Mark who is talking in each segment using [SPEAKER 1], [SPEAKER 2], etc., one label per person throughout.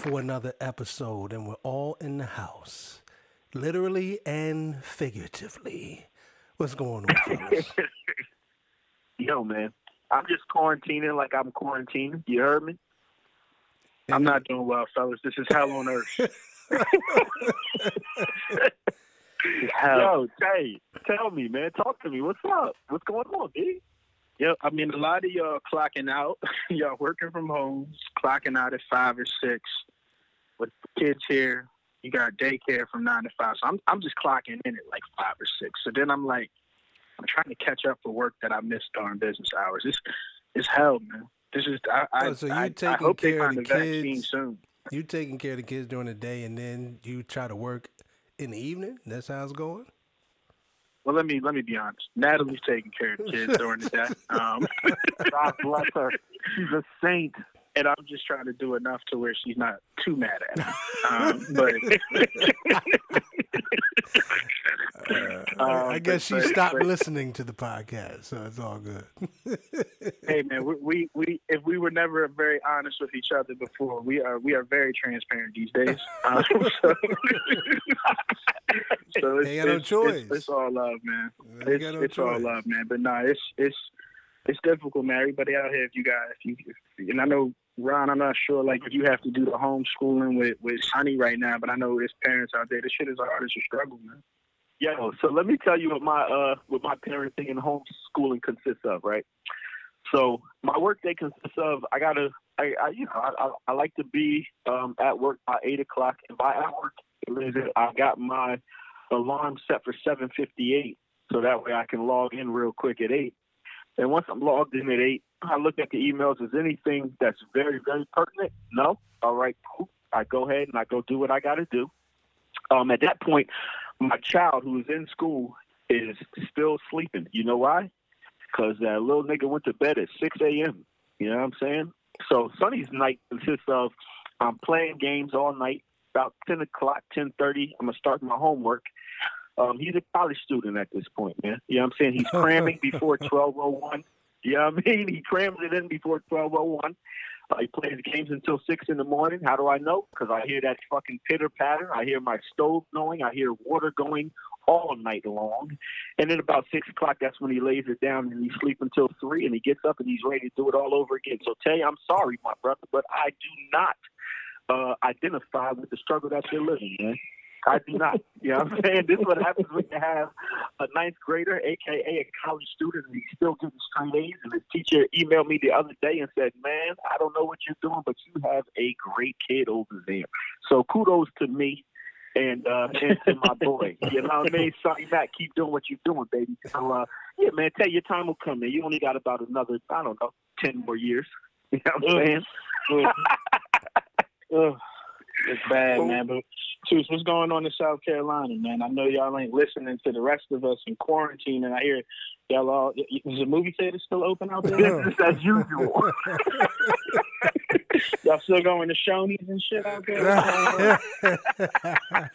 [SPEAKER 1] for another episode, and we're all in the house, literally and figuratively. What's going on, fellas?
[SPEAKER 2] Yo, man, I'm just quarantining like I'm quarantining. You heard me? I'm not doing well, fellas. This is hell on earth. Yo, Tay, tell me, man. Talk to me. What's up? What's going on, B?
[SPEAKER 3] Yep, I mean a lot of y'all clocking out. y'all working from home, clocking out at five or six with kids here. You got daycare from nine to five. So I'm I'm just clocking in at like five or six. So then I'm like I'm trying to catch up for work that I missed during business hours. It's it's hell, man. This is I
[SPEAKER 1] Oh, so you
[SPEAKER 3] I, I hope they
[SPEAKER 1] care of
[SPEAKER 3] find
[SPEAKER 1] the
[SPEAKER 3] the vaccine
[SPEAKER 1] kids?
[SPEAKER 3] soon.
[SPEAKER 1] You taking care of the kids during the day, and then you try to work in the evening. That's how it's going.
[SPEAKER 3] Well, let me let me be honest. Natalie's taking care of the kids during the day, um,
[SPEAKER 2] God bless her. She's a saint.
[SPEAKER 3] And I'm just trying to do enough to where she's not too mad at me. Um, but
[SPEAKER 1] I
[SPEAKER 3] Um,
[SPEAKER 1] guess she
[SPEAKER 3] but-
[SPEAKER 1] stopped
[SPEAKER 3] but-
[SPEAKER 1] listening to the podcast, so it's all good.
[SPEAKER 3] hey man, we, we we if we were never very honest with each other before, we are we are very transparent these days. Um, so, so it's,
[SPEAKER 1] Ain't got no
[SPEAKER 3] it's,
[SPEAKER 1] choice.
[SPEAKER 3] It's, it's all love, man. It's,
[SPEAKER 1] got no
[SPEAKER 3] it's all love, man. But nah, it's it's it's difficult, man. Everybody out here, if you guys, if you, if, and I know Ron, I'm not sure like if you have to do the homeschooling with with Sonny right now, but I know there's parents out there. This shit is the hardest to struggle, man.
[SPEAKER 2] Yo, so let me tell you what my uh what my parenting and homeschooling consists of, right? So my workday consists of I gotta I, I you know I, I, I like to be um at work by eight o'clock, and by at work I got my alarm set for seven fifty eight, so that way I can log in real quick at eight. And once I'm logged in at eight, I look at the emails. Is anything that's very very pertinent? No. All right. I go ahead and I go do what I got to do. Um, at that point, my child who is in school is still sleeping. You know why? Because that little nigga went to bed at 6 a.m. You know what I'm saying? So Sonny's night consists of I'm playing games all night. About 10 o'clock, 10:30, I'm gonna start my homework. Um, he's a college student at this point, man. You know what I'm saying? He's cramming before 12:01. You know what I mean? He crams it in before 12:01. Uh, he plays games until six in the morning. How do I know? Because I hear that fucking pitter patter. I hear my stove going. I hear water going all night long. And then about six o'clock, that's when he lays it down and he sleeps until three. And he gets up and he's ready to do it all over again. So Tay, I'm sorry, my brother, but I do not uh, identify with the struggle that you're living, man. I do not. You know what I'm saying? This is what happens when you have a ninth grader, aka a college student, and he's still getting straight A's. And his teacher emailed me the other day and said, Man, I don't know what you're doing, but you have a great kid over there. So kudos to me and uh and to my boy. You know what I mean? Sonny Mac, keep doing what you're doing, baby. So uh yeah, man, tell you your time will come in. You only got about another, I don't know, ten more years. You know what I'm saying?
[SPEAKER 3] It's bad, man. But Juice, what's going on in South Carolina, man? I know y'all ain't listening to the rest of us in quarantine, and I hear y'all all. Is the movie theater still open out there?
[SPEAKER 2] Business as usual.
[SPEAKER 3] y'all still going to Shoney's and shit out there?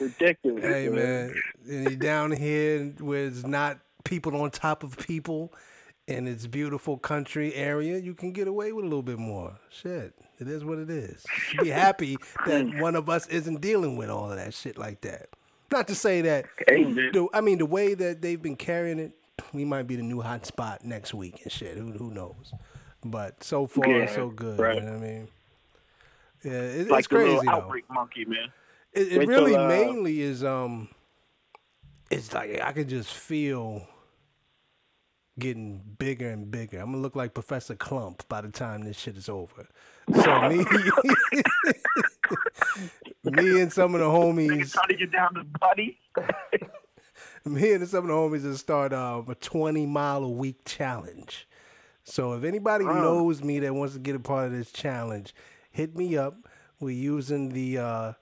[SPEAKER 3] Ridiculous.
[SPEAKER 1] hey man, and you down here where it's not people on top of people in its beautiful country area, you can get away with a little bit more. Shit, it is what it is. Be happy that one of us isn't dealing with all of that shit like that. Not to say that. The, I mean, the way that they've been carrying it, we might be the new hot spot next week and shit. Who who knows? But so far,
[SPEAKER 3] Yeah,
[SPEAKER 1] so good.
[SPEAKER 3] right.
[SPEAKER 1] You know what I mean? Yeah, it, it's
[SPEAKER 2] like
[SPEAKER 1] crazy
[SPEAKER 2] little
[SPEAKER 1] though.
[SPEAKER 2] outbreak monkey, man.
[SPEAKER 1] It, it really
[SPEAKER 3] till, uh,
[SPEAKER 1] mainly is um it's like I can just feel getting bigger and bigger. I'm gonna look like Professor Klump by the time this shit is over. So me me and some of the homies
[SPEAKER 2] Trying to get down to buddy.
[SPEAKER 1] me and some of the homies will start um, a 20 mile a week challenge. So if anybody knows me that wants to get a part of this challenge, hit me up. We're using the uh,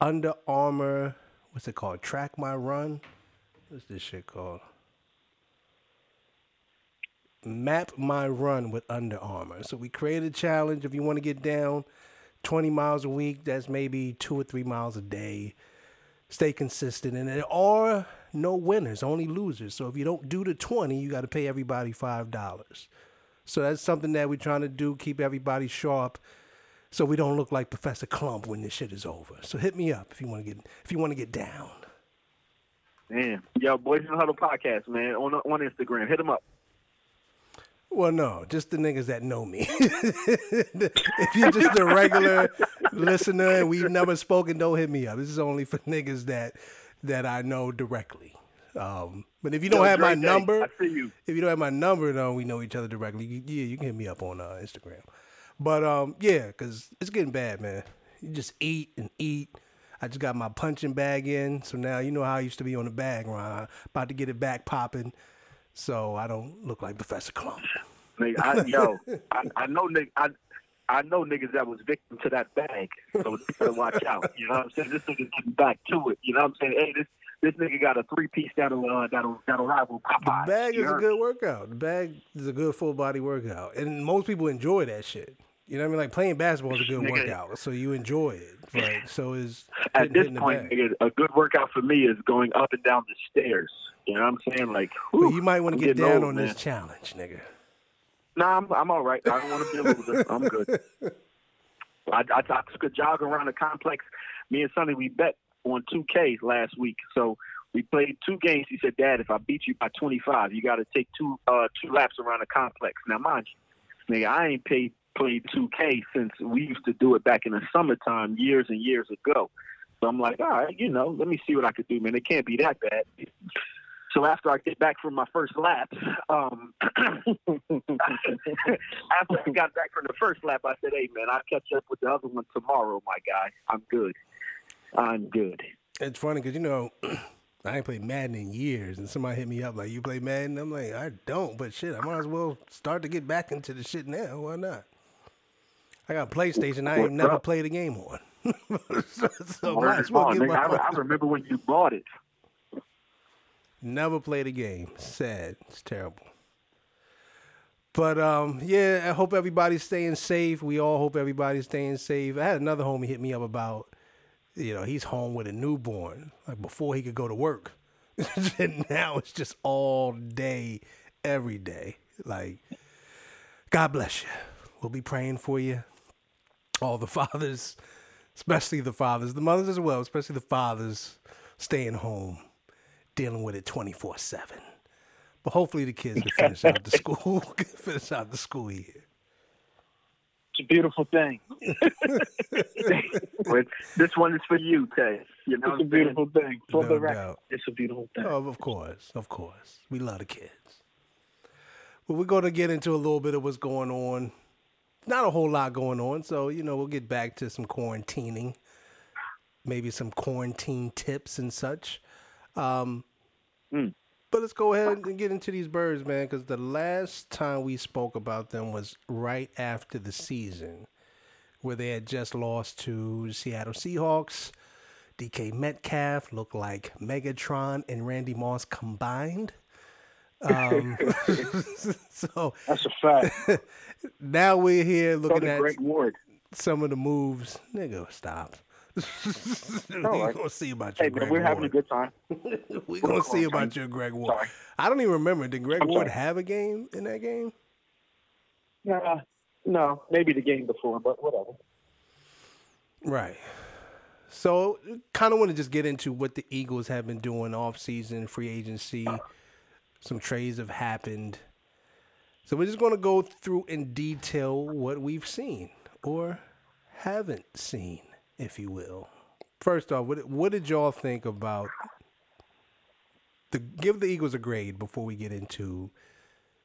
[SPEAKER 1] Under Armour, what's it called? Track My Run. What's this shit called? Map My Run with Under Armour. So we created a challenge. If you want to get down 20 miles a week, that's maybe two or three miles a day stay consistent And there are no winners, only losers. So if you don't do the 20, you got to pay everybody $5. So that's something that we're trying to do, keep everybody sharp so we don't look like Professor Klump when this shit is over. So hit me up if you want to get if you want to get down.
[SPEAKER 2] Man, yo, Boys in the Huddle podcast, man, on on Instagram. Hit them up.
[SPEAKER 1] Well, no, just the niggas that know me. if you're just a regular listener and we've never spoken, don't hit me up. This is only for niggas that that I know directly. Um, but if you don't have my
[SPEAKER 2] day.
[SPEAKER 1] number,
[SPEAKER 2] I see you.
[SPEAKER 1] if you don't have my number, though, we know each other directly. You, yeah, you can hit me up on uh, Instagram. But um, yeah, cause it's getting bad, man. You just eat and eat. I just got my punching bag in, so now you know how I used to be on the bag, Ron. About to get it back popping, so I don't look like Professor Klump.
[SPEAKER 2] Nigga, I, yo, I, I know, nigga, I, I know niggas that was victim to that bag, so watch out. You know what I'm saying? This nigga's getting back to it. You know what I'm saying? Hey, this this nigga got a three piece that'll uh, that'll that'll rival Popeye.
[SPEAKER 1] The bag is a good workout. The bag is a good full body workout, and most people enjoy that shit. You know what I mean? Like playing basketball is a good
[SPEAKER 2] Nigga.
[SPEAKER 1] workout, so you enjoy it. Right? So is
[SPEAKER 2] At
[SPEAKER 1] hitting-
[SPEAKER 2] this
[SPEAKER 1] hitting
[SPEAKER 2] point, nigga, a good workout for me is going up and down the stairs. You know what I'm saying? Like, whew,
[SPEAKER 1] you might want to get down
[SPEAKER 2] old,
[SPEAKER 1] on
[SPEAKER 2] man.
[SPEAKER 1] this challenge, nigga.
[SPEAKER 2] Nah, I'm I'm all right. I don't want to be a loser. I'm good. I, I, I took a jog around the complex. Me and Sonny, we bet on 2K last week. So we played two games. He said, "Dad, if I beat you by 25, you got to take two uh, two laps around the complex." Now, mind you, nigga, I ain't paid played 2K since we used to do it back in the summertime, years and years ago. So I'm like, all right, you know, let me see what I could do, man. It can't be that bad. So after I get back from my first lap, um, after I got back from the first lap, I said, "Hey, man, I'll catch up with the other one tomorrow, my guy. I'm good. I'm good."
[SPEAKER 1] It's funny because you know I ain't played Madden in years, and somebody hit me up like, "You play Madden?" I'm like, "I don't," but shit, I might as well start to get back into the shit now. Why not? I got a PlayStation. I ain't never played a game on, so, so
[SPEAKER 2] Word
[SPEAKER 1] might
[SPEAKER 2] is
[SPEAKER 1] as well get
[SPEAKER 2] nigga.
[SPEAKER 1] my
[SPEAKER 2] I, I remember when you bought it.
[SPEAKER 1] Never played a game. Sad. It's terrible. But um, yeah, I hope everybody's staying safe. We all hope everybody's staying safe. I had another homie hit me up about, you know, he's home with a newborn, like before he could go to work. and now it's just all day, every day. Like, God bless you. We'll be praying for you. All the fathers, especially the fathers, the mothers as well, especially the fathers staying home dealing with it 24 7. But hopefully the kids can finish out the school, finish out the school year.
[SPEAKER 3] It's a beautiful thing.
[SPEAKER 2] This one is for you, Tay. You know,
[SPEAKER 3] It's a beautiful thing. For
[SPEAKER 1] No
[SPEAKER 3] the record,
[SPEAKER 1] doubt.
[SPEAKER 3] it's a beautiful thing.
[SPEAKER 1] Oh, of course, of course. We love the kids. Well, we're going to get into a little bit of what's going on. Not a whole lot going on, so you know we'll get back to some quarantining, maybe some quarantine tips and such. Um,
[SPEAKER 2] Mm.
[SPEAKER 1] But let's go ahead and get into these birds, man, because the last time we spoke about them was right after the season, where they had just lost to Seattle Seahawks. DK Metcalf looked like Megatron and Randy Moss combined. Um, so
[SPEAKER 3] That's a fact.
[SPEAKER 1] now we're here looking at some of the moves. Nigga, stop. We're
[SPEAKER 3] right.
[SPEAKER 1] gonna see about you,
[SPEAKER 3] Hey,
[SPEAKER 1] Greg
[SPEAKER 3] man, we're having a good time.
[SPEAKER 1] We're gonna see about you, Greg Ward.
[SPEAKER 3] Sorry.
[SPEAKER 1] I don't even remember. Did Greg
[SPEAKER 3] I'm
[SPEAKER 1] Ward
[SPEAKER 3] sorry.
[SPEAKER 1] have a game in that game?
[SPEAKER 3] Nah, no, maybe the game before, but whatever.
[SPEAKER 1] Right. So, kind of want to just get into what the Eagles have been doing off season, free agency. Some trades have happened. So, we're just going to go through in detail what we've seen or haven't seen, if you will. First off, what, what did y'all think about the give the Eagles a grade before we get into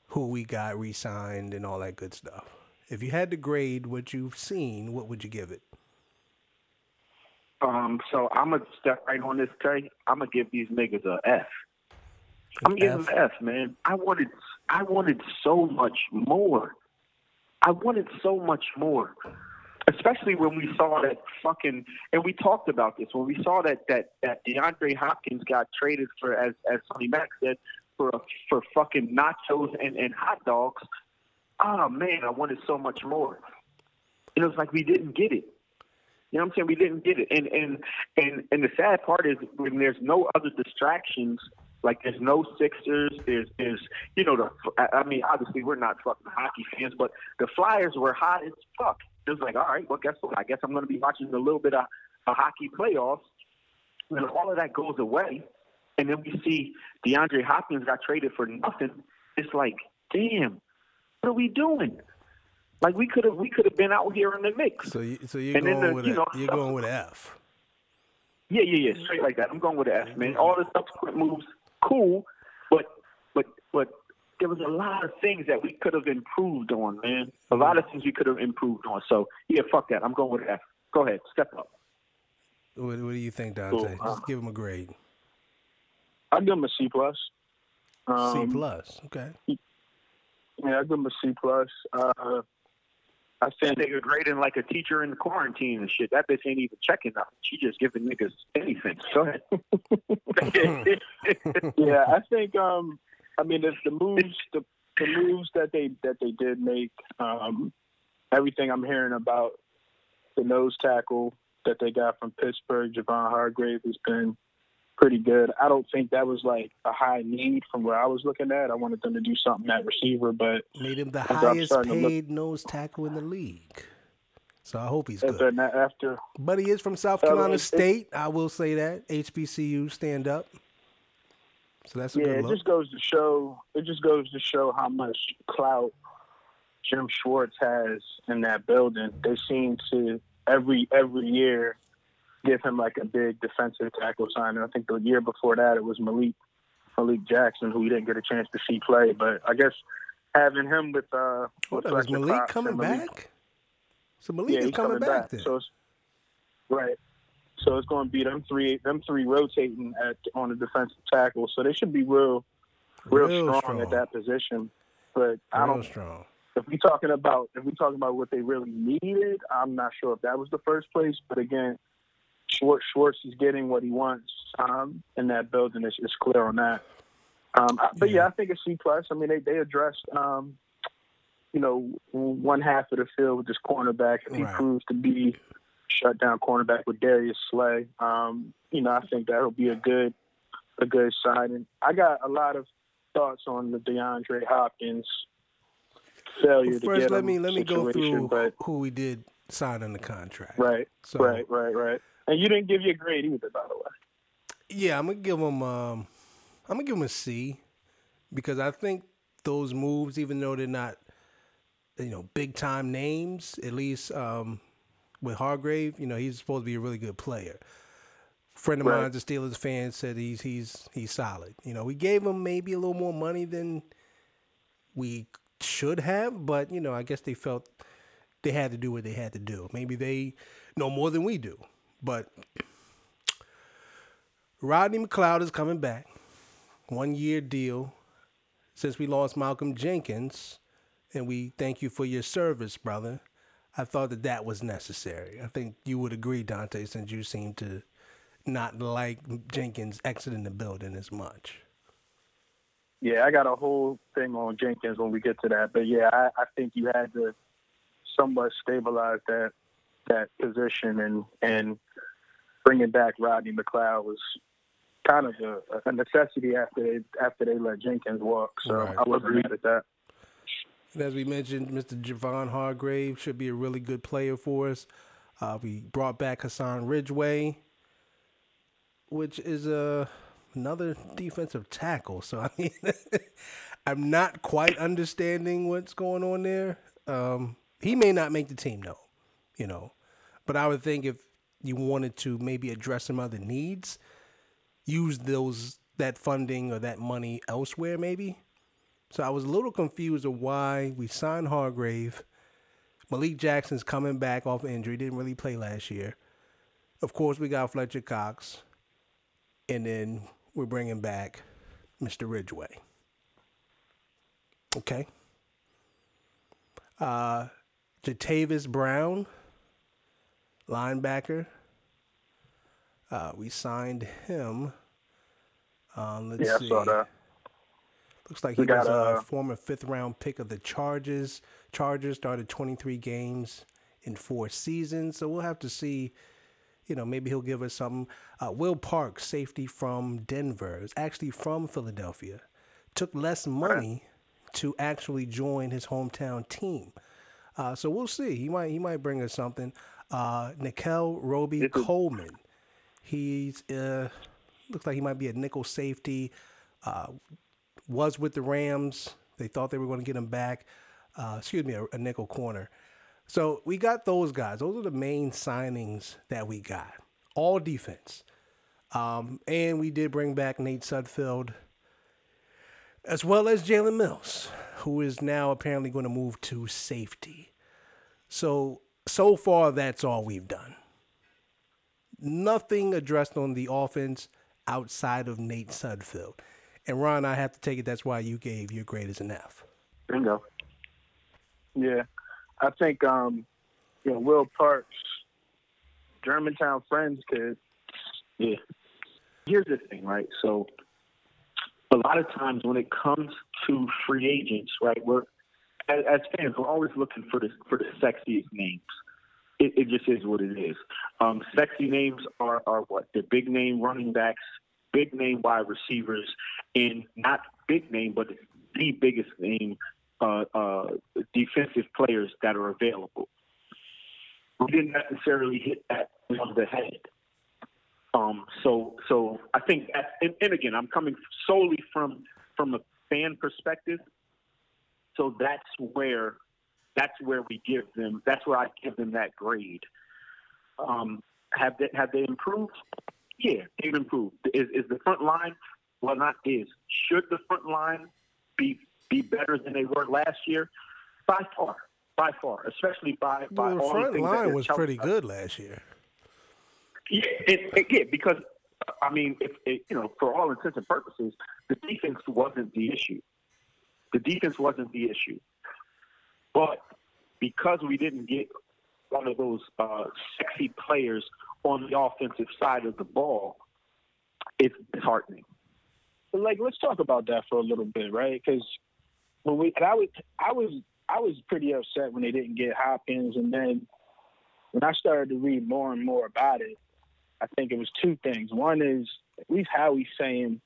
[SPEAKER 1] who we got re-signed and all that good stuff? If you had to grade what you've seen, what would you give it?
[SPEAKER 2] Um, so I'm gonna step right on this, Tay. I'm gonna give these niggas a F. I'm them an F, man. I wanted, I wanted so much more. I wanted so much more, especially when we saw that fucking, and we talked about this when we saw that that that DeAndre Hopkins got traded for, as as Sonny Mac said, for a, for fucking nachos and and hot dogs. Oh man, I wanted so much more. And it was like we didn't get it. You know what I'm saying? We didn't get it. And and and and the sad part is when there's no other distractions, like there's no Sixers, there's there's you know the I mean obviously we're not fucking hockey fans, but the Flyers were hot as fuck. It was like, all right, well guess what? I guess I'm gonna be watching a little bit of a hockey playoffs. And all of that goes away. And then we see DeAndre Hopkins got traded for nothing. It's like, damn, what are we doing? Like we could have we could have been out here in the mix.
[SPEAKER 1] So you so you're and going the, with you know, a, you're going with F.
[SPEAKER 2] Yeah, yeah, yeah, straight like that. I'm going with the F, man. All the subsequent moves, cool, but but but there was a lot of things that we could have improved on, man. A lot of things we could have improved on. So yeah, fuck that. I'm going with F. Go ahead, step up.
[SPEAKER 1] What, what do you think, Dante? Cool. Just give him a grade.
[SPEAKER 3] I'd give him a C plus.
[SPEAKER 1] Um, C plus, okay.
[SPEAKER 3] Yeah, I'd give him a C plus. Uh,
[SPEAKER 2] I think they are grading like a teacher in quarantine and shit. That bitch ain't even checking nothing. She just giving niggas anything. Go ahead.
[SPEAKER 3] yeah, I think. Um, I mean, the, the moves, the, the moves that they that they did make. Um, everything I'm hearing about the nose tackle that they got from Pittsburgh, Javon Hargrave, has been pretty good. I don't think that was like a high need from where I was looking at. I wanted them to do something at receiver, but
[SPEAKER 1] made him the highest paid look, nose tackle in the league. So I hope he's good.
[SPEAKER 3] After,
[SPEAKER 1] but he is from South Carolina State. I will say that HBCU stand up. So that's yeah.
[SPEAKER 3] it just goes to show. It just goes to show how much clout Jim Schwartz has in that building. They seem to every every year give him like a big defensive tackle signing. I think the year before that it was Malik Malik Jackson, who we didn't get a chance to see play. But I guess having him with uh,
[SPEAKER 1] with is Malik coming Malik, back? So Malik yeah, is coming, coming back. back so
[SPEAKER 3] right. So it's going to be them three, them three rotating at on the defensive tackle. So they should be real, real, real strong, strong, at that position. But real I don't.
[SPEAKER 1] Strong.
[SPEAKER 3] If we talking about if we talking about what they really needed, I'm not sure if that was the first place. But again, Schwartz, Schwartz is getting what he wants um, in that building. It's, it's clear on that. Um, but yeah. yeah. I think it's C plus. I mean, they they addressed um, you know one half of the field with this cornerback. If he right. proves to be shut down cornerback with Darius Slay, um, you know, I think that'll be a good a good signing. I got a lot of thoughts on the DeAndre Hopkins failure well,
[SPEAKER 1] first, let me
[SPEAKER 3] let
[SPEAKER 1] me go through but, who we did sign on the contract.
[SPEAKER 3] Right. So, right. Right. Right. And you didn't give your grade either, by the way.
[SPEAKER 1] Yeah, I'm gonna give him. Um, I'm gonna give him a C because I think those moves, even though they're not, you know, big time names, at least um, with Hargrave, you know, he's supposed to be a really good player. Friend of right. mine, a Steelers fan, said he's he's he's solid. You know, we gave him maybe a little more money than we should have, but you know, I guess they felt they had to do what they had to do. Maybe they know more than we do. But Rodney McLeod is coming back. One year deal. Since we lost Malcolm Jenkins, and we thank you for your service, brother. I thought that that was necessary. I think you would agree, Dante, since you seem to not like Jenkins exiting the building as much.
[SPEAKER 3] Yeah, I got a whole thing on Jenkins when we get to that, but yeah, I, I think you had to somewhat stabilize that that position and and bringing back Rodney McLeod was kind of a, a necessity after they after they let Jenkins walk. So right. I wasn't mad at that.
[SPEAKER 1] And as we mentioned, Mr. Javon Hargrave should be a really good player for us. Uh, we brought back Hassan Ridgeway, which is a uh, another defensive tackle. So I mean, I'm not quite understanding what's going on there. Um, he may not make the team though, you know, but I would think if you wanted to maybe address some other needs, use those that funding or that money elsewhere maybe. So I was a little confused of why we signed Hargrave. Malik Jackson's coming back off injury, didn't really play last year. Of course, we got Fletcher Cox, and then we're bringing back Mr. Ridgeway. Okay. Uh, Jatavis Brown, linebacker. Uh, we signed him. Um, let's
[SPEAKER 3] yeah,
[SPEAKER 1] see.
[SPEAKER 3] I saw that.
[SPEAKER 1] Looks like he got, was a uh, former fifth round pick of the Chargers. Chargers started 23 games in four seasons. So we'll have to see. You know, maybe he'll give us something. Uh, Will Parks, safety from Denver, is actually from Philadelphia. Took less money to actually join his hometown team. Uh, so we'll see. He might he might bring us something. Uh, Robey Coleman. He's uh, looks like he might be a nickel safety. Uh, was with the Rams. They thought they were going to get him back. Uh, excuse me, a, a nickel corner. So we got those guys. Those are the main signings that we got. All defense. Um, and we did bring back Nate Sudfeld, as well as Jalen Mills, who is now apparently going to move to safety. So, so far, that's all we've done. Nothing addressed on the offense outside of Nate Sudfeld. And Ron, I have to take it that's why you gave your grade as an F.
[SPEAKER 3] Bingo. Yeah. I think um, you know, Will Parks, Germantown Friends kid.
[SPEAKER 2] Yeah. Here's the thing, right? So a lot of times when it comes to free agents, right, we're as, as fans, we're always looking for the for the sexiest names. It, it just is what it is. Um, sexy names are are what the big name running backs, big name wide receivers, and not big name, but the biggest name uh, uh, defensive players that are available. We didn't necessarily hit that on the head. Um, so, so I think that, and, and again, I'm coming solely from from a fan perspective. So that's where that's where we give them. That's where I give them that grade. Um, have they have they improved? Yeah, they've improved. Is is the front line? Well, not is. Should the front line be be better than they were last year? By far, by far, especially by by
[SPEAKER 1] well, the
[SPEAKER 2] all
[SPEAKER 1] front
[SPEAKER 2] the things
[SPEAKER 1] line
[SPEAKER 2] that
[SPEAKER 1] was pretty good last year.
[SPEAKER 2] Yeah, it, it, yeah, because I mean, if it, you know, for all intents and purposes, the defense wasn't the issue. The defense wasn't the issue, but because we didn't get one of those uh, sexy players on the offensive side of the ball, it's disheartening.
[SPEAKER 3] Like, let's talk about that for a little bit, right? Because when we, and I was, I was, I was pretty upset when they didn't get Hopkins, and then when I started to read more and more about it, I think it was two things. One is at least Howie's saying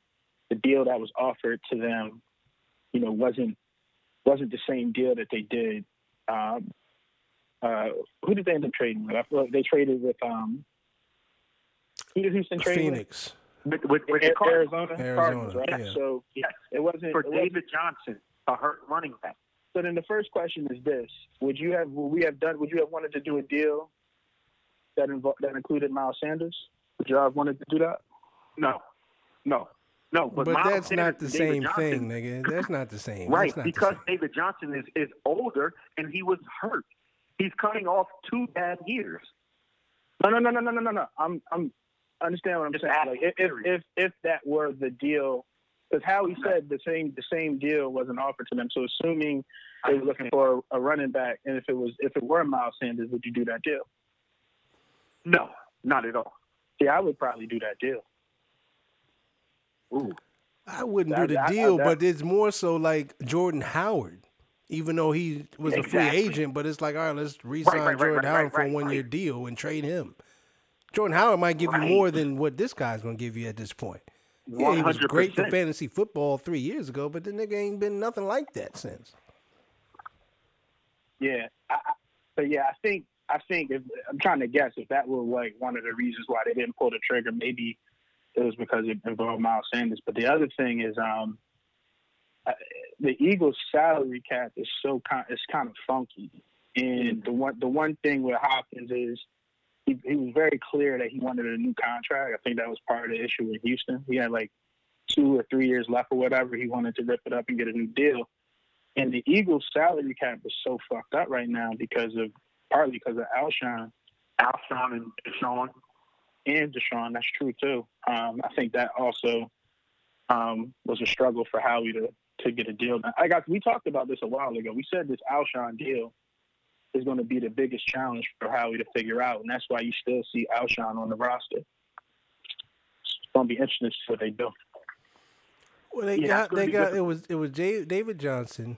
[SPEAKER 3] the deal that was offered to them, you know, wasn't wasn't the same deal that they did. Um, uh, who did they end up trading with? I feel like they traded with um, who did Houston trade?
[SPEAKER 1] Phoenix.
[SPEAKER 2] With, with, with the
[SPEAKER 3] Arizona,
[SPEAKER 1] Arizona,
[SPEAKER 3] Cardinals, right?
[SPEAKER 1] yeah.
[SPEAKER 3] So
[SPEAKER 2] Yes,
[SPEAKER 3] it wasn't
[SPEAKER 2] for
[SPEAKER 3] it wasn't-
[SPEAKER 2] David Johnson, a hurt running back.
[SPEAKER 3] So then the first question is this: Would you have would we have done? Would you have wanted to do a deal that involved that included Miles Sanders? Would you have wanted to do that?
[SPEAKER 2] No, no, no. But,
[SPEAKER 1] But, that's
[SPEAKER 2] Sanders
[SPEAKER 1] not the
[SPEAKER 2] David
[SPEAKER 1] same
[SPEAKER 2] Johnson-
[SPEAKER 1] thing, nigga. That's not the same.
[SPEAKER 2] Right,
[SPEAKER 1] That's not
[SPEAKER 2] because
[SPEAKER 1] same.
[SPEAKER 2] David Johnson is, is older and he was hurt. He's coming off two bad years.
[SPEAKER 3] No, no, no, no, no, no, no, no. I'm I'm I understand what I'm
[SPEAKER 2] Just
[SPEAKER 3] saying. Like if if if, if that were the deal, because how he said the same the same deal wasn't offered to them. So assuming they were looking for a running back, and if it was if it were Miles Sanders, would you do that deal?
[SPEAKER 2] No, not at all.
[SPEAKER 3] See, I would probably do that deal.
[SPEAKER 2] Ooh.
[SPEAKER 1] I wouldn't
[SPEAKER 3] That-
[SPEAKER 1] do the
[SPEAKER 3] that-
[SPEAKER 1] deal,
[SPEAKER 3] that-
[SPEAKER 1] but it's more so like Jordan Howard. Even though he was a free agent, but it's like, all right, let's re-sign
[SPEAKER 2] right, right,
[SPEAKER 1] Jordan
[SPEAKER 2] right,
[SPEAKER 1] Howard
[SPEAKER 2] right,
[SPEAKER 1] for a one-year
[SPEAKER 2] right.
[SPEAKER 1] deal and trade him. Jordan Howard might give you more than what this guy's gonna give you at this point. Yeah, he was great for fantasy football three years ago, but the nigga ain't been nothing like that since.
[SPEAKER 3] Yeah, I, I- but yeah, I think I think if I'm trying to guess if that was like one of the reasons why they didn't pull the trigger, maybe it was because it involved Miles Sanders. But the other thing is, um, uh, the Eagles' salary cap is so kind, it's kind of funky. And the one the one thing with Hopkins is he, he was very clear that he wanted a new contract. I think that was part of the issue with Houston. He had like two or three years left or whatever. He wanted to rip it up and get a new deal. And the Eagles' salary cap is so fucked up right now because of partly because of Alshon
[SPEAKER 2] Alshon and DeSean.
[SPEAKER 3] and DeSean. That's true too. Um, I think that also um, was a struggle for Howie to to get a deal. done. I got we talked about this a while ago. We said this Alshon deal is going to be the biggest challenge for Howie to figure out, and that's why you still see Alshon on the roster. It's going to be interesting to see what they do.
[SPEAKER 1] Well, they
[SPEAKER 2] Yeah,
[SPEAKER 1] got they got it was it was David Johnson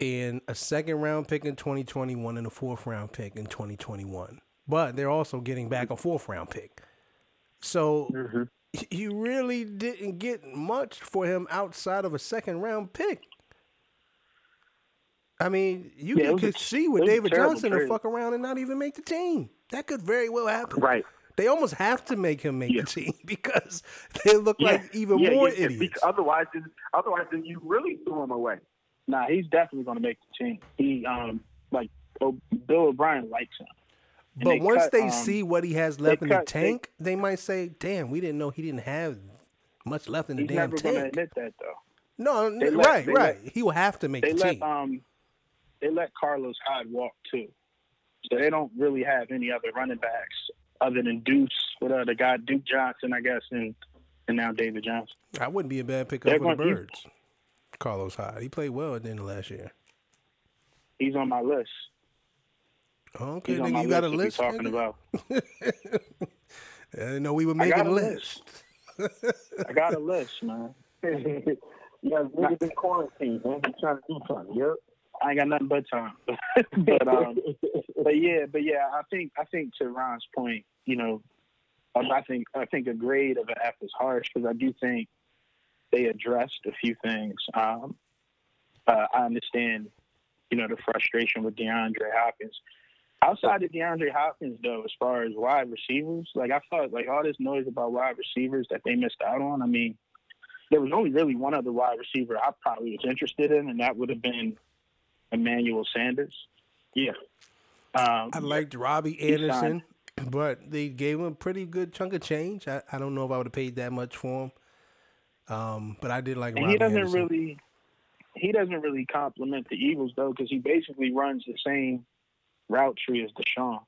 [SPEAKER 1] and a second round pick in 2021 and a fourth round pick in 2021. But they're also getting back a fourth round pick. So mm-hmm. you really didn't get much for him outside of a second round pick. I mean, you yeah, could see with David Johnson to fuck around and not even make the team. That could very well happen.
[SPEAKER 2] Right.
[SPEAKER 1] They almost have to make him make yeah. the team because they look yeah. like even more idiots.
[SPEAKER 2] Otherwise, otherwise, then you really threw him away.
[SPEAKER 3] Nah, he's definitely going to make the team. He, um, like, Bill O'Brien likes him.
[SPEAKER 1] And but they once cut, they um, see what he has left in cut, the tank, they, they, might say, "Damn, we didn't know he didn't have much left in the damn
[SPEAKER 3] tank." He's never going to admit that, though.
[SPEAKER 1] No, let, right, right. Let, he will have to make
[SPEAKER 3] they
[SPEAKER 1] the
[SPEAKER 3] let,
[SPEAKER 1] team.
[SPEAKER 3] Um, they let Carlos Hyde walk too, so they don't really have any other running backs other than Deuce, what other uh, guy, Duke Johnson, I guess, and and now David Johnson.
[SPEAKER 1] I wouldn't be a bad pickup for the Birds. Carlos Hyde, he played well at the end of last year.
[SPEAKER 3] He's on my list.
[SPEAKER 1] Okay, nigga, you got a list.
[SPEAKER 3] Talking about.
[SPEAKER 1] I didn't know we were making a list.
[SPEAKER 3] list. I got a list, man.
[SPEAKER 2] yeah, niggas in quarantine, man. You trying to do something? Yep.
[SPEAKER 3] I ain't got nothing but time. but um, but yeah, but yeah, I think I think to Ron's point, you know, I think I think a grade of an F is harsh because I do think they addressed a few things. Um, uh, I understand, you know, the frustration with DeAndre Hopkins. Outside of DeAndre Hopkins, though, as far as wide receivers, like I thought, like all this noise about wide receivers that they missed out on. I mean, there was only really one other wide receiver I probably was interested in, and that would have been Emmanuel Sanders.
[SPEAKER 2] Yeah.
[SPEAKER 1] Um, I liked Robbie Anderson, but they gave him a pretty good chunk of change. I, I don't know if I would have paid that much for him. Um, but I did like.
[SPEAKER 3] And
[SPEAKER 1] Robbie
[SPEAKER 3] he doesn't
[SPEAKER 1] Anderson.
[SPEAKER 3] really, he doesn't really compliment the Eagles though, because he basically runs the same route tree as DeSean.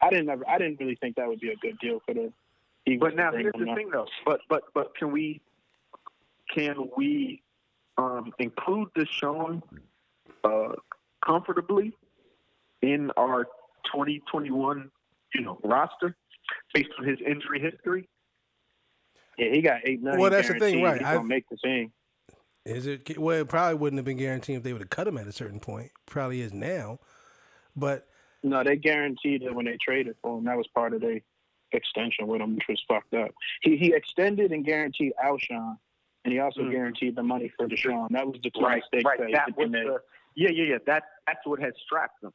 [SPEAKER 3] I didn't ever, I didn't really think that would be a good deal for the Eagles.
[SPEAKER 2] But now here's the up. thing though. But but but can we can we um, include DeSean uh, comfortably in our 2021, you know, roster based on his injury history.
[SPEAKER 3] Yeah, he got eight million.
[SPEAKER 1] Well, that's the thing, right?
[SPEAKER 3] He's gonna make the team.
[SPEAKER 1] Is it? Well, it probably wouldn't have been guaranteed if they would have cut him at a certain point. Probably is now, but
[SPEAKER 3] no, they guaranteed it when they traded for him. That was part of their extension with him, which was fucked up. He he extended and guaranteed Alshon, and he also mm-hmm. guaranteed the money for DeSean. That was the two
[SPEAKER 2] right,
[SPEAKER 3] mistakes
[SPEAKER 2] right.
[SPEAKER 3] that,
[SPEAKER 2] that was the, yeah, yeah, yeah. That that's what has strapped them.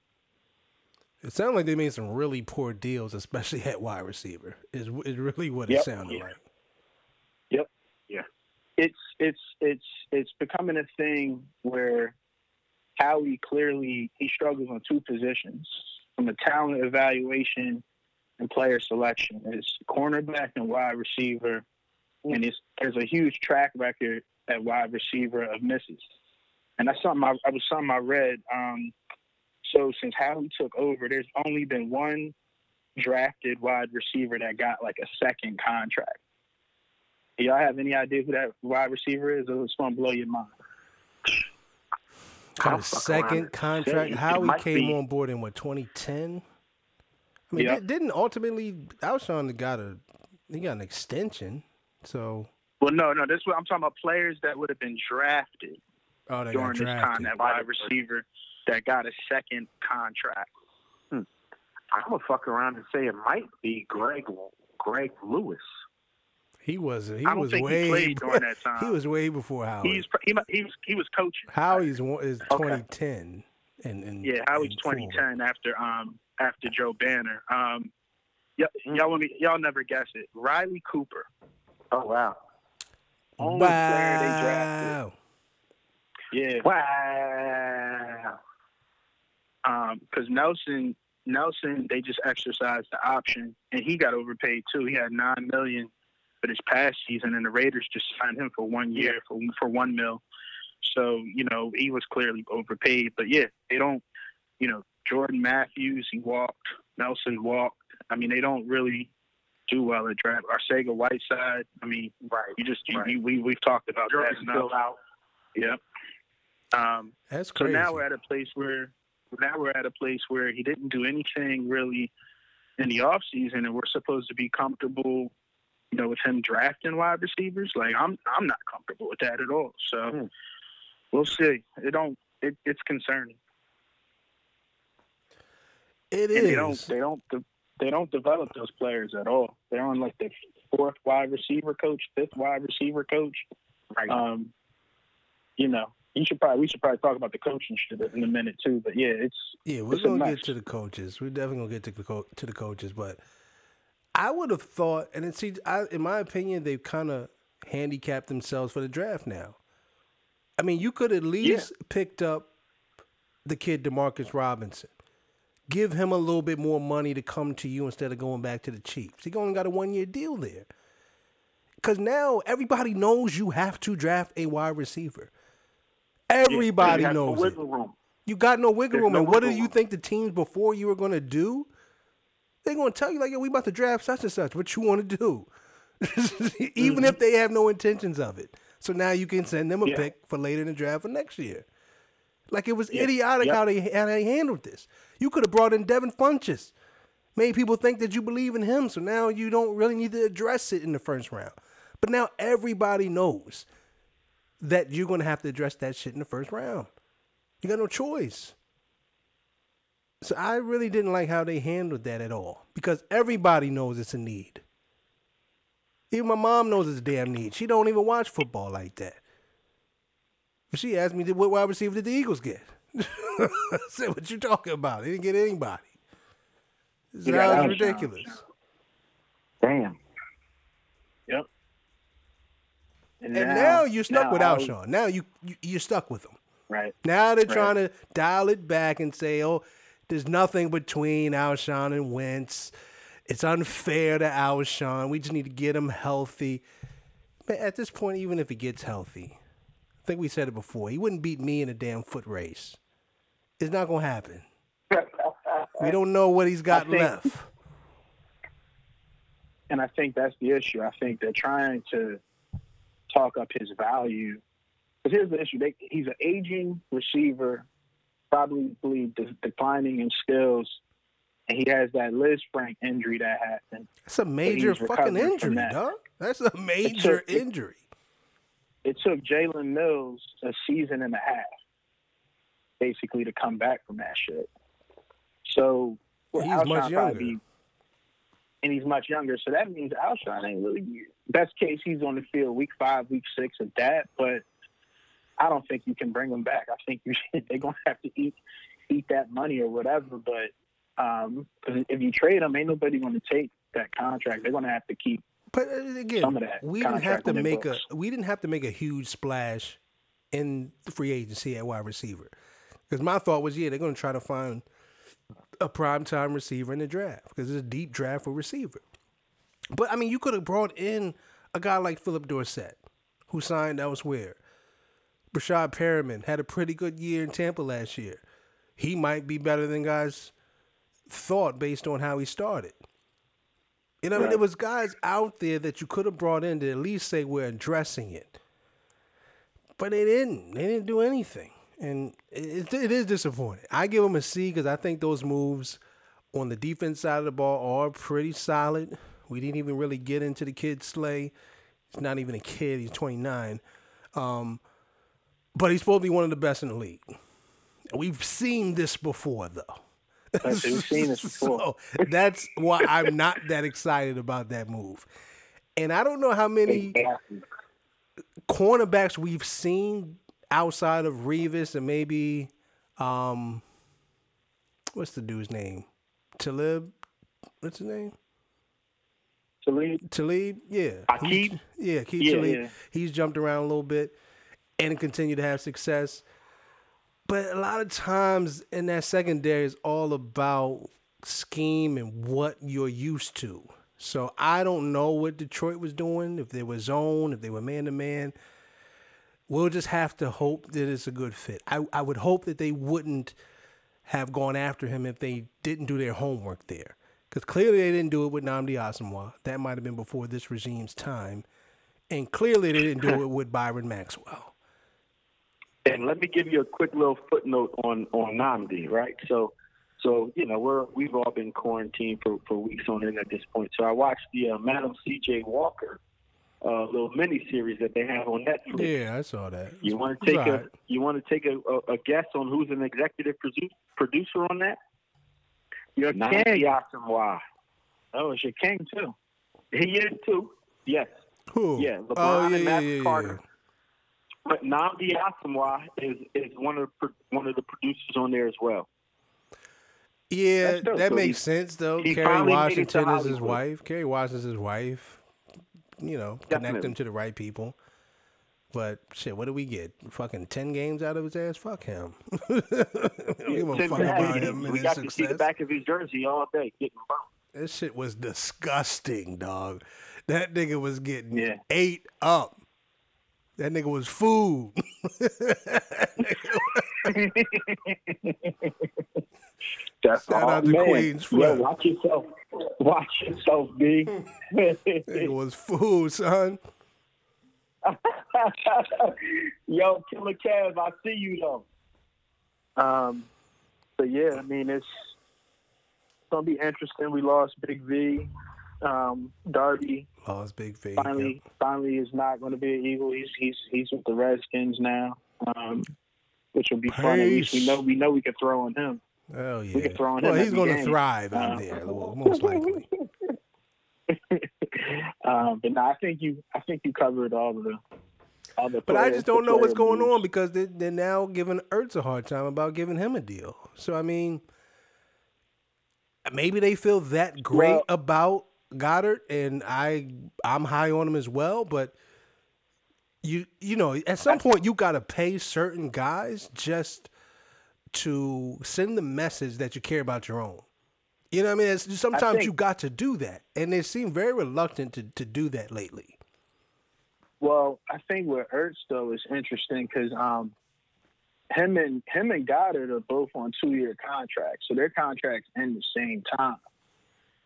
[SPEAKER 1] It sounds like they made some really poor deals, especially at wide receiver. Is is really what
[SPEAKER 3] yep.
[SPEAKER 1] it sounded
[SPEAKER 3] yeah.
[SPEAKER 1] like.
[SPEAKER 3] Yep. Yeah. It's it's it's it's becoming a thing where Howie clearly he struggles on two positions from a talent evaluation and player selection. It's cornerback and wide receiver, and it's, there's a huge track record at wide receiver of misses and that's something I, I was something I read. Um, so since Howie took over, there's only been one drafted wide receiver that got like a second contract. Do y'all have any idea who that wide receiver is? It's gonna blow your mind.
[SPEAKER 1] Got a second contract. Howie came be. on board in what 2010. I mean, yep. didn't ultimately Alshon got a he got an extension. So
[SPEAKER 3] well, no, no. This what I'm talking about. Players that would have been drafted
[SPEAKER 1] oh,
[SPEAKER 3] during this time, that wide receiver that got a second contract.
[SPEAKER 2] Hmm. I'm gonna fuck around and say it might be Greg Greg Lewis.
[SPEAKER 1] He was he
[SPEAKER 3] I don't
[SPEAKER 1] was
[SPEAKER 3] think
[SPEAKER 1] way
[SPEAKER 3] he played during that time.
[SPEAKER 1] he was way before Howie.
[SPEAKER 3] He's he, he was he was coaching.
[SPEAKER 1] Howie's is 2010 and, and
[SPEAKER 3] yeah, Howie's 2010 after um after Joe Banner. Um, y- y'all want me, y'all never guess it. Riley Cooper.
[SPEAKER 2] Oh wow.
[SPEAKER 3] Only wow. player they drafted. Yeah.
[SPEAKER 2] Wow.
[SPEAKER 3] Because um, Nelson, Nelson, they just exercised the option, and he got overpaid too. He had nine million for this past season, and the Raiders just signed him for one year for for one mil. So you know he was clearly overpaid. But yeah, they don't. You know Jordan Matthews, he walked. Nelson walked. I mean, they don't really do well at draft. Arcega Whiteside. I mean,
[SPEAKER 2] right?
[SPEAKER 3] You just
[SPEAKER 2] right.
[SPEAKER 3] You, we we've talked about
[SPEAKER 2] Jordan's
[SPEAKER 3] that.
[SPEAKER 2] Still out.
[SPEAKER 3] Yep. Um,
[SPEAKER 1] That's crazy.
[SPEAKER 3] So now we're at a place where now we're at a place where he didn't do anything really in the off season, and we're supposed to be comfortable, you know, with him drafting wide receivers. Like I'm, I'm not comfortable with that at all. So hmm. we'll see. It don't. it, it's concerning.
[SPEAKER 1] It
[SPEAKER 3] and
[SPEAKER 1] is.
[SPEAKER 3] They don't. They don't. They don't develop those players at all. They're on like the fourth wide receiver coach, fifth wide receiver coach.
[SPEAKER 2] Right.
[SPEAKER 3] Um, you know, you should probably we should probably talk about the coaching shit in a minute too. But yeah, it's
[SPEAKER 1] yeah, we're
[SPEAKER 3] it's
[SPEAKER 1] gonna get to the coaches. We're definitely gonna get to the co- to the coaches, but I would have thought, and it see, I, in my opinion, they've kind of handicapped themselves for the draft now. I mean, you could at least picked up the kid Demarcus Robinson. Give him a little bit more money to come to you instead of going back to the Chiefs. He only got a one year deal there. Because now everybody knows you have to draft a wide receiver. Everybody
[SPEAKER 2] Yeah, have no
[SPEAKER 1] knows it.
[SPEAKER 2] room.
[SPEAKER 1] You got no wiggle
[SPEAKER 2] There's
[SPEAKER 1] room.
[SPEAKER 2] no
[SPEAKER 1] and what do you
[SPEAKER 2] room.
[SPEAKER 1] think the teams before you were going to do? They're going to tell you, like, yo, we about to draft such and such. What you want to do? Even if they have no intentions of it. So now you can send them a
[SPEAKER 2] Mm-hmm. Yeah.
[SPEAKER 1] pick for later in the draft for next year. Like, it was
[SPEAKER 2] Yeah.
[SPEAKER 1] idiotic
[SPEAKER 2] Yep.
[SPEAKER 1] how, they, how they handled this. You could have brought in Devin Funchess. Made people think that you believe in him. So now you don't really need to address it in the first round. But now everybody knows that you're going to have to address that shit in the first round. You got no choice. So I really didn't like how they handled that at all because everybody knows it's a need. Even my mom knows it's a damn need. She don't even watch football like that. But she asked me, "What wide receiver did the Eagles get?" I said, "What you talking about? They didn't get anybody." This
[SPEAKER 2] You got
[SPEAKER 1] sounds
[SPEAKER 2] Alshon.
[SPEAKER 1] ridiculous.
[SPEAKER 2] Damn.
[SPEAKER 3] Yep.
[SPEAKER 1] And now, you're stuck
[SPEAKER 3] now
[SPEAKER 1] with
[SPEAKER 3] Al-
[SPEAKER 1] Alshon. Now you, you you're stuck with him.
[SPEAKER 3] Right.
[SPEAKER 1] Now they're
[SPEAKER 3] Right.
[SPEAKER 1] trying to dial it back and say, oh, there's nothing between Alshon and Wentz. It's unfair to Alshon. We just need to get him healthy. But at this point, even if he gets healthy, I think we said it before, he wouldn't beat me in a damn foot race. It's not going to happen. We don't know what he's got
[SPEAKER 3] think-
[SPEAKER 1] left.
[SPEAKER 3] And I think that's the issue. I think they're trying to talk up his value. Because here's the issue: they, he's an aging receiver, probably de- declining in skills, and he has that Liz Frank injury that happened.
[SPEAKER 1] That's a major fucking injury,
[SPEAKER 3] that.
[SPEAKER 1] dog. That's a major
[SPEAKER 3] it-
[SPEAKER 1] injury.
[SPEAKER 3] It took Jalen Mills a season and a half, basically, to come back from that shit. So well,
[SPEAKER 1] He's much younger.
[SPEAKER 3] be- and he's much younger. So that means Alshon ain't really best case. He's on the field week five, week six of that, but I don't think you can bring him back. I think you they're gonna have to eat eat that money or whatever. But um if you trade him, ain't nobody going to take that contract. They're going to have to keep.
[SPEAKER 1] But uh, again,
[SPEAKER 3] some of that
[SPEAKER 1] we didn't have to make a we didn't have to make a huge splash in the free agency at wide receiver. Because my thought was, yeah, they're going to try to find a prime time receiver in the draft because it's a deep draft for receiver. But I mean, you could have brought in a guy like Phillip Dorsett, who signed elsewhere. Breshad Perriman had a pretty good year in Tampa last year. He might be better than guys thought based on how he started. You know, what I mean, there was guys out there that you could have brought in to at least say we're addressing it, but they didn't. They didn't do anything, and it, it is disappointing. I give him a C because I think those moves on the defense side of the ball are pretty solid. We didn't even really get into the kid Slay. He's not even a kid. He's 29, um, but he's supposed to be one of the best in the league. We've seen this before, though.
[SPEAKER 3] We've seen this before.
[SPEAKER 1] So that's why I'm not that excited about that move. And I don't know how many cornerbacks we've seen outside of Revis and maybe um what's the dude's name? Talib? What's his name?
[SPEAKER 3] Talib,
[SPEAKER 1] Talib? Yeah. He's- Yeah, Aqib
[SPEAKER 3] Yeah,
[SPEAKER 1] Talib.
[SPEAKER 3] yeah.
[SPEAKER 1] He's jumped around a little bit and continued to have success. But a lot of times in that secondary is all about scheme and what you're used to. So I don't know what Detroit was doing, if they were zone, if they were man to man. We'll just have to hope that it's a good fit. I, I would hope that they wouldn't have gone after him if they didn't do their homework there. Because clearly they didn't do it with Nnamdi Asomugha. That might have been before this regime's time. And clearly they didn't do it with Byron Maxwell.
[SPEAKER 2] And let me give you a quick little footnote on on Nnamdi, right? So, so you know we're we've all been quarantined for, for weeks on end at this point. So I watched the uh, Madam C.J. Walker uh, little mini series that they have on Netflix.
[SPEAKER 1] Yeah, I saw that.
[SPEAKER 2] You want to take
[SPEAKER 1] It's all
[SPEAKER 2] a you want to take a, a, a guess on who's an executive produ- producer on that?
[SPEAKER 3] Your
[SPEAKER 2] Nnamdi
[SPEAKER 3] king.
[SPEAKER 2] Asomugha.
[SPEAKER 3] Oh, it's your king too.
[SPEAKER 2] He is too. Yes,
[SPEAKER 1] Who?
[SPEAKER 2] Yeah, LeBron
[SPEAKER 1] oh,
[SPEAKER 2] and
[SPEAKER 1] yeah, yeah,
[SPEAKER 2] Max
[SPEAKER 1] yeah, yeah.
[SPEAKER 2] Carter. but Nnamdi Asomugha is is one of the, one of the producers on there as well.
[SPEAKER 1] Yeah, that
[SPEAKER 2] So
[SPEAKER 1] makes sense though.
[SPEAKER 2] he
[SPEAKER 1] Kerry
[SPEAKER 2] finally made it to
[SPEAKER 1] Washington is his
[SPEAKER 2] Hollywood.
[SPEAKER 1] wife. Kerry Washington's his wife. You know, connect
[SPEAKER 2] Definitely.
[SPEAKER 1] him to the right people. But shit, what do we get? Fucking ten games out of his ass? Fuck him. we give a fuck about him
[SPEAKER 2] we got to see the back of his jersey all day getting bumped.
[SPEAKER 1] That shit was disgusting, dog. That nigga was getting
[SPEAKER 3] Yeah.
[SPEAKER 1] ate up. That nigga was food.
[SPEAKER 3] That's
[SPEAKER 1] Shout
[SPEAKER 3] all,
[SPEAKER 1] out to
[SPEAKER 3] man.
[SPEAKER 1] Queens
[SPEAKER 3] Yeah,
[SPEAKER 1] Flip.
[SPEAKER 3] watch yourself. Watch yourself, B.
[SPEAKER 1] it was food, son.
[SPEAKER 3] Yo, Killer Kev, I see you though. Um, but yeah, I mean it's gonna be interesting. We lost Big V. Um, Darby
[SPEAKER 1] Lost big V.
[SPEAKER 3] finally finally is not going to be an Eagle. He's he's he's with the Redskins now, um, which will be fun. At least we know we know we can throw on him.
[SPEAKER 1] Oh yeah.
[SPEAKER 3] We throw
[SPEAKER 1] well, he's going to thrive out
[SPEAKER 3] Uh,
[SPEAKER 1] there, most likely.
[SPEAKER 3] um, but no, I think you I think you covered all of the all the.
[SPEAKER 1] But I just don't know what's going on because they, they're now giving Ertz a hard time about giving him a deal. So I mean, maybe they feel that great
[SPEAKER 3] Well-
[SPEAKER 1] about Goedert, and I I'm high on him as well. But you you know, at some point you got to pay certain guys just to send the message that you care about your own. You know what I mean? It's, sometimes
[SPEAKER 3] think-
[SPEAKER 1] you got to do that, and they seem very reluctant to, to do that lately.
[SPEAKER 3] Well, I think with Ertz though is interesting because um, him and him and Goedert are both on two year contracts, so their contracts end the same time.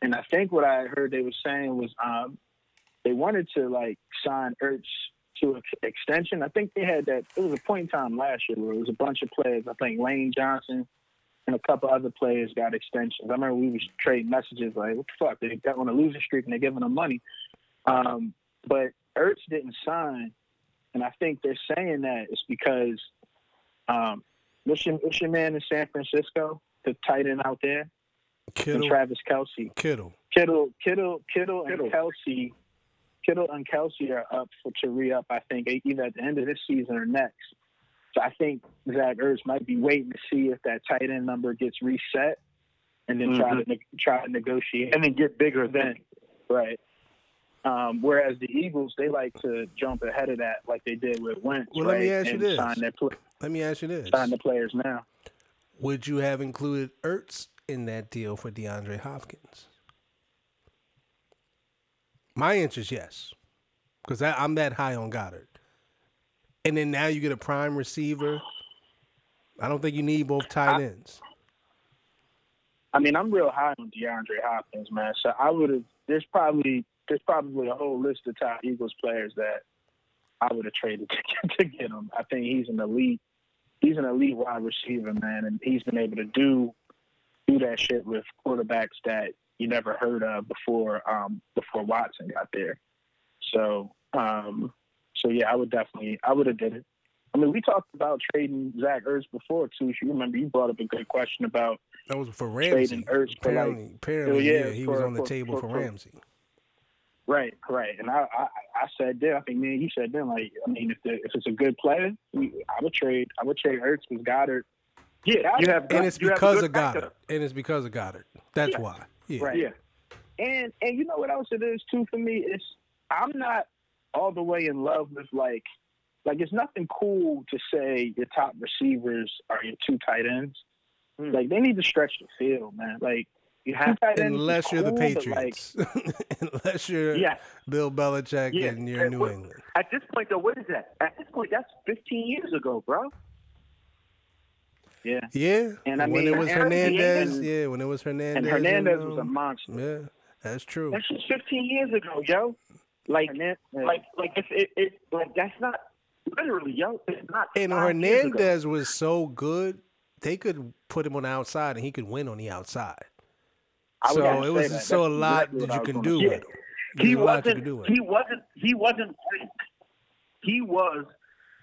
[SPEAKER 3] And I think what I heard they were saying was um, they wanted to like sign Ertz to an extension. I think they had that. It was a point in time last year where it was a bunch of players. I think Lane Johnson and a couple other players got extensions. I remember we was trading messages like, "What the fuck? They got on a losing streak and they're giving them money." Um, but Ertz didn't sign, and I think they're saying that it's because um, what's your, what's your man in San Francisco, the tight end out there, and Travis Kelce.
[SPEAKER 1] Kittle.
[SPEAKER 3] Kittle, Kittle, Kittle, and Kelce, Kittle and Kelce are up for to re up. I think either at the end of this season or next. So I think Zach Ertz might be waiting to see if that tight end number gets reset, and then try to ne- try to negotiate.
[SPEAKER 2] And then get bigger
[SPEAKER 3] then, right? Um, whereas the Eagles, they like to jump ahead of that, like they did with Wentz,
[SPEAKER 1] Well,
[SPEAKER 3] right?
[SPEAKER 1] let me ask you
[SPEAKER 3] and
[SPEAKER 1] this.
[SPEAKER 3] sign their pl-
[SPEAKER 1] Let me ask you this:
[SPEAKER 3] sign the players now.
[SPEAKER 1] Would you have included Ertz in that deal for DeAndre Hopkins? My answer is yes, because I'm that high on Goedert. And then now you get a prime receiver. I don't think you need both tight
[SPEAKER 3] I-
[SPEAKER 1] ends.
[SPEAKER 3] I mean, I'm real high on DeAndre Hopkins, man. So I would have. There's probably there's probably a whole list of top Eagles players that I would have traded to, to get him. I think he's an elite. He's an elite wide receiver, man, and he's been able to do do that shit with quarterbacks that you never heard of before um, before Watson got there. So um, so yeah, I would definitely I would have did it. I mean, we talked about trading Zach Ertz before too. You remember you brought up a good question about
[SPEAKER 1] That was for Ramsey.
[SPEAKER 3] Trading Ertz for, like-
[SPEAKER 1] apparently, apparently,
[SPEAKER 3] yeah,
[SPEAKER 1] yeah, he was on the
[SPEAKER 3] for-
[SPEAKER 1] table for,
[SPEAKER 3] for- for-
[SPEAKER 1] Ramsey.
[SPEAKER 3] Right, right. And I, I, I said then, I think me and you said then, like, I mean, if the, if it's a good player, I would trade, I would trade Ertz with Goedert.
[SPEAKER 2] Yeah, you have
[SPEAKER 1] And it's because of Goedert.
[SPEAKER 2] backup.
[SPEAKER 1] And it's because of Goedert. That's
[SPEAKER 3] Yeah.
[SPEAKER 1] why. Yeah.
[SPEAKER 3] Right.
[SPEAKER 2] Yeah.
[SPEAKER 3] And and you know what else it is too for me? It's I'm not all the way in love with like, like it's nothing cool to say your top receivers are your two tight ends.
[SPEAKER 2] Hmm.
[SPEAKER 3] Like they need to stretch the field, man. Like you have tight ends is
[SPEAKER 1] Unless you're the
[SPEAKER 3] cool, but, like,
[SPEAKER 1] Patriots. Unless you're
[SPEAKER 2] Yeah.
[SPEAKER 1] Bill Belichick
[SPEAKER 2] Yeah.
[SPEAKER 1] and you're
[SPEAKER 2] And
[SPEAKER 1] New
[SPEAKER 2] what-
[SPEAKER 1] England.
[SPEAKER 2] At this point, though, what is that? At this point, that's 15 years ago, bro.
[SPEAKER 3] Yeah.
[SPEAKER 1] Yeah.
[SPEAKER 3] And I
[SPEAKER 1] when
[SPEAKER 3] mean,
[SPEAKER 1] it was Hernandez,
[SPEAKER 3] and-
[SPEAKER 1] yeah, when it was Hernandez.
[SPEAKER 3] And Hernandez
[SPEAKER 1] um,
[SPEAKER 3] was a monster.
[SPEAKER 1] Yeah, that's true.
[SPEAKER 2] That's just 15 years ago, yo. Like,
[SPEAKER 3] Hernan-
[SPEAKER 2] like, like it's it, it like that's not literally, yo. It's not.
[SPEAKER 1] And
[SPEAKER 2] five years ago.
[SPEAKER 1] Hernandez was so good, they could put him on the outside and he could win on the outside.
[SPEAKER 3] I
[SPEAKER 1] So it was
[SPEAKER 3] that.
[SPEAKER 1] so a lot
[SPEAKER 3] exactly
[SPEAKER 1] that you can do with him.
[SPEAKER 2] he wasn't. He wasn't. He wasn't Gronk. He was.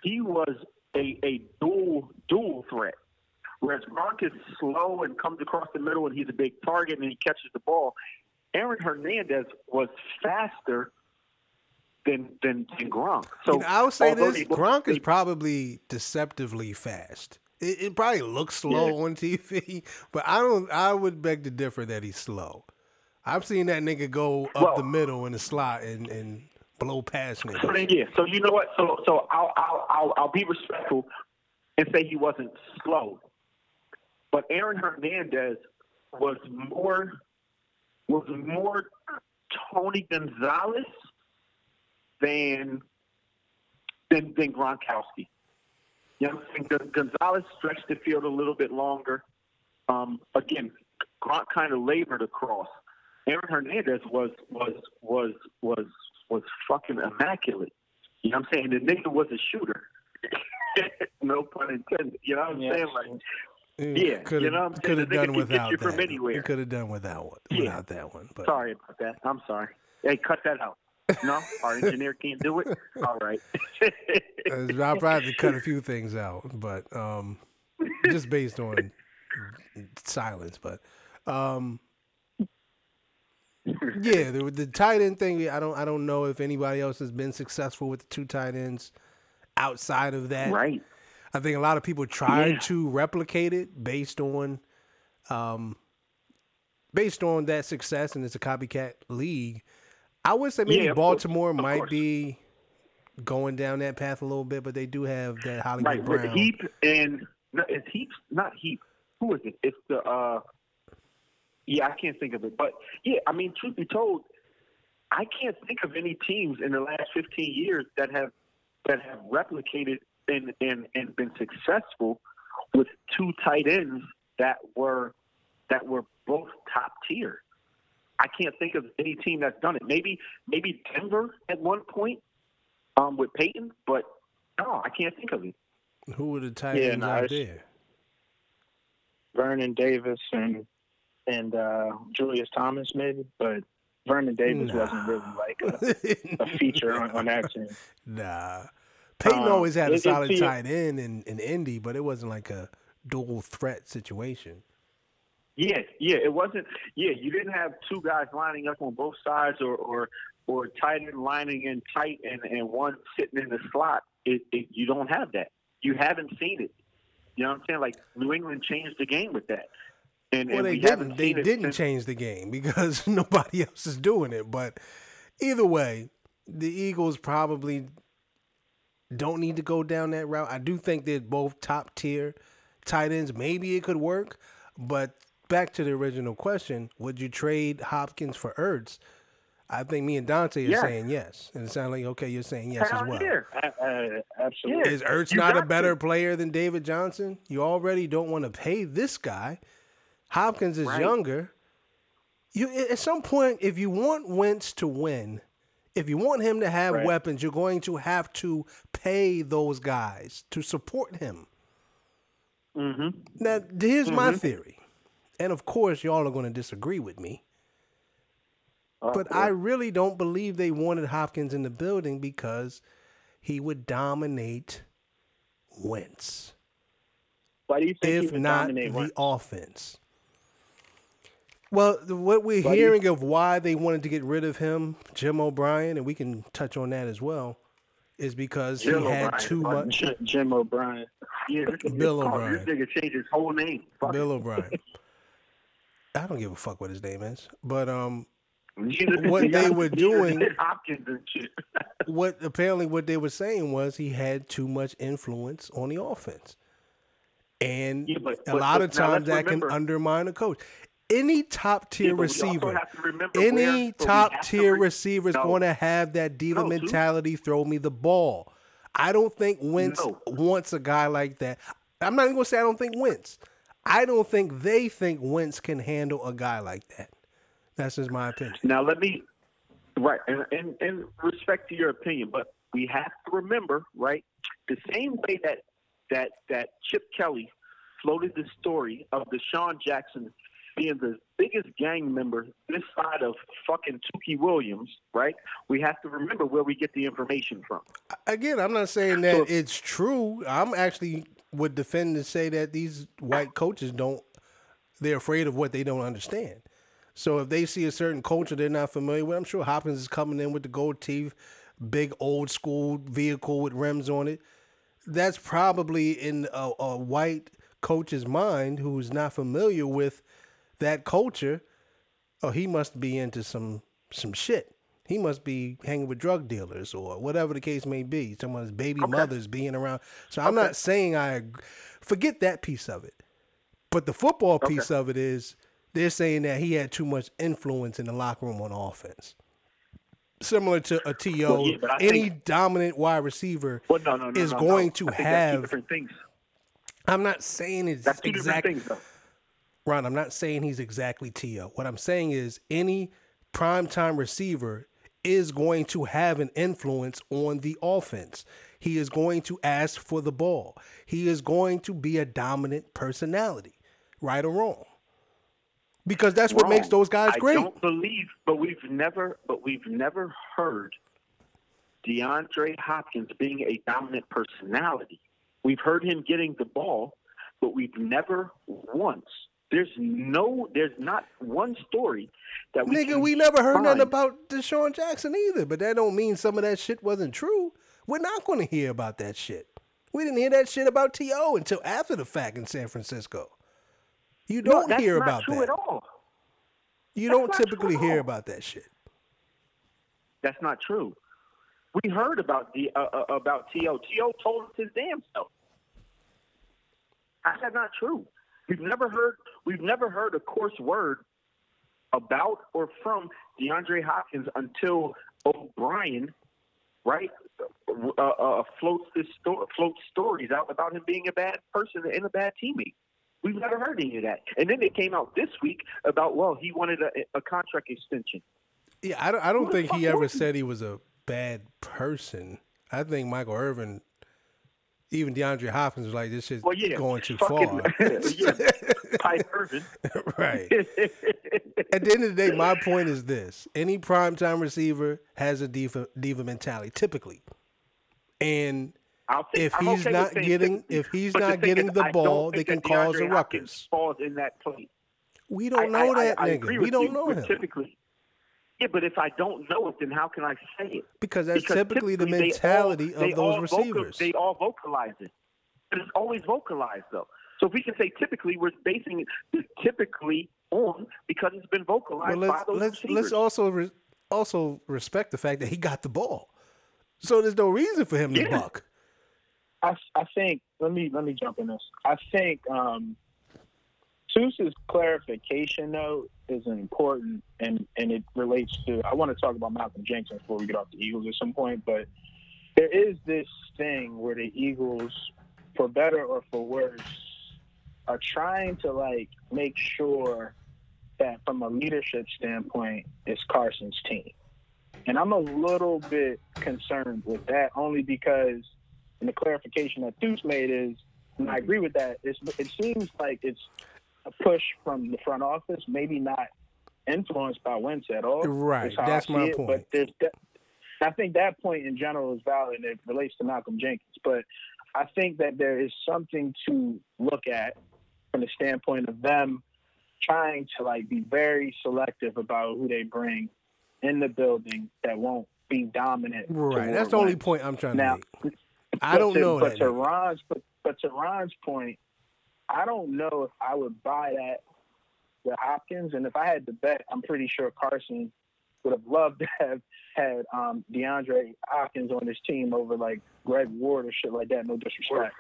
[SPEAKER 2] He was a, a dual dual threat. Whereas Gronk is slow and comes across the middle and he's a big target and he catches the ball. Aaron Hernandez was faster than than, than Gronk. So
[SPEAKER 1] you know, I'll say this: Gronk is probably deceptively fast. It, it probably looks slow yeah. on TV, but I don't. I would beg to differ that he's slow. I've seen that nigga go up well, the middle in the slot and, and blow past niggas.
[SPEAKER 2] So then, yeah. So you know what? So so I'll I'll I'll, I'll be respectful and say he wasn't slow, but Aaron Hernandez was more was more Tony Gonzalez than than than Gronkowski. You know, Gonzalez stretched the field a little bit longer. Um, again, Gronk kind of labored across. Aaron Hernandez was was was was was fucking immaculate. You know what I'm saying? The nigga was a shooter. no pun intended. You know what I'm saying? Like yeah,
[SPEAKER 1] could
[SPEAKER 2] you know
[SPEAKER 1] could have done without that. Anywhere. Could have done without one, yeah. without that one. But.
[SPEAKER 2] Sorry about that. I'm sorry. Hey, cut that out. No, our engineer can't do it. All right.
[SPEAKER 1] I'll probably cut a few things out, but um, just based on silence. But um, yeah, the, the tight end thing. I don't. I don't know if anybody else has been successful with the two tight ends outside of that.
[SPEAKER 2] Right.
[SPEAKER 1] I think a lot of people tried yeah. to replicate it based on, um, based on that success, and it's a copycat league. I would say maybe yeah, Baltimore might course. be going down that path a little bit, but they do have that Hollywood
[SPEAKER 2] right,
[SPEAKER 1] Brown.
[SPEAKER 2] With Heap and no, it's Heap, not Heap. Who is it? It's the uh, yeah, I can't think of it, but yeah, I mean, truth be told, I can't think of any teams in the last 15 years that have that have replicated and and, and been successful with two tight ends that were that were both top tier. I can't think of any team that's done it. Maybe maybe Denver at one point um, with Peyton, but no, I can't think of it.
[SPEAKER 1] Who were the tight yeah, ends out there?
[SPEAKER 3] Vernon Davis and and uh, Julius Thomas, maybe, but Vernon Davis nah. wasn't really like a, a feature on, on, that team.
[SPEAKER 1] Nah, Peyton um, always had a solid tight end in, in Indy, but it wasn't like a dual threat situation.
[SPEAKER 2] Yeah, yeah, it wasn't. Yeah, you didn't have two guys lining up on both sides, or or or tight end lining in tight, and and one sitting in the slot. It, it, you don't have that. You haven't seen it. You know what I'm saying? Like New England changed the game with that.
[SPEAKER 1] And, well, and they we didn't. They didn't since... change the game because nobody else is doing it. But either way, the Eagles probably don't need to go down that route. I do think they're both top tier tight ends. Maybe it could work, but back to the original question: Would you trade Hopkins for Ertz? I think me and Dante are saying yes, and it sounds like okay, you're saying yes
[SPEAKER 2] Hell
[SPEAKER 1] as well.
[SPEAKER 2] Absolutely.
[SPEAKER 1] Is Ertz you not a better to. player than David Johnson? You already don't want to pay this guy. Hopkins is right. younger. You at some point, if you want Wentz to win, if you want him to have right. weapons, you're going to have to pay those guys to support him.
[SPEAKER 2] Mm-hmm.
[SPEAKER 1] Now, here's mm-hmm. my theory, and of course, y'all are going to disagree with me. but I really don't believe they wanted Hopkins in the building because he would dominate Wentz.
[SPEAKER 3] Why do you think
[SPEAKER 1] if not the offense? Well, what we're Buddy. hearing of why they wanted to get rid of him, Jim O'Brien, and we can touch on that as well, is because Jim he had O'Brien. too much.
[SPEAKER 3] Jim O'Brien.
[SPEAKER 2] Yeah,
[SPEAKER 1] Bill O'Brien.
[SPEAKER 2] This nigga changed his whole name.
[SPEAKER 1] Fuck Bill O'Brien. I don't give a fuck what his name is, but um, what they were doing, what apparently what they were saying was he had too much influence on the offense, and yeah, but, a but, lot of times that remember, can undermine a coach any top tier yeah, receiver, any top tier re- receiver is no. going to have that diva no, mentality. Throw me the ball. I don't think Wentz no. wants a guy like that. I'm not even going to say I don't think Wentz. I don't think they think Wentz can handle a guy like that. That's just my opinion.
[SPEAKER 2] Now let me, right, and, and, and respect to your opinion, but we have to remember, right, the same way that that that Chip Kelly floated the story of DeSean Jackson being the biggest gang member this side of fucking Tookie Williams, right? We have to remember where we get the information from.
[SPEAKER 1] Again, I'm not saying that so, it's true. I'm actually would defend to say that these white coaches don't they're afraid of what they don't understand. So if they see a certain culture they're not familiar with, I'm sure Hopkins is coming in with the gold teeth, big old school vehicle with rims on it. That's probably in a, a white coach's mind who's not familiar with that culture. Oh, he must be into some some shit. He must be hanging with drug dealers or whatever the case may be. Someone's baby okay. mothers being around. So I'm not saying I forget that piece of it. But the football piece okay. of it is they're saying that he had too much influence in the locker room on offense. Similar to a TO, well, yeah, any think, dominant wide receiver
[SPEAKER 2] well, no, no, no,
[SPEAKER 1] is going to have
[SPEAKER 2] different things.
[SPEAKER 1] I'm not saying it's
[SPEAKER 2] that's two
[SPEAKER 1] exactly
[SPEAKER 2] different things,
[SPEAKER 1] Ron, I'm not saying he's exactly T.O. What I'm saying is any primetime receiver is going to have an influence on the offense. He is going to ask for the ball. He is going to be a dominant personality, right or wrong. Because that's wrong. what makes those guys great.
[SPEAKER 2] I don't believe, but we've never, but we've never heard DeAndre Hopkins being a dominant personality. We've heard him getting the ball, but we've never once. There's no, there's not one story that we.
[SPEAKER 1] Nigga, we never heard find. nothing about DeSean Jackson either. But that don't mean some of that shit wasn't true. We're not going to hear about that shit. We didn't hear that shit about To until after the fact in San Francisco. You don't
[SPEAKER 2] no,
[SPEAKER 1] hear about
[SPEAKER 2] that.
[SPEAKER 1] at
[SPEAKER 2] all.
[SPEAKER 1] You
[SPEAKER 2] that's
[SPEAKER 1] don't typically hear about that shit.
[SPEAKER 2] That's not true. We heard about the uh, uh, about To. To told us his damn self. That's not true. We've never heard we've never heard a coarse word about or from DeAndre Hopkins until O'Brien, right, uh, uh, floats this sto- floats stories out about him being a bad person and a bad teammate. We've never heard any of that. And then it came out this week about well, he wanted a, a contract extension.
[SPEAKER 1] Yeah, I don't. I don't think he ever said he was a bad person. I think Michael Irvin, even DeAndre Hopkins was like, this is well, yeah, going too fucking, far.
[SPEAKER 2] yeah, Pipe Irvin.
[SPEAKER 1] right. At the end of the day, my point is this: any primetime receiver has a diva, diva mentality, typically, and if
[SPEAKER 2] I'm
[SPEAKER 1] he's
[SPEAKER 2] okay
[SPEAKER 1] not getting if he's not getting the ball, they can cause a ruckus.
[SPEAKER 2] Falls in that plate.
[SPEAKER 1] We don't know I, that I, nigga. we don't you, know him.
[SPEAKER 2] Typically, yeah, but if I don't know it, then how can I say it?
[SPEAKER 1] Because that's because typically, typically, the mentality
[SPEAKER 2] all,
[SPEAKER 1] of those receivers.
[SPEAKER 2] Vocal, they all vocalize it. But it's always vocalized though. So if we can say typically, we're basing it typically on because it's been vocalized well, let's, by those
[SPEAKER 1] let's,
[SPEAKER 2] receivers.
[SPEAKER 1] Let's also re- also respect the fact that he got the ball. So there's no reason for him to buck.
[SPEAKER 3] I, I think let me let me jump in this. I think um, Toose's clarification though is important, and and it relates to. I want to talk about Malcolm Jenkins before we get off the Eagles at some point, but there is this thing where the Eagles, for better or for worse, are trying to like make sure that from a leadership standpoint, it's Carson's team. And I'm a little bit concerned with that only because, and the clarification that Deuce made is, and I agree with that, it seems like it's a push from the front office, maybe not influenced by Wentz at all.
[SPEAKER 1] Right, that's my
[SPEAKER 3] it,
[SPEAKER 1] point.
[SPEAKER 3] But there's, I think that point in general is valid and it relates to Malcolm Jenkins. But I think that there is something to look at from the standpoint of them trying to like be very selective about who they bring in the building that won't be dominant.
[SPEAKER 1] Right. That's the only point I'm trying
[SPEAKER 3] now,
[SPEAKER 1] to make. I don't
[SPEAKER 3] to,
[SPEAKER 1] know
[SPEAKER 3] but
[SPEAKER 1] that.
[SPEAKER 3] To Ron's, but, but to Ron's point, I don't know if I would buy that with Hopkins. And if I had to bet, I'm pretty sure Carson would have loved to have had um, DeAndre Hopkins on his team over like Greg Ward or shit like that. No disrespect.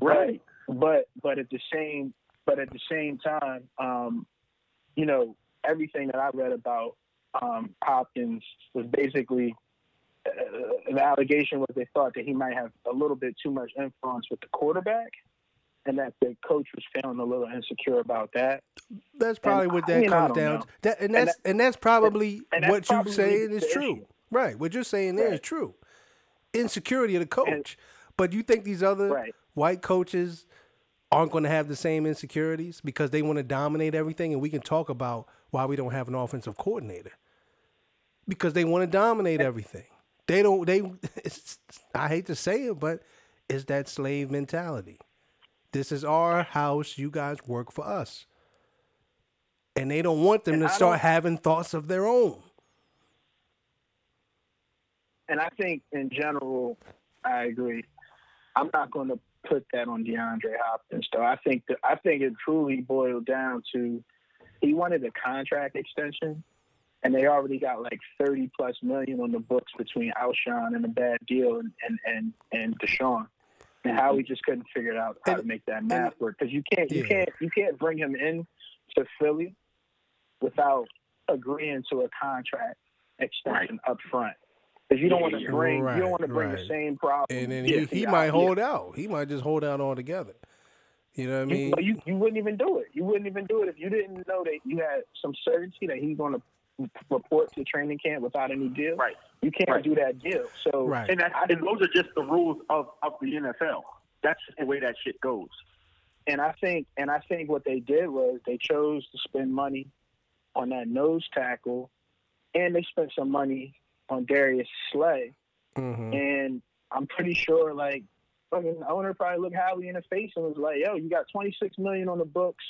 [SPEAKER 2] Right.
[SPEAKER 3] But but at the same but at the same time, um, you know, everything that I read about um, Hopkins was basically uh, the allegation was they thought that he might have a little bit too much influence with the quarterback and that the coach was feeling a little insecure about that.
[SPEAKER 1] That's probably
[SPEAKER 3] and,
[SPEAKER 1] what that
[SPEAKER 3] I mean,
[SPEAKER 1] comes down to. That, and that's and, that, and that's probably
[SPEAKER 3] and that's
[SPEAKER 1] what you're saying is true.
[SPEAKER 3] Issue.
[SPEAKER 1] Right. What you're saying there
[SPEAKER 3] right.
[SPEAKER 1] is true. Insecurity of the coach. but you think these other
[SPEAKER 3] right.
[SPEAKER 1] white coaches aren't going to have the same insecurities because they want to dominate everything, and we can talk about why we don't have an offensive coordinator because they want to dominate everything. They don't. They. I hate to say it, but it's that slave mentality. This is our house. You guys work for us, and they don't want them and to I start having thoughts of their own.
[SPEAKER 3] And I think, in general, I agree. I'm not going to put that on DeAndre Hopkins, though. I think that I think it truly boiled down to he wanted a contract extension, and they already got like 30 plus million on the books between Alshon and a bad deal and and and, and DeSean. And how we just couldn't figure out how and, to make that math and, work because you can't you yeah. can't you can't bring him in to Philly without agreeing to a contract extension right. up front. Because you don't want to bring right, you don't want to bring right. the same problem.
[SPEAKER 1] And then he, he might hold out. He might just hold out altogether. You know what I mean?
[SPEAKER 3] You, you, you wouldn't even do it. You wouldn't even do it if you didn't know that you had some certainty that he's going to report to training camp without any deal.
[SPEAKER 2] Right.
[SPEAKER 3] You can't
[SPEAKER 2] right.
[SPEAKER 3] do that deal. So
[SPEAKER 1] right.
[SPEAKER 2] and, and those are just the rules of, of the NFL. That's the way that shit goes.
[SPEAKER 3] And I think and I think what they did was they chose to spend money on that nose tackle, and they spent some money on Darius Slay. Mm-hmm. And I'm pretty sure like fucking owner probably looked Howie in the face and was like, "Yo, you got 26 million on the books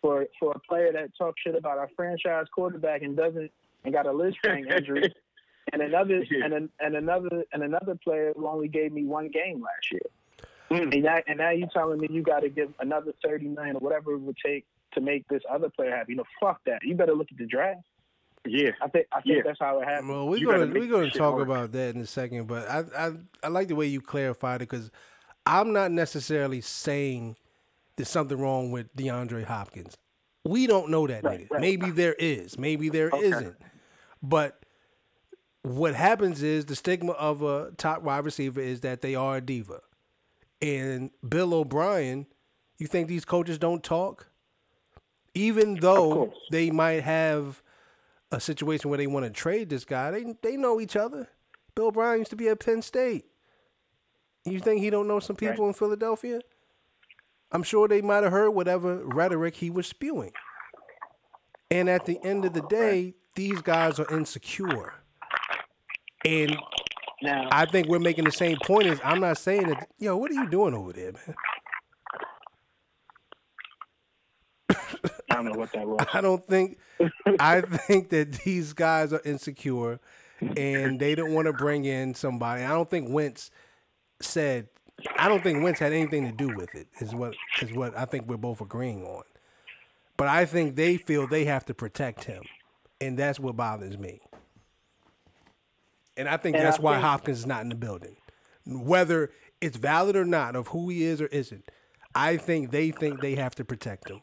[SPEAKER 3] for for a player that talks shit about our franchise quarterback and doesn't and got a Lisfranc injury." and another and, an, and another and another player who only gave me one game last year. Mm. And, now, and now you telling me you got to give another thirty million or whatever it would take to make this other player happy. You know, fuck that. You better look at the draft.
[SPEAKER 2] Yeah,
[SPEAKER 3] I think I think yeah. that's how it happened.
[SPEAKER 1] Well, we're gonna we're gonna talk work. about that in a second, but I I I like the way you clarified it because I'm not necessarily saying there's something wrong with DeAndre Hopkins. We don't know that right, nigga. Right. Maybe there is. Maybe there okay. not But what happens is the stigma of a top wide receiver is that they are a diva. And Bill O'Brien, you think these coaches don't talk? Even though they might have a situation where they want to trade this guy. They they know each other. Bill O'Brien used to be at Penn State. You think he don't know some people right. in Philadelphia? I'm sure they might have heard whatever rhetoric he was spewing. And at the end of the day, these guys are insecure. And now, I think we're making the same point as I'm not saying that, yo, what are you doing over there, man?
[SPEAKER 3] I don't know what that was.
[SPEAKER 1] I don't think. I think that these guys are insecure, and they don't want to bring in somebody. I don't think Wentz said. I don't think Wentz had anything to do with it. Is what is what I think we're both agreeing on. But I think they feel they have to protect him, and that's what bothers me. And I think and that's I why think, Hopkins is not in the building, whether it's valid or not of who he is or isn't. I think they think they have to protect him.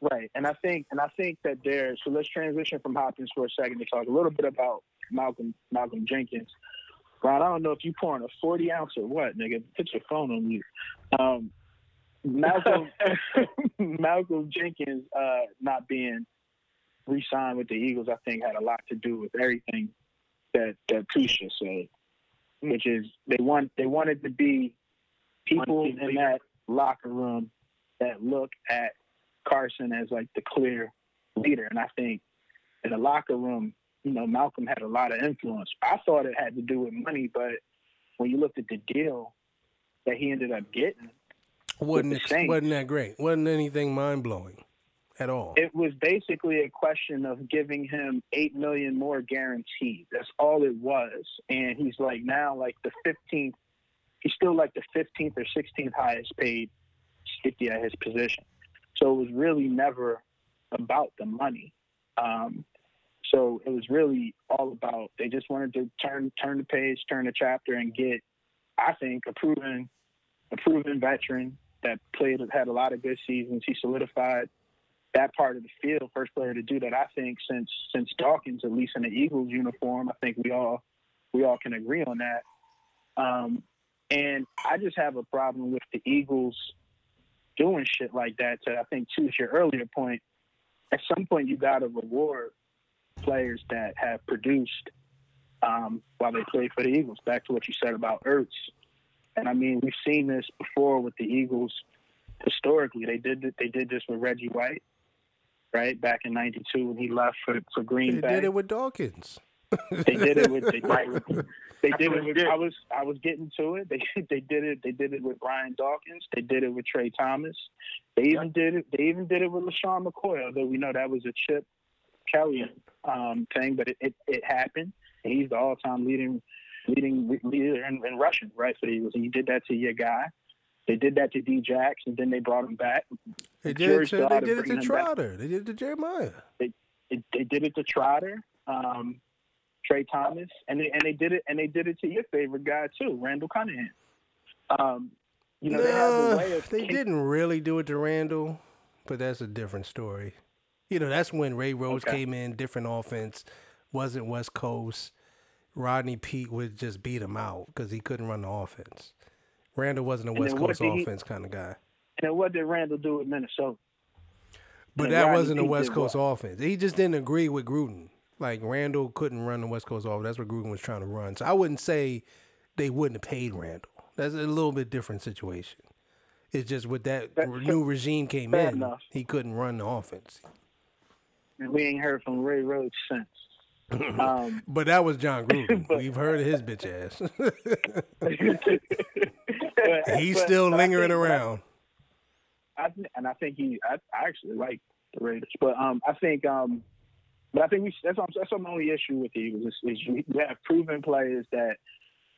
[SPEAKER 3] Right, and I think and I think that there. So let's transition from Hopkins for a second to talk a little bit about Malcolm Malcolm Jenkins. Ron, I don't know if you pouring a forty ounce or what, nigga. Put your phone on mute. Um, Malcolm Malcolm Jenkins uh, not being re-signed with the Eagles, I think, had a lot to do with everything that that Tusha said, which is they want they wanted to be people in that locker room that look at Carson as like the clear leader. And I think in the locker room, you know, Malcolm had a lot of influence. I thought it had to do with money, but when you looked at the deal that he ended up getting,
[SPEAKER 1] wasn't wasn't that great? Wasn't anything mind blowing at all?
[SPEAKER 3] It was basically a question of giving him eight million more guaranteed. That's all it was, and he's like now like the fifteenth. He's still like the fifteenth or sixteenth highest paid safety at his position. So it was really never about the money. Um, so it was really all about they just wanted to turn turn the page, turn the chapter, and get, I think, a proven a proven veteran that played had a lot of good seasons. He solidified that part of the field, first player to do that. I think since since Dawkins, at least in the Eagles uniform, I think we all we all can agree on that. Um, and I just have a problem with the Eagles doing shit like that. To I think to your earlier point, at some point you got to reward players that have produced um, while they play for the Eagles. Back to what you said about Ertz. And I mean, we've seen this before with the Eagles. Historically, they did they did this with Reggie White, right back in '92 when he left for for Green
[SPEAKER 1] they
[SPEAKER 3] Bay.
[SPEAKER 1] They did it with Dawkins.
[SPEAKER 3] they did it with they, right, they did it with I was I was getting to it. They they did it they did it with Brian Dawkins. They did it with Tra Thomas. They even did it they even did it with LeSean McCoy, although we know that was a Chip Kelly um, thing, but it, it, it happened. And he's the all time leading leading leader in, in rushing, right, the Eagles. And you did that to your guy. They did that to D-Jax, and then they brought him back.
[SPEAKER 1] They did it to, they did it to Trotter. They did it to Jeremiah.
[SPEAKER 3] They, they, they did it to Trotter. Um, Tra Thomas, and they and they did it and they did it to your favorite guy too, Randall Cunningham. Um, you know,
[SPEAKER 1] nah,
[SPEAKER 3] they have a way of
[SPEAKER 1] they didn't really do it to Randall, but that's a different story. You know, that's when Ray Rhodes okay. came in, different offense, wasn't West Coast. Rodney Peete would just beat him out because he couldn't run the offense. Randall wasn't a West Coast offense kind of guy.
[SPEAKER 3] And what did Randall do with Minnesota?
[SPEAKER 1] But that Rodney wasn't a West Coast offense. He just didn't agree with Gruden. Like Randall couldn't run the West Coast offense. That's what Gruden was trying to run. So I wouldn't say they wouldn't have paid Randall. That's a little bit different situation. It's just with that new regime came in, enough. he couldn't run the offense.
[SPEAKER 3] And we ain't heard from Ray Rhodes since.
[SPEAKER 1] Um, but that was Jon Gruden. but, We've heard of his bitch ass. but, He's but, still lingering around.
[SPEAKER 3] I, and I think he. I, I, actually like the Raiders, but um, I think um, but I think we, that's that's my only issue with the Eagles is, is you have proven players that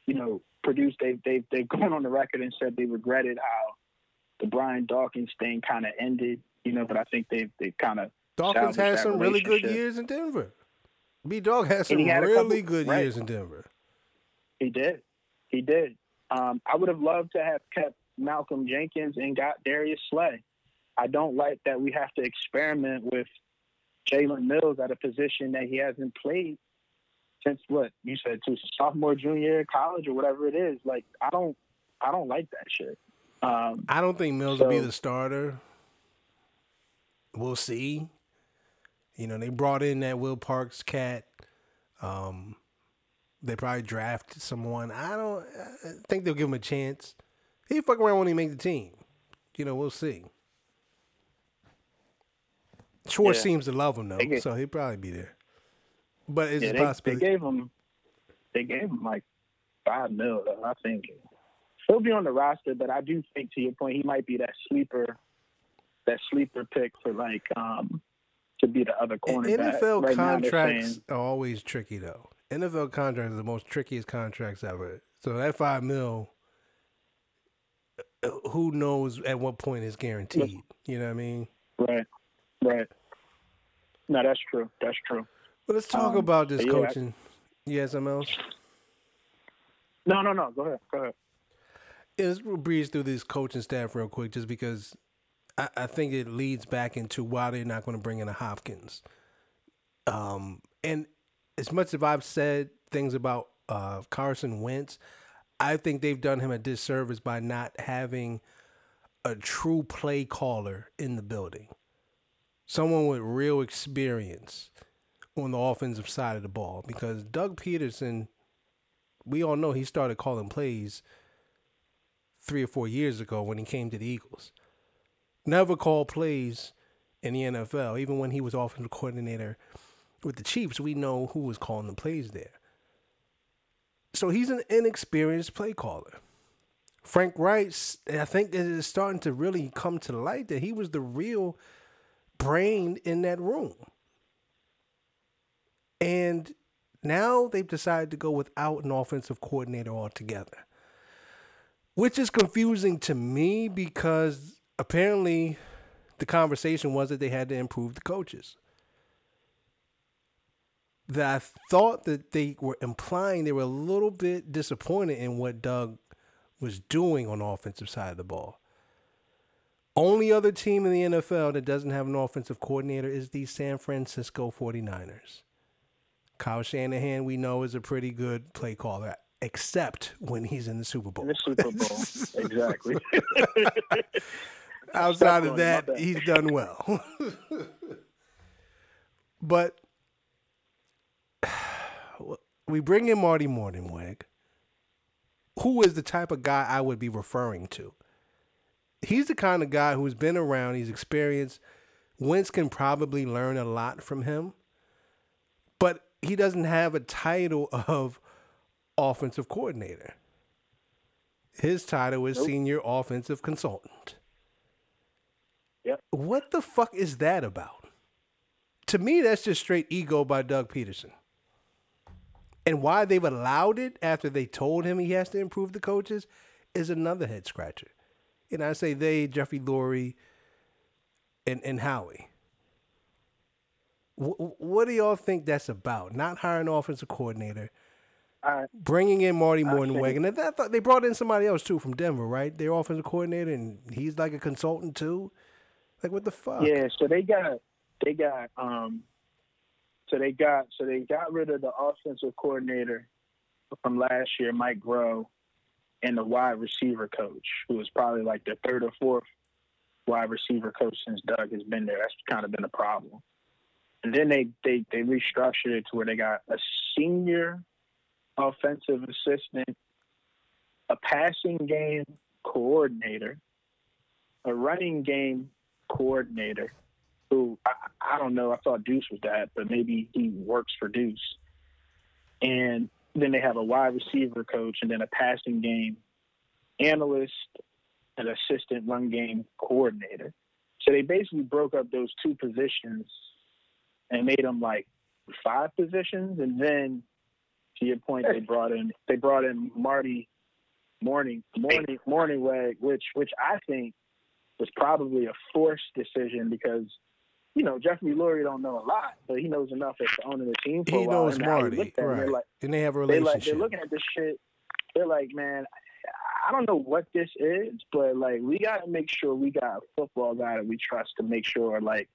[SPEAKER 3] you know produced. They've they've they've gone on the record and said they regretted how the Brian Dawkins thing kind of ended. You know, but I think they've they've kind of
[SPEAKER 1] Dawkins had some really good years in Denver. B Dog had some had really couple, good right. years in Denver.
[SPEAKER 3] He did. He did. Um, I would have loved to have kept Malcolm Jenkins and got Darius Slay. I don't like that we have to experiment with Jalen Mills at a position that he hasn't played since what you said to sophomore, junior college, or whatever it is. Like I don't, I don't like that shit. Um,
[SPEAKER 1] I don't think Mills so, will be the starter. We'll see. You know, they brought in that Will Parks cat. Um, they probably drafted someone. I don't I think they'll give him a chance. He fuck around when he make the team. You know, we'll see. Schwartz yeah. seems to love him though, gave, so he'll probably be there. But it's yeah, a possibility.
[SPEAKER 3] They gave him, they gave him like five mil. Though, I think he'll be on the roster, but I do think, to your point, he might be that sleeper, that sleeper pick for like um to be the other cornerback.
[SPEAKER 1] NFL right contracts are always tricky though. NFL contracts are the most trickiest contracts ever. So that five mil, uh, who knows at what point is guaranteed? You know what I mean?
[SPEAKER 3] Right. Right. No, that's true. That's true.
[SPEAKER 1] But let's talk um, about this yeah, coaching. I, you have something else?
[SPEAKER 3] No, no, no. Go ahead. Go ahead.
[SPEAKER 1] Yeah, let's breeze through this coaching staff real quick, just because I, I think it leads back into why they're not going to bring in a Hopkins. Um, and as much as I've said things about uh, Carson Wentz, I think they've done him a disservice by not having a true play caller in the building someone with real experience on the offensive side of the ball because Doug Pederson, we all know he started calling plays three or four years ago when he came to the Eagles. Never called plays in the NFL, even when he was offensive coordinator with the Chiefs. We know who was calling the plays there. So he's an inexperienced play caller. Frank Reich, I think it is starting to really come to light that he was the real brain in that room. And now they've decided to go without an offensive coordinator altogether, which is confusing to me because apparently the conversation was that they had to improve the coaches. That I thought that they were implying they were a little bit disappointed in what Doug was doing on the offensive side of the ball. Only other team in the NFL that doesn't have an offensive coordinator is the San Francisco 49ers. Kyle Shanahan, we know, is a pretty good play caller, except when he's in the Super Bowl.
[SPEAKER 3] In the Super Bowl, exactly.
[SPEAKER 1] Outside of that, he's done well. but we bring in Marty Mornhinweg, who is the type of guy I would be referring to. He's the kind of guy who's been around, he's experienced. Wentz can probably learn a lot from him, but he doesn't have a title of offensive coordinator. His title is nope. senior offensive consultant.
[SPEAKER 3] Yep.
[SPEAKER 1] What the fuck is that about? To me, that's just straight ego by Doug Pederson. And why they've allowed it after they told him he has to improve the coaches is another head scratcher. And I say they, Jeffrey Lurie, and, and Howie. W- what do y'all think that's about? Not hiring an offensive coordinator, bringing in Marty Mornhinweg, and I thought they brought in somebody else too from Denver, right? Their offensive coordinator, and he's like a consultant too. Like what the fuck?
[SPEAKER 3] Yeah, so they got they got um so they got so they got rid of the offensive coordinator from last year, Mike Groh, and the wide receiver coach, who was probably like the third or fourth wide receiver coach since Doug has been there. That's kind of been a problem. And then they they they restructured it to where they got a senior offensive assistant, a passing game coordinator, a running game coordinator, who I, I don't know. I thought Deuce was that, but maybe he works for Deuce. And then they have a wide receiver coach, and then a passing game analyst, an assistant run game coordinator. So they basically broke up those two positions and made them like five positions. And then, to your point, they brought in they brought in Marty Morning Morning Mornhinweg, which which I think was probably a forced decision because you know, Jeffrey Lurie don't know a lot, but he knows enough as to owning the team for
[SPEAKER 1] he
[SPEAKER 3] a while.
[SPEAKER 1] knows Marty, right? Like, and they have a relationship.
[SPEAKER 3] They like, they're looking at this shit. They're like, man, I don't know what this is, but like, we got to make sure we got a football guy that we trust to make sure like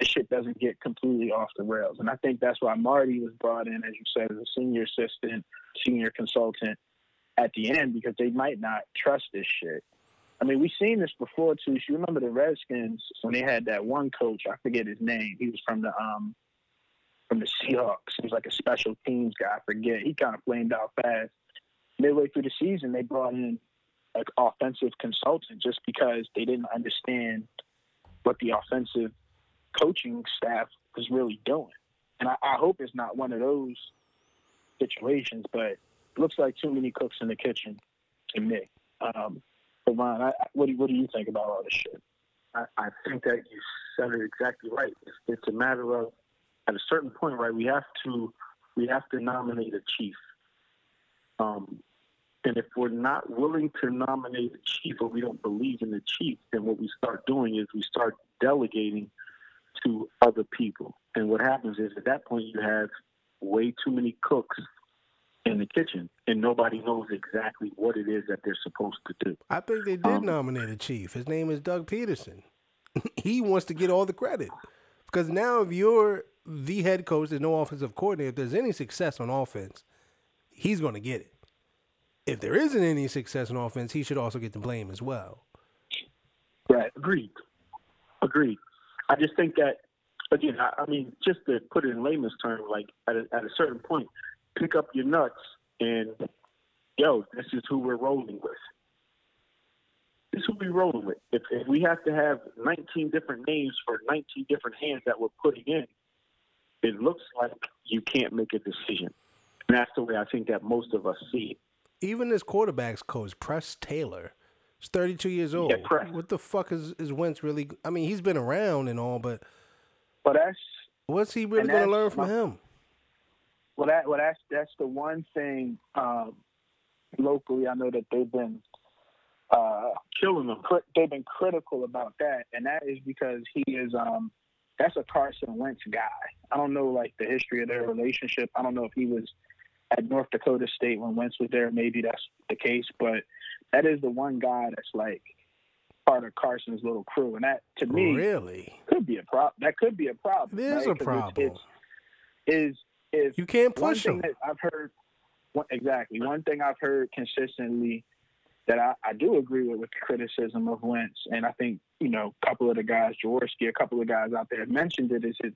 [SPEAKER 3] the shit doesn't get completely off the rails. And I think that's why Marty was brought in, as you said, as a senior assistant, senior consultant at the end because they might not trust this shit. I mean, we've seen this before too. You remember the Redskins when they had that one coach? I forget his name. He was from the um from the Seahawks. He was like a special teams guy. I forget. He kind of flamed out fast. Midway through the season, they brought in like offensive consultant just because they didn't understand what the offensive coaching staff was really doing. And I, I hope it's not one of those situations, but it looks like too many cooks in the kitchen to me. Um, Ron, I, what do what do you think about all this shit?
[SPEAKER 2] I, I think that you said it exactly right. It's, it's a matter of at a certain point, right? We have to we have to nominate a chief. Um, and if we're not willing to nominate a chief or we don't believe in the chief, then what we start doing is we start delegating to other people. And what happens is at that point you have way too many cooks in the kitchen, and nobody knows exactly what it is that they're supposed to do.
[SPEAKER 1] I think they did um, nominate a chief. His name is Doug Pederson. he wants to get all the credit because now if you're the head coach, there's no offensive coordinator. If there's any success on offense, he's going to get it. If there isn't any success on offense, he should also get the blame as well.
[SPEAKER 2] Right. Agreed. Agreed. I just think that again. I, I mean, just to put it in layman's terms, like at a, at a certain point, pick up your nuts and yo, this is who we're rolling with. This is who we're rolling with. If, if we have to have 19 different names for 19 different hands that we're putting in, it looks like you can't make a decision. And that's the way I think that most of us see it.
[SPEAKER 1] Even this quarterback's coach, Press Taylor, is 32 years old.
[SPEAKER 2] Yeah,
[SPEAKER 1] what the fuck is, is Wentz really? I mean, he's been around and all, but.
[SPEAKER 3] But that's.
[SPEAKER 1] What's he really going to learn from my, him?
[SPEAKER 3] Well, that well that's that's the one thing um, locally. I know that they've been uh,
[SPEAKER 2] killing them.
[SPEAKER 3] they've been critical about that, and that is because he is um, that's a Carson Wentz guy. I don't know like the history of their relationship. I don't know if he was at North Dakota State when Wentz was there. Maybe that's the case, but that is the one guy that's like part of Carson's little crew, and that to me
[SPEAKER 1] really
[SPEAKER 3] could be a problem. That could be a problem.
[SPEAKER 1] It is right? a problem.
[SPEAKER 3] It's, it's, is is
[SPEAKER 1] you can't push
[SPEAKER 3] one
[SPEAKER 1] them.
[SPEAKER 3] I've heard one, exactly one thing I've heard consistently that I, I do agree with with the criticism of Wentz, and I think you know a couple of the guys, Jaworski, a couple of guys out there mentioned it is his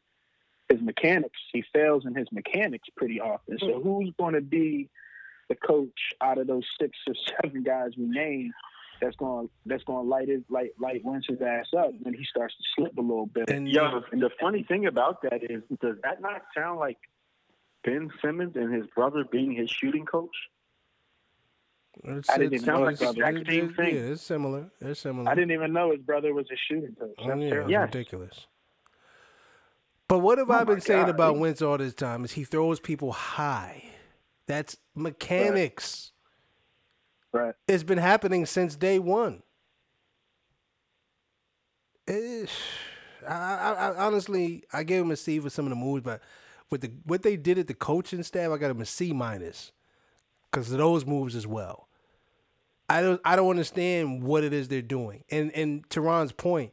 [SPEAKER 3] his mechanics. He fails in his mechanics pretty often. So mm-hmm. who's going to be the coach out of those six or seven guys we named that's going that's going to light his light light Wentz's ass up when he starts to slip a little bit.
[SPEAKER 4] And yo, the funny thing about that is, does that not sound like Ben Simmons and his brother being his shooting coach?
[SPEAKER 1] It's,
[SPEAKER 3] I didn't
[SPEAKER 1] it's,
[SPEAKER 3] even know
[SPEAKER 1] it's,
[SPEAKER 3] his
[SPEAKER 4] brother-
[SPEAKER 1] it's-
[SPEAKER 4] exact same
[SPEAKER 1] it's-
[SPEAKER 4] thing.
[SPEAKER 1] Yeah, it's similar. It's similar.
[SPEAKER 3] I didn't even know his brother was a shooting coach.
[SPEAKER 1] Oh,
[SPEAKER 3] That's
[SPEAKER 1] yeah,
[SPEAKER 4] Yes.
[SPEAKER 1] ridiculous. But what have
[SPEAKER 4] Oh
[SPEAKER 1] I been saying
[SPEAKER 4] God.
[SPEAKER 1] about Wentz all this time? Is he throws people high. That's mechanics.
[SPEAKER 3] Right.
[SPEAKER 1] It's been happening since day one. Eh, I, I, I honestly, I gave him a C for some of the moves, but with the what they did at the coaching staff, I got him a C minus because of those moves as well. I don't, I don't understand what it is they're doing. And and to Ron's point,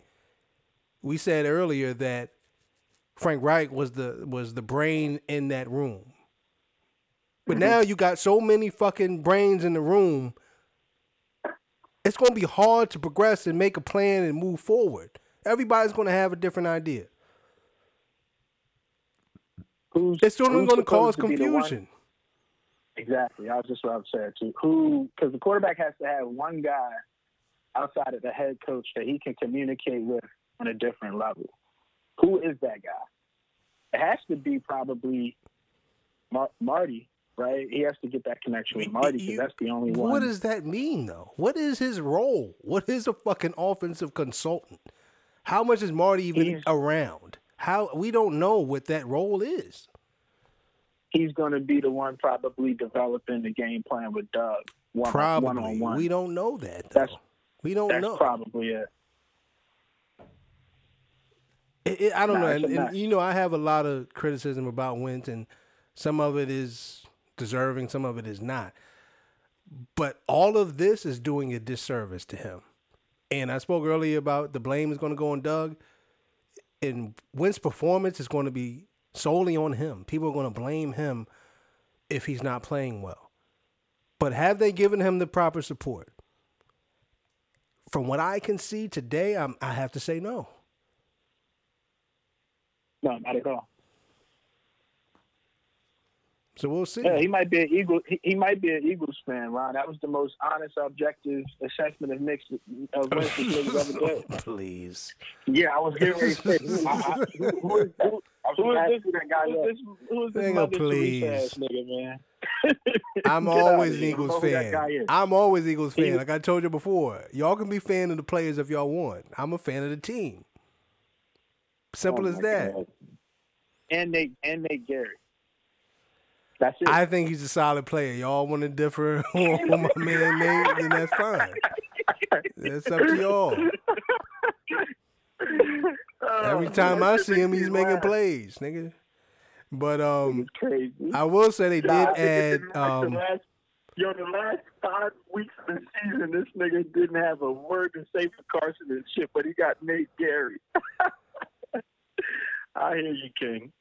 [SPEAKER 1] we said earlier that Frank Reich was the was the brain in that room. But mm-hmm. now you got so many fucking brains in the room. It's going to be hard to progress and make a plan and move forward. Everybody's going to have a different idea.
[SPEAKER 3] Who's
[SPEAKER 1] It's only going to cause
[SPEAKER 3] supposed be the one-
[SPEAKER 1] confusion.
[SPEAKER 3] Exactly. I was just what I was saying too. Who? Because the quarterback has to have one guy outside of the head coach that he can communicate with on a different level. Who is that guy? It has to be probably Mar- Marty, right? He has to get that connection with Marty because that's the only one.
[SPEAKER 1] What does that mean, though? What is his role? What is a fucking offensive consultant? How much is Marty even
[SPEAKER 3] He's-
[SPEAKER 1] around? How we don't know what that role is.
[SPEAKER 3] He's going to be the one probably developing the game plan with Doug one
[SPEAKER 1] Probably
[SPEAKER 3] one on one.
[SPEAKER 1] we don't know that. Though.
[SPEAKER 3] That's-
[SPEAKER 1] we don't
[SPEAKER 3] That's
[SPEAKER 1] know.
[SPEAKER 3] probably it.
[SPEAKER 1] It, it- I don't
[SPEAKER 3] Nah,
[SPEAKER 1] know, and, and, you know, I have a lot of criticism about Wentz, and some of it is deserving, some of it is not. But all of this is doing a disservice to him. And I spoke earlier about the blame is going to go on Doug, and Wentz's performance is going to be solely on him. People are going to blame him if he's not playing well. But have they given him the proper support? From what I can see today, I'm, I have to say no.
[SPEAKER 3] No, not at all.
[SPEAKER 1] So we'll see.
[SPEAKER 3] Yeah, he might be an Eagle. He, he might be an Eagles fan, Ron. That was the most honest, objective assessment of Knicks of Wentz this ever did.
[SPEAKER 1] Please.
[SPEAKER 3] Yeah, I was getting ready to say, who, I, I, who, who is, who, who is this? That guy who is this? Who is this
[SPEAKER 1] Nigga, please.
[SPEAKER 3] Ass nigga, man?
[SPEAKER 1] I'm always an. Eagles fan. I'm always Eagles fan. Like I told you before, y'all can be fan of the players if y'all want. I'm a fan of the team. Simple
[SPEAKER 3] Oh
[SPEAKER 1] as that.
[SPEAKER 3] God. And they and Nate Gerry. That's it.
[SPEAKER 1] I think he's a solid player. Y'all want to differ on my man Nate, then that's fine. That's up to y'all. Every
[SPEAKER 3] Oh,
[SPEAKER 1] time
[SPEAKER 3] that
[SPEAKER 1] I see him, he's making plays, nigga. But um, I will say they did
[SPEAKER 3] Nah,
[SPEAKER 1] add
[SPEAKER 3] like the
[SPEAKER 1] um,
[SPEAKER 3] last- Yo, the last five weeks of the season, this nigga didn't have a word to say for Carson and shit, but he got Nate Gerry. I hear you, King.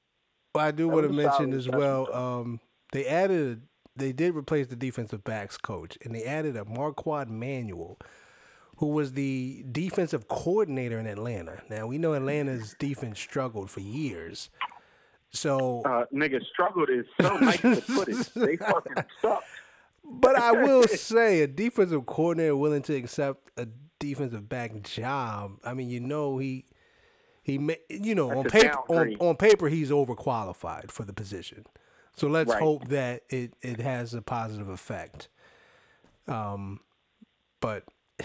[SPEAKER 1] Well, I do
[SPEAKER 3] That
[SPEAKER 1] want to mention as well. Um, they added, they did replace the defensive backs coach, and they added a Marquand Manuel, who was the defensive coordinator in Atlanta. Now we know Atlanta's defense struggled for years, so.
[SPEAKER 4] Uh, nigga, struggled is so nice to put it. They fucking suck.
[SPEAKER 1] but I will say, a defensive coordinator willing to accept a defensive back job. I mean, you know he. He, you know, on
[SPEAKER 4] That's a
[SPEAKER 1] paper, on, on paper, he's overqualified for the position. So let's
[SPEAKER 4] Right.
[SPEAKER 1] hope that it, it has a positive effect. Um, but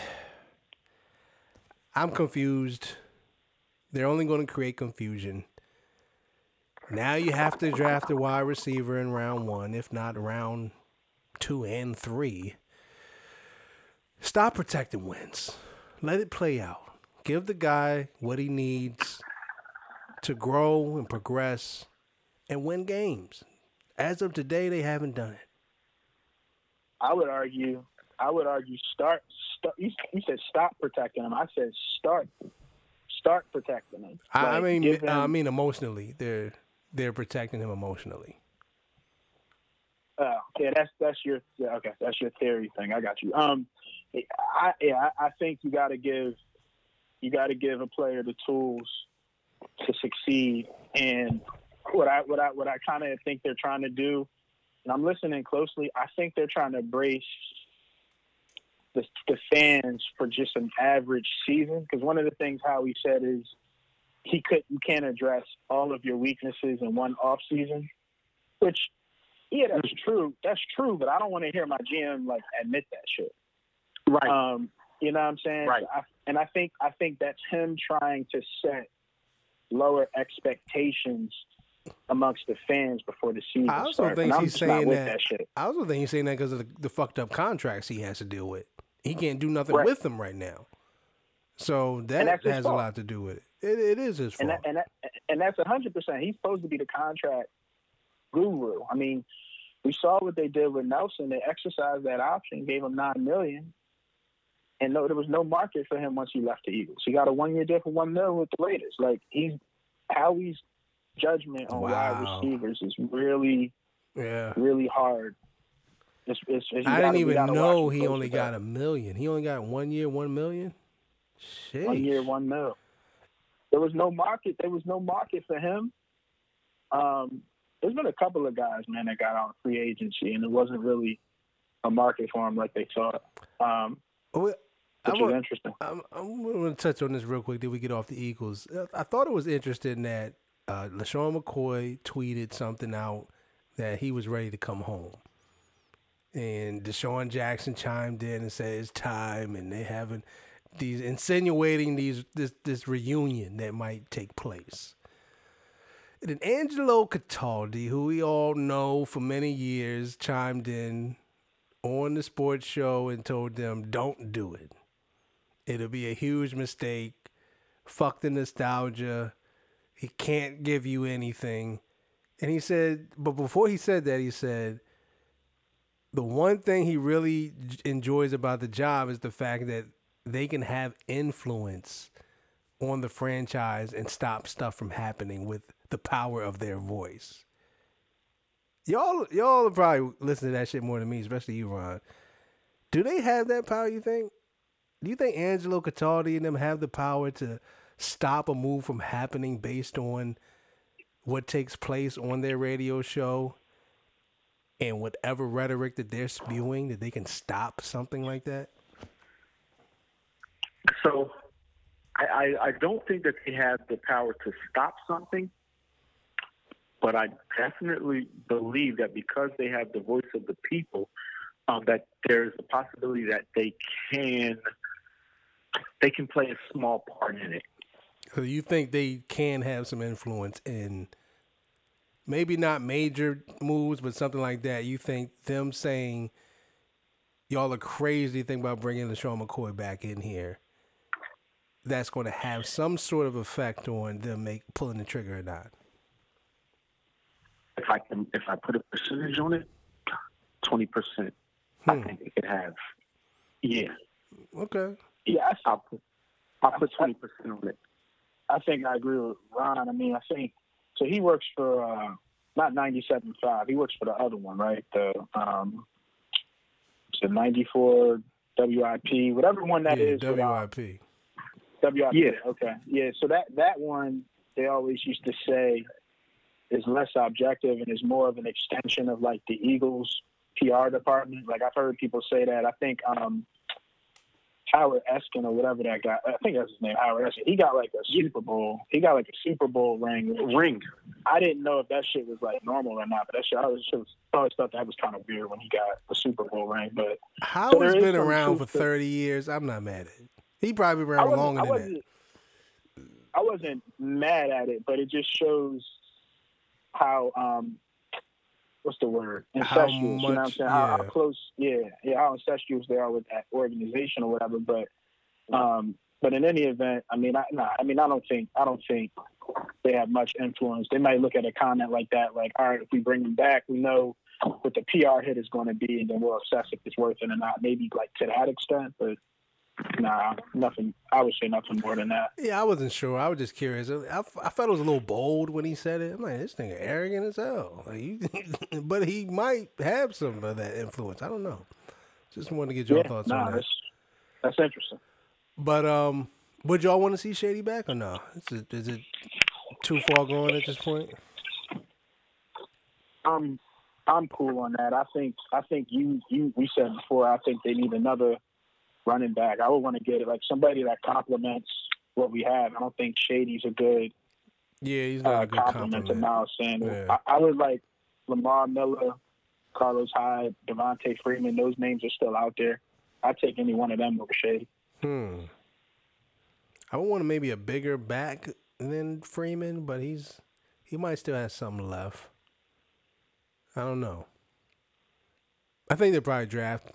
[SPEAKER 1] I'm confused. They're only going to create confusion. Now you have to draft a wide receiver in round one, if not round two and three. Stop protecting Wentz. Let it play out. Give the guy what he needs to grow and progress and win games. As of today, they haven't done it.
[SPEAKER 3] I would argue. I would argue. Start. start you, you said stop protecting him. I said start. Start protecting him.
[SPEAKER 1] I, I mean,
[SPEAKER 3] give
[SPEAKER 1] I mean emotionally. They're they're protecting him emotionally.
[SPEAKER 3] Oh, yeah, that's that's your yeah, okay. That's your theory thing. I got you. Um, I yeah, I, I think you got to give you got to give a player the tools to succeed. And what I what I what I kind of think they're trying to do and I'm listening closely, I think they're trying to brace the, the fans for just an average season. Because one of the things Howie said is he could you can't address all of your weaknesses in one off season, which yeah, that's true. That's true, but I don't want to hear my GM like admit that shit.
[SPEAKER 4] Right.
[SPEAKER 3] Um, you know what I'm saying?
[SPEAKER 4] Right.
[SPEAKER 3] I, and I think I think that's him trying to set lower expectations amongst the fans before the season
[SPEAKER 1] I also
[SPEAKER 3] starts.
[SPEAKER 1] think
[SPEAKER 3] and
[SPEAKER 1] he's saying that-
[SPEAKER 3] that shit.
[SPEAKER 1] I also think he's saying that because of the, the fucked up contracts he has to deal with. He can't do nothing
[SPEAKER 3] Right.
[SPEAKER 1] with them right now. So that has a lot to do with it. It, it is his
[SPEAKER 3] and
[SPEAKER 1] fault.
[SPEAKER 3] that, and that, and that's a hundred percent. He's supposed to be the contract guru. I mean, we saw what they did with Nelson. They exercised that option, gave him nine million, and no, there was no market for him once he left the Eagles. He got a one year deal for one mil with the Raiders. Like he's Howie's judgment on wide receivers is really,
[SPEAKER 1] yeah.
[SPEAKER 3] really hard. It's, it's, it's,
[SPEAKER 1] I
[SPEAKER 3] gotta-
[SPEAKER 1] didn't even know he only got a million. He only got one year, one million. Shit.
[SPEAKER 3] one year, one mil. There was no market. There was no market for him. Um, there's been a couple of guys, man, that got on free agency, and it wasn't really a market for him like they thought, um,
[SPEAKER 1] Well,
[SPEAKER 3] which interesting.
[SPEAKER 1] I'm, I'm going to touch on this real quick. Then we get off the Eagles. I thought it was interesting that uh, LeSean McCoy tweeted something out that he was ready to come home. And DeSean Jackson chimed in and said it's time, and they having these insinuating these this this reunion that might take place. And then Angelo Cataldi, who we all know for many years, chimed in on the sports show and told them, "Don't do it." It'll be a huge mistake. Fuck the nostalgia. He can't give you anything. And he said, but before he said that, he said, the one thing he really enjoys about the job is the fact that they can have influence on the franchise and stop stuff from happening with the power of their voice. Y'all, y'all probably listen to that shit more than me, especially you, Ron. Do they have that power? You think? Do you think Angelo Cataldi and them have the power to stop a move from happening based on what takes place on their radio show and whatever rhetoric that they're spewing that they can stop something like that?
[SPEAKER 4] So I, I, I don't think that they have the power to stop something, but I definitely believe that because they have the voice of the people, um, that there's a possibility that they can they can play a small part in it.
[SPEAKER 1] So you think they can have some influence in maybe not major moves, but something like that? You think them saying y'all are crazy think about bringing the LeSean McCoy back in here? That's going to have some sort of effect on them make pulling the trigger or not.
[SPEAKER 4] If I can, if I put a percentage on it, twenty percent, I
[SPEAKER 1] Hmm.
[SPEAKER 4] think it could have. Yeah,
[SPEAKER 1] Okay.
[SPEAKER 3] Yeah, I,
[SPEAKER 4] I'll put I'll put twenty percent on it.
[SPEAKER 3] I think I agree with Ron. I mean, I think so. He works for uh, not ninety seven five. He works for the other one, right? The um, the ninety four WIP, whatever one that
[SPEAKER 1] yeah,
[SPEAKER 3] is. with,
[SPEAKER 1] WIP.
[SPEAKER 3] WIP.
[SPEAKER 4] Yeah.
[SPEAKER 3] Okay. Yeah. So that that one they always used to say is less objective and is more of an extension of like the Eagles PR department. Like I've heard people say that. I think um Howard Eskin or whatever that guy. I think that's his name, Howard Eskin. He got like a Super Bowl. He got like a Super Bowl ring.
[SPEAKER 4] Ring.
[SPEAKER 3] I didn't know if that shit was like normal or not, but that shit I was, was I always thought that was kind of weird when he got a Super Bowl ring. But
[SPEAKER 1] Howard's
[SPEAKER 3] there is
[SPEAKER 1] been around for
[SPEAKER 3] truth to-
[SPEAKER 1] 30 years. I'm not mad at it. He probably been around
[SPEAKER 3] wasn't,
[SPEAKER 1] longer
[SPEAKER 3] I
[SPEAKER 1] than that.
[SPEAKER 3] I wasn't mad at it, but it just shows how um, what's the word incestuous. you know what I'm
[SPEAKER 1] much-
[SPEAKER 3] saying? How, how close, yeah, yeah, how incestuous they are with that organization or whatever. But um, but in any event, I mean, I, nah, I mean, I don't think I don't think they have much influence. They might look at a comment like that, like, all right, if we bring them back, we know what the PR hit is going to be, and then we'll assess if it's worth it or not. Maybe like to that extent, but nah, nothing. I would say nothing more than that.
[SPEAKER 1] Yeah, I wasn't sure. I was just curious. I, I felt it was a little bold when he said it. I'm like, this nigga arrogant as hell. Like, he, but he might have some of that influence. I don't know. Just wanted to get your
[SPEAKER 3] yeah,
[SPEAKER 1] thoughts
[SPEAKER 3] nah,
[SPEAKER 1] on that.
[SPEAKER 3] that's that's interesting.
[SPEAKER 1] But um, would y'all want to see Shady back or no? Is it, is it too far gone at this point?
[SPEAKER 4] Um,
[SPEAKER 3] I'm cool on that. I think I think you you we said before. I think they need another running back. I would want to get it like somebody that complements what we have. I don't think Shady's a good
[SPEAKER 1] yeah, he's not uh, a good compliment, compliment
[SPEAKER 3] to Miles Sanders. Yeah. I, I would like Lamar Miller, Carlos Hyde, Devonta Freeman. Those names are still out there. I'd take any one of them over Shady.
[SPEAKER 1] Hmm. I would want maybe a bigger back than Freeman, but he's he might still have something left. I don't know. I think they'll probably draft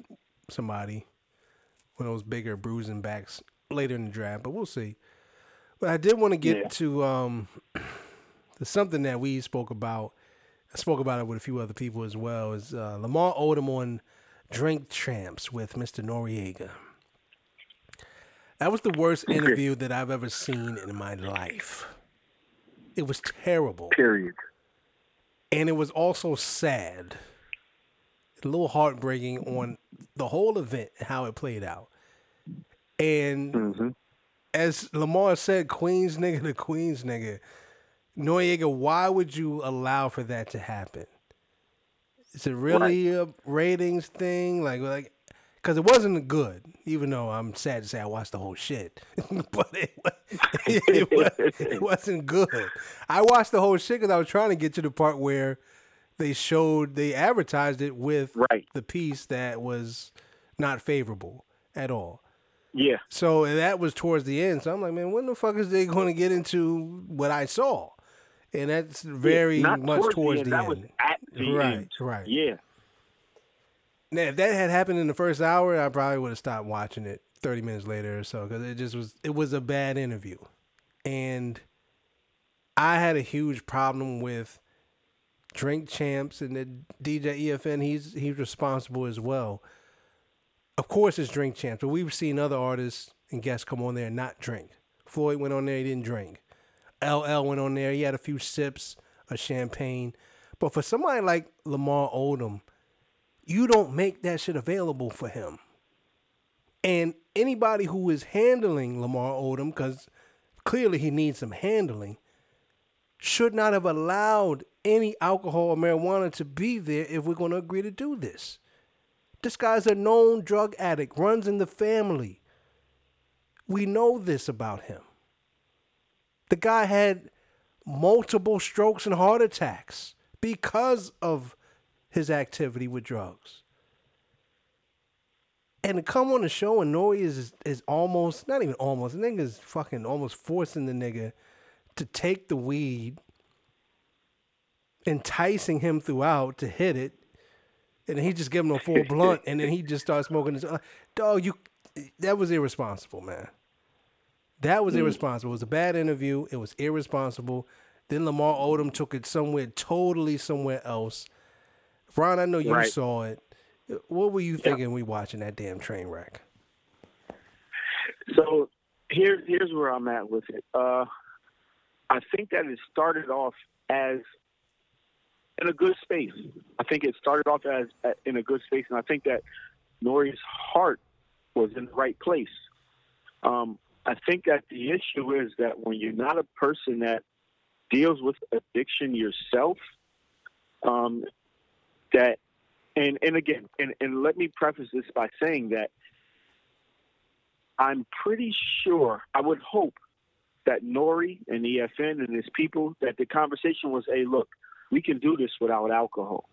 [SPEAKER 1] somebody, one of those bigger bruising backs later in the draft, but we'll see. But I did want to get yeah. to um, something that we spoke about. I spoke about it with a few other people as well. Is uh, Lamar Odom on Drink Champs with Mr. Noreaga? That was the worst interview that I've ever seen in my life. It was terrible.
[SPEAKER 2] Period.
[SPEAKER 1] And it was also sad. A little heartbreaking on the whole event, how it played out. And mm-hmm. as Lamar said, Queens nigga to Queens nigga. Noreaga, why would you allow for that to happen? Is it really right. a ratings thing? Like, like, because it wasn't good. Even though I'm sad to say I watched the whole shit, but it, it, was, it wasn't good. I watched the whole shit because I was trying to get to the part where they showed they advertised it with
[SPEAKER 2] right.
[SPEAKER 1] the piece that was not favorable at all.
[SPEAKER 2] Yeah.
[SPEAKER 1] So that was towards the end. So I'm like, man, when the fuck is they going to get into what I saw? And that's very yeah, much towards, towards the,
[SPEAKER 2] the
[SPEAKER 1] end.
[SPEAKER 2] the
[SPEAKER 1] right,
[SPEAKER 2] end.
[SPEAKER 1] right.
[SPEAKER 2] Yeah.
[SPEAKER 1] Now, if that had happened in the first hour, I probably would have stopped watching it 30 minutes later or so because it just was it was a bad interview. And I had a huge problem with Drink Champs and the DJ EFN. He's he's responsible as well. Of course, it's Drink Champs, but we've seen other artists and guests come on there and not drink. Floyd went on there, he didn't drink. LL went on there, he had a few sips of champagne. But for somebody like Lamar Odom, you don't make that shit available for him. And anybody who is handling Lamar Odom, because clearly he needs some handling, should not have allowed any alcohol or marijuana to be there if we're going to agree to do this. This guy's a known drug addict, runs in the family. We know this about him. The guy had multiple strokes and heart attacks because of his activity with drugs. And to come on the show and Nori is is almost not even almost the nigga's fucking almost forcing the nigga to take the weed, enticing him throughout to hit it, and he just give him a full blunt, and then he just starts smoking his dog. You that was irresponsible, man. That was mm. irresponsible. It was a bad interview. It was irresponsible. Then Lamar Odom took it somewhere totally somewhere else. Ron, I know you right. saw it. What were you thinking yep. we watching that damn train wreck?
[SPEAKER 2] So here, here's where I'm at with it. Uh, I think that it started off as in a good space. I think it started off as in a good space, and I think that Nori's heart was in the right place. Um, I think that the issue is that when you're not a person that deals with addiction yourself, um, that and and again and, and let me preface this by saying that I'm pretty sure I would hope that Nori and EFN and his people that the conversation was, hey, look, we can do this without alcohol.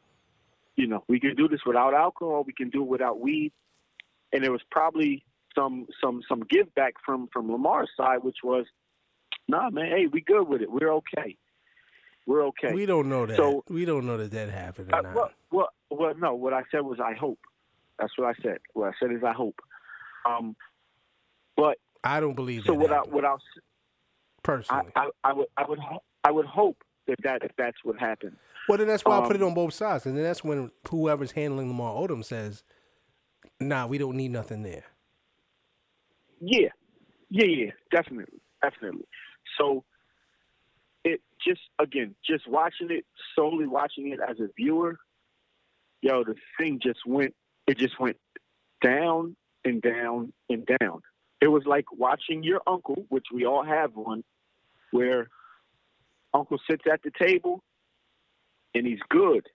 [SPEAKER 2] You know, we can do this without alcohol. We can do it without weed. And there was probably some some some give back from from Lamar's side, which was, nah, man, hey, we good with it. We're okay we're okay.
[SPEAKER 1] We don't know that. So we don't know that that happened. Uh,
[SPEAKER 2] well, well, well, no. What I said was I hope. That's what I said. What I said is I hope. Um, but
[SPEAKER 1] I don't believe.
[SPEAKER 2] So what
[SPEAKER 1] happened.
[SPEAKER 2] I what I
[SPEAKER 1] personally,
[SPEAKER 2] I, I, I, would I would I would hope that that if that's what happened.
[SPEAKER 1] Well, then that's why um, I put it um, on both sides, and then that's when whoever's handling Lamar Odom says, "Nah, we don't need nothing there."
[SPEAKER 2] Yeah, yeah, yeah, definitely, definitely. So it just again, just watching it, solely watching it as a viewer, yo, the thing just went. It just went down and down and down. It was like watching your uncle, which we all have one, where uncle sits at the table and he's good.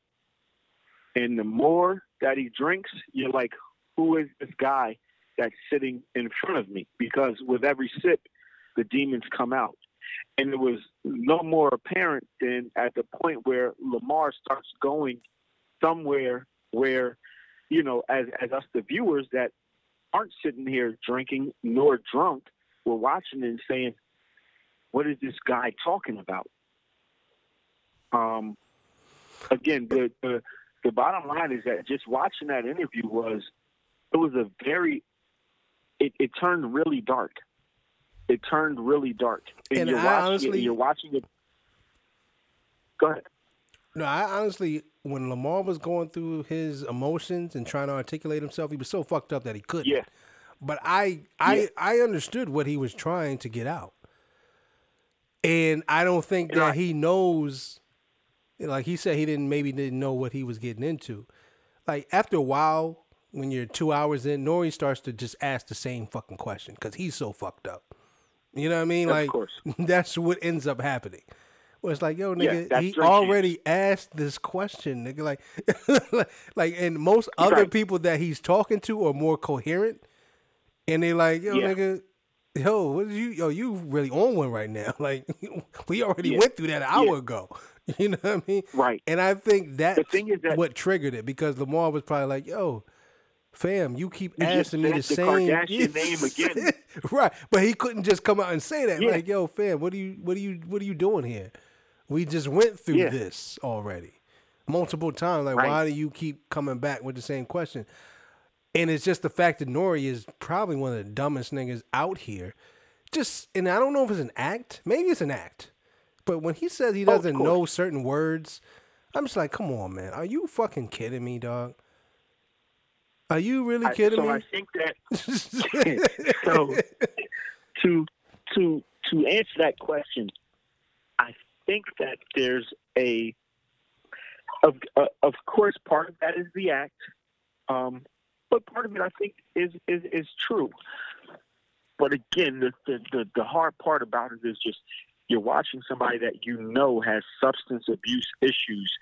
[SPEAKER 2] And the more that he drinks, you're like, who is this guy that's sitting in front of me? Because with every sip, the demons come out. And it was no more apparent than at the point where Lamar starts going somewhere where, you know, as, as us, the viewers that aren't sitting here drinking nor drunk, we're watching and saying, what is this guy talking about? Um, again, the, the the bottom line is that just watching that interview was it was a very it, it turned really dark. It turned really dark. And,
[SPEAKER 1] And
[SPEAKER 2] you're
[SPEAKER 1] I
[SPEAKER 2] watching
[SPEAKER 1] honestly-
[SPEAKER 2] it, you're watching it. Go ahead.
[SPEAKER 1] No, I honestly, when Lamar was going through his emotions and trying to articulate himself, he was so fucked up that he couldn't.
[SPEAKER 2] Yeah.
[SPEAKER 1] But I, I,
[SPEAKER 2] Yeah.
[SPEAKER 1] I understood what he was trying to get out, and I don't think
[SPEAKER 2] And
[SPEAKER 1] that
[SPEAKER 2] I-
[SPEAKER 1] he knows. Like he said, he didn't maybe didn't know what he was getting into. Like after a while, when you're two hours in, Nori starts to just ask the same fucking question because he's so fucked up. You know what I mean?
[SPEAKER 2] Of
[SPEAKER 1] like
[SPEAKER 2] course.
[SPEAKER 1] that's what ends up happening. Well, it's like, yo, nigga,
[SPEAKER 2] that's
[SPEAKER 1] he already asked this question, nigga. Like, like, and most other
[SPEAKER 2] Right.
[SPEAKER 1] people that he's talking to are more coherent, and they like, yo,
[SPEAKER 2] Yeah.
[SPEAKER 1] nigga, yo, what did you, yo, you really on one right now? Like, we already
[SPEAKER 2] Yeah.
[SPEAKER 1] went through that an hour
[SPEAKER 2] Yeah.
[SPEAKER 1] ago. You know what I mean?
[SPEAKER 2] Right.
[SPEAKER 1] And I think that's
[SPEAKER 2] thing is that-
[SPEAKER 1] what triggered it because Lamar was probably like, yo. Fam, you keep
[SPEAKER 2] You
[SPEAKER 1] asking me the
[SPEAKER 2] the
[SPEAKER 1] same
[SPEAKER 2] Kardashian name again.
[SPEAKER 1] right? But he couldn't just come out and say that.
[SPEAKER 2] Yeah.
[SPEAKER 1] Like, yo, fam, what are you, what are you, what are you doing here? We just went through
[SPEAKER 2] Yeah.
[SPEAKER 1] this already multiple times. Like,
[SPEAKER 2] Right.
[SPEAKER 1] why do you keep coming back with the same question? And it's just the fact that Nori is probably one of the dumbest niggas out here. Just, and I don't know if it's an act. Maybe it's an act. But when he says he
[SPEAKER 2] Oh,
[SPEAKER 1] doesn't
[SPEAKER 2] course.
[SPEAKER 1] know certain words, I'm just like, come on, man. Are you fucking kidding me, dog? Are you really
[SPEAKER 2] I,
[SPEAKER 1] kidding
[SPEAKER 2] so
[SPEAKER 1] me?
[SPEAKER 2] I think that so to to to answer that question, I think that there's a of uh, of course part of that is the act, um, but part of it I think is is is true. But again, the the the hard part about it is just you're watching somebody that you know has substance abuse issues,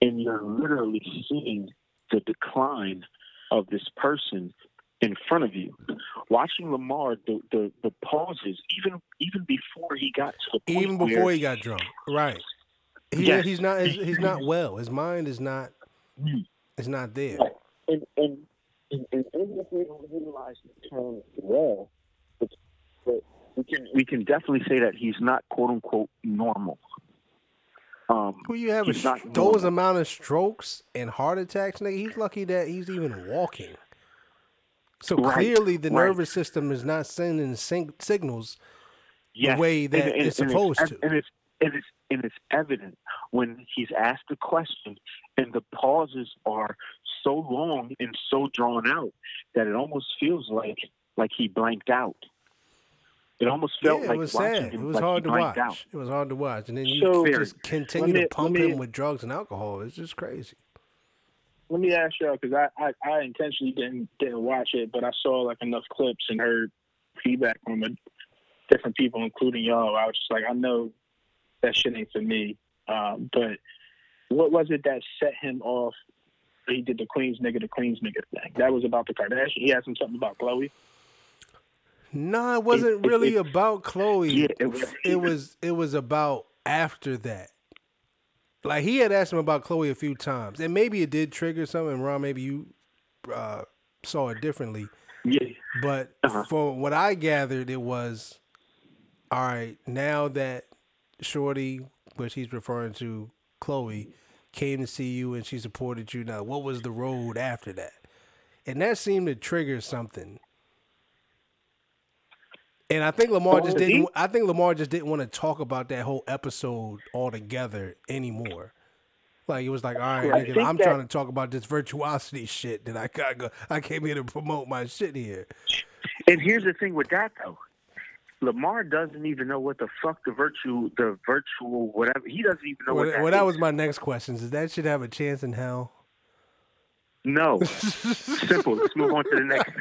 [SPEAKER 2] and you're literally seeing the decline of this person in front of you. Watching Lamar, the, the, the pauses, even even before he got to the point
[SPEAKER 1] even before
[SPEAKER 2] where,
[SPEAKER 1] he got drunk, right? He,
[SPEAKER 2] Yes.
[SPEAKER 1] he's not. He's, he's not mm-hmm. well. His mind is not. Mm-hmm. Is not there.
[SPEAKER 2] and and and, and even if we don't utilize the term well, but, but we can we can definitely say that he's not quote unquote normal. Um,
[SPEAKER 1] Who you have a, those amount of strokes and heart attacks, nigga? He's lucky that he's even walking. So
[SPEAKER 2] Right,
[SPEAKER 1] clearly, the
[SPEAKER 2] right.
[SPEAKER 1] nervous system is not sending sing- signals
[SPEAKER 2] yes,
[SPEAKER 1] way that
[SPEAKER 2] and, and,
[SPEAKER 1] it's
[SPEAKER 2] and
[SPEAKER 1] supposed
[SPEAKER 2] it's,
[SPEAKER 1] to.
[SPEAKER 2] And it's and it's and it's evident when he's asked a question, and the pauses are so long and so drawn out that it almost feels like like he blanked out. It almost felt
[SPEAKER 1] yeah,
[SPEAKER 2] like
[SPEAKER 1] it was sad.
[SPEAKER 2] him
[SPEAKER 1] It was
[SPEAKER 2] like
[SPEAKER 1] hard to watch.
[SPEAKER 2] out.
[SPEAKER 1] It was hard to watch, and then you
[SPEAKER 3] So-
[SPEAKER 1] just continue
[SPEAKER 3] me-
[SPEAKER 1] to pump
[SPEAKER 3] me-
[SPEAKER 1] him with drugs and alcohol. It's just crazy.
[SPEAKER 3] Let me ask y'all because I, I I intentionally didn't didn't watch it, but I saw like enough clips and heard feedback from uh, different people, including y'all. I was just like, I know that shit ain't for me. Um, but what was it that set him off? He did the Queens nigga, the Queens nigga thing. That was about the Kardashian. He asked him something about Khloé.
[SPEAKER 1] No, it wasn't
[SPEAKER 2] it-
[SPEAKER 1] really
[SPEAKER 2] it-
[SPEAKER 1] about Khloé.
[SPEAKER 2] Yeah, it was-
[SPEAKER 1] it was it was about after that. Like he had asked him about Khloé a few times, and maybe it did trigger something. Ron, maybe you uh, saw it differently,
[SPEAKER 2] Yeah,
[SPEAKER 1] but
[SPEAKER 2] Uh-huh.
[SPEAKER 1] for what I gathered, it was all right. Now that Shorty, which he's referring to, Khloé, came to see you and she supported you. Now, what was the road after that? And that seemed to trigger something. And I think Lamar just didn't. I think Lamar just didn't want to talk about that whole episode altogether anymore. Like it was like, all right, nigga, I'm
[SPEAKER 2] that-
[SPEAKER 1] trying to talk about this virtuosity shit that I got. Go, I came here to promote my shit here.
[SPEAKER 2] and here's the thing with that though. Lamar doesn't even know what the fuck the virtue, the virtual whatever. He doesn't even know
[SPEAKER 1] Well,
[SPEAKER 2] what that
[SPEAKER 1] well, that was my next question. Does that shit have a chance in hell?
[SPEAKER 2] No. Simple. Let's move on to the next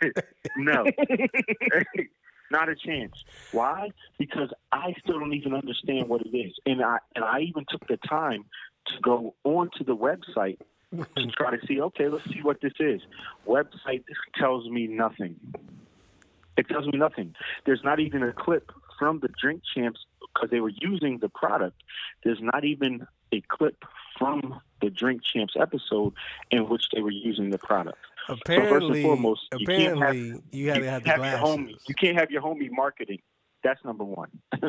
[SPEAKER 2] thing. no. Not a chance. Why? Because I still don't even understand what it is. And I and I even took the time to go onto the website to try to see, okay, let's see what this is. Website tells me nothing. It tells me nothing. There's not even a clip from the Drink Champs because they were using the product. There's not even a clip from the Drink Champs episode in which they were using the product.
[SPEAKER 1] Apparently,
[SPEAKER 2] so foremost,
[SPEAKER 1] apparently,
[SPEAKER 2] you, have,
[SPEAKER 1] you had to have the glasses.
[SPEAKER 2] Homie, you can't have your homie marketing. That's number one.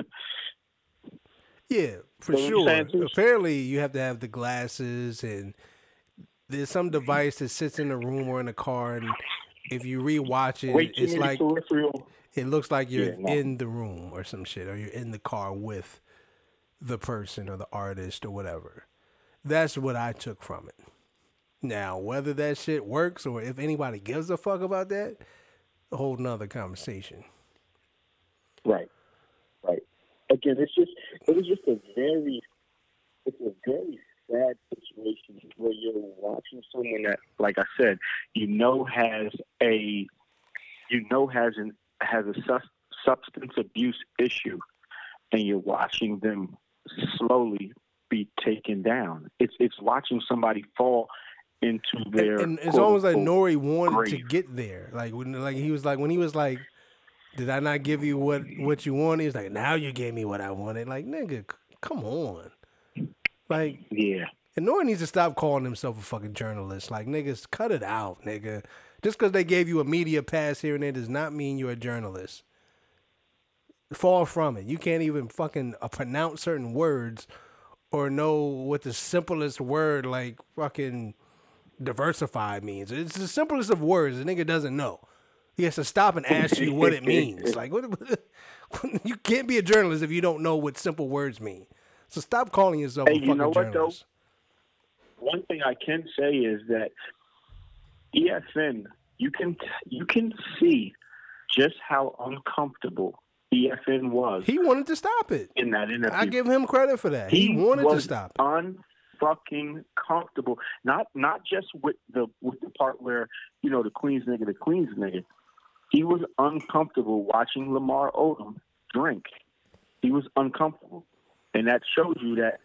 [SPEAKER 1] yeah, for so sure. Apparently, you have to have the glasses, and there's some device that sits in the room or in the car, and if you rewatch it, Wait, it's like peripheral. it looks like you're yeah, no. in the room or some shit, or you're in the car with the person or the artist or whatever. That's what I took from it. Now, whether that shit works or if anybody gives a fuck about that, a whole nother conversation.
[SPEAKER 2] Right. Right. Again, it's just it was just a very it's a very sad situation where you're watching someone that, like I said, you know has a you know has an has a substance abuse issue, and you're watching them slowly be taken down. It's it's watching somebody fall into their.
[SPEAKER 1] And, and it's almost like Nori wanted grave. to get there. Like when, like he was like when he was like, "Did I not give you what what you wanted?" He's like, "Now you gave me what I wanted." Like nigga, come on. Like
[SPEAKER 2] yeah.
[SPEAKER 1] And Nori needs to stop calling himself a fucking journalist. Like niggas, cut it out, nigga. Just because they gave you a media pass here and there does not mean you're a journalist. Far from it. You can't even fucking uh, pronounce certain words or know what the simplest word like fucking diversify means. It's the simplest of words. The nigga doesn't know. He has to stop and ask you what it means. Like, what, you can't be a journalist if you don't know what simple words mean. So stop calling yourself hey, a fucking you know what, journalist.
[SPEAKER 2] Though? One thing I can say is that EFN, you can you can see just how uncomfortable EFN was.
[SPEAKER 1] He wanted to stop it
[SPEAKER 2] in that interview.
[SPEAKER 1] I give him credit for that. He, he wanted to stop it.
[SPEAKER 2] Unfucking comfortable. Not not just with the with the part where you know the Queens nigga, the Queens nigga. He was uncomfortable watching Lamar Odom drink. He was uncomfortable, and that shows you that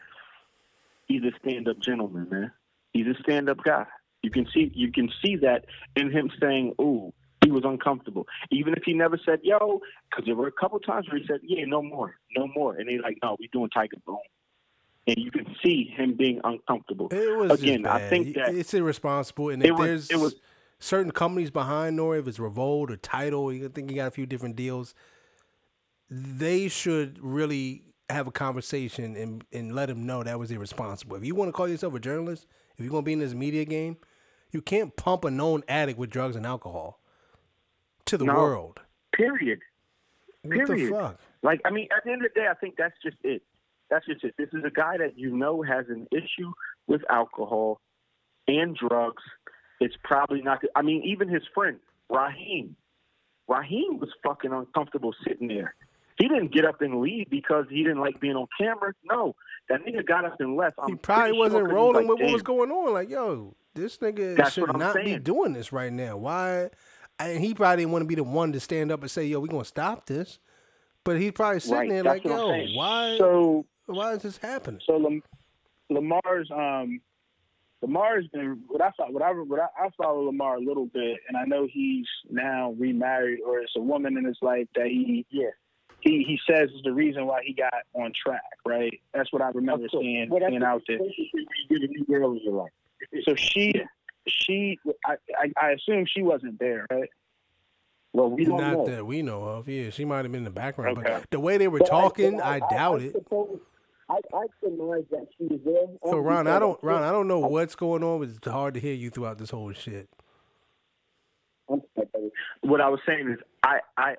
[SPEAKER 2] he's a stand-up gentleman, man. He's a stand-up guy. You can see you can see that in him saying, "Ooh, he was uncomfortable. Even if he never said yo, because there were a couple times where he said, yeah, no more, no more. And they like, no, we doing Tiger Boom. And you can see him being uncomfortable.
[SPEAKER 1] It was again. I think that it's irresponsible. And if was, there's it was, certain companies behind Nori, if it's Revolt or Tidal, I think he got a few different deals. They should really have a conversation and, and let him know that was irresponsible. If you want to call yourself a journalist, if you're going to be in this media game, you can't pump a known addict with drugs and alcohol to the no, world.
[SPEAKER 2] Period.
[SPEAKER 1] What period.
[SPEAKER 2] Like, I mean, at the end of the day, I think that's just it. That's just it. This is a guy that you know has an issue with alcohol and drugs. It's probably not. Good. I mean, even his friend Raheem. Raheem was fucking uncomfortable sitting there. He didn't get up and leave because he didn't like being on camera. No, that nigga got up and left. I'm
[SPEAKER 1] he probably wasn't sure rolling like, with what was going on. Like, yo, this nigga That's should not saying. be doing this right now. Why? and he probably didn't want to be the one to stand up and say, "Yo, we're gonna stop this," but he's probably sitting right. there That's like, "Yo, why? So why is this happening?"
[SPEAKER 3] So Lam- Lamar's um, Lamar's been what I saw what I what I, I follow Lamar a little bit, and I know he's now remarried or it's a woman in his life that he yeah he he says is the reason why he got on track, right? That's what I remember seeing well, seeing out there. So she she, I, I, I assume she wasn't there, right?
[SPEAKER 2] Well, we don't
[SPEAKER 1] Not
[SPEAKER 2] know.
[SPEAKER 1] that we know of. Yeah, she might have been in the background, okay. but the way they were but talking, I, I, I doubt it. Suppose,
[SPEAKER 2] I, I surmise that she was there.
[SPEAKER 1] So Ron, I don't, Ron, I don't know what's going on, it's hard to hear you throughout this whole shit.
[SPEAKER 2] What I was saying is, I, I,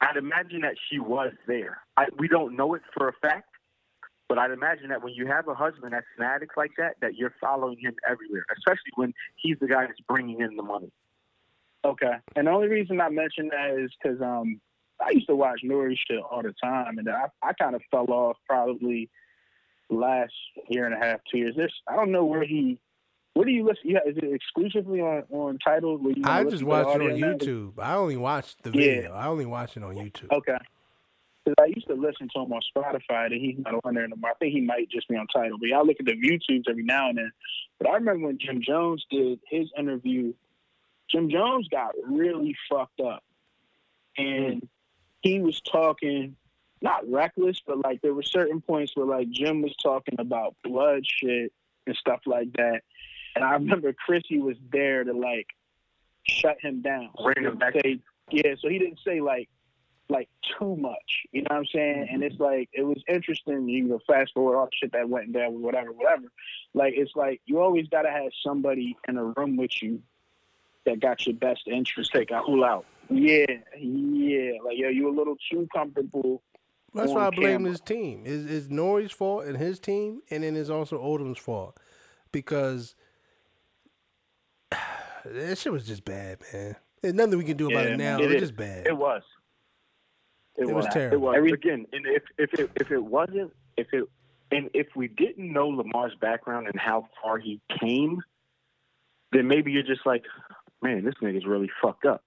[SPEAKER 2] I'd imagine that she was there. I, we don't know it for a fact, but I'd imagine that when you have a husband that's an addict like that, that you're following him everywhere, especially when he's the guy that's bringing in the money.
[SPEAKER 3] Okay. And the only reason I mention that is because um, I used to watch Nori shit all the time, and I, I kind of fell off probably last year and a half, two years. There's, I don't know where he. What do you listen? Yeah, is it exclusively on on Tidal? Where you
[SPEAKER 1] I just watch it on YouTube. I only watch the video. Yeah. I only watch it on YouTube.
[SPEAKER 3] Okay. Because I used to listen to him on Spotify, and he's not on there anymore. I think he might just be on Tidal. But yeah, I look at the YouTubes every now and then. But I remember when Jim Jones did his interview. Jim Jones got really fucked up, and he was talking not reckless, but like there were certain points where like Jim was talking about blood shit and stuff like that. And I remember Chrissy was there to like shut him down.
[SPEAKER 2] Bring him back.
[SPEAKER 3] Say, yeah, so he didn't say like like too much. You know what I'm saying? And it's like it was interesting. You know, fast forward all the shit that went down, with whatever, whatever. Like it's like you always gotta have somebody in a room with you that got your best interest.
[SPEAKER 2] Take a cool out.
[SPEAKER 3] Yeah, yeah. Like yo, you a little too comfortable.
[SPEAKER 1] That's why I blame
[SPEAKER 3] camera.
[SPEAKER 1] his team. Is is Nori's fault and his team, and then it's also Odom's fault because that shit was just bad, man. There's nothing we can do about
[SPEAKER 3] Yeah,
[SPEAKER 1] it now.
[SPEAKER 2] man.
[SPEAKER 1] It,
[SPEAKER 2] It
[SPEAKER 1] was just bad.
[SPEAKER 2] It was.
[SPEAKER 1] It was
[SPEAKER 2] It
[SPEAKER 1] terrible.
[SPEAKER 2] was
[SPEAKER 3] Every-
[SPEAKER 2] again, and if if it if it wasn't if it and if we didn't know Lamar's background and how far he came, then maybe you're just like, man, this nigga's really fucked up.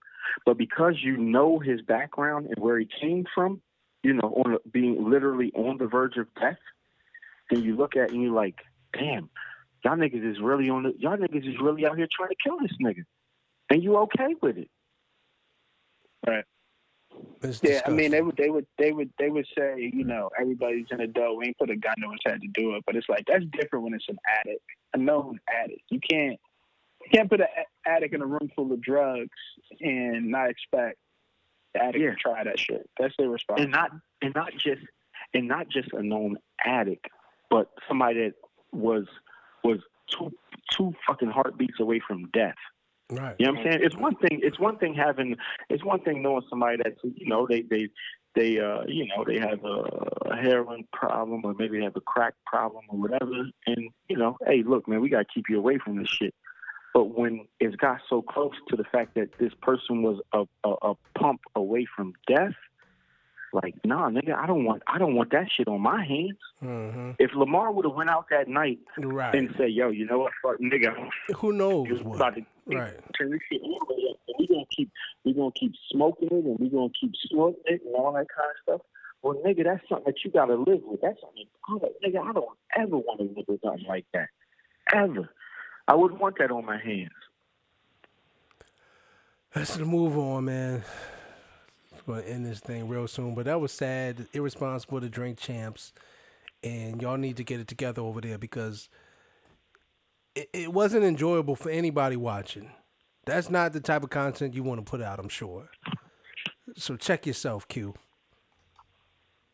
[SPEAKER 2] But because you know his background and where he came from, you know, on being literally on the verge of death, then you look at it and you're like, damn, y'all niggas is really on the y'all niggas is really out here trying to kill this nigga, and you okay with it?
[SPEAKER 1] It's
[SPEAKER 3] Yeah, I mean they would they would they would they would say, you know, everybody's an adult, we ain't put a gun to his head to do it. But it's like that's different when it's an addict, a known addict. You can't you can't put an addict in a room full of drugs and not expect the addict
[SPEAKER 2] Yeah.
[SPEAKER 3] to try that shit. That's irresponsible.
[SPEAKER 2] and not and not just and not just a known addict, but somebody that was was two two fucking heartbeats away from death.
[SPEAKER 1] right.
[SPEAKER 2] You know what I'm saying? It's one thing. It's one thing having. It's one thing knowing somebody that's you know they they they uh you know they have a, a heroin problem or maybe they have a crack problem or whatever, and you know, hey, look, man, we gotta keep you away from this shit. But when it's got so close to the fact that this person was a a, a pump away from death, like, nah, nigga, I don't want I don't want that shit on my hands.
[SPEAKER 1] hmm
[SPEAKER 2] If Lamar would have went out that night
[SPEAKER 1] Right.
[SPEAKER 2] and said, yo, you know what, fuck, nigga,
[SPEAKER 1] Who knows
[SPEAKER 2] about to
[SPEAKER 1] Right.
[SPEAKER 2] turn this shit all the way up. And we gonna keep we gonna keep smoking it and we gonna keep snorting it and all that kind of stuff. Well, nigga, that's something that you gotta live with. That's something, I don't, nigga. I don't ever want to live with something like that, ever. I wouldn't want that on my hands.
[SPEAKER 1] Let's move on, man. We're gonna end this thing real soon. But that was sad, irresponsible to drink champs, and y'all need to get it together over there because it, it wasn't enjoyable for anybody watching. That's not the type of content you want to put out, I'm sure. So check yourself, Q.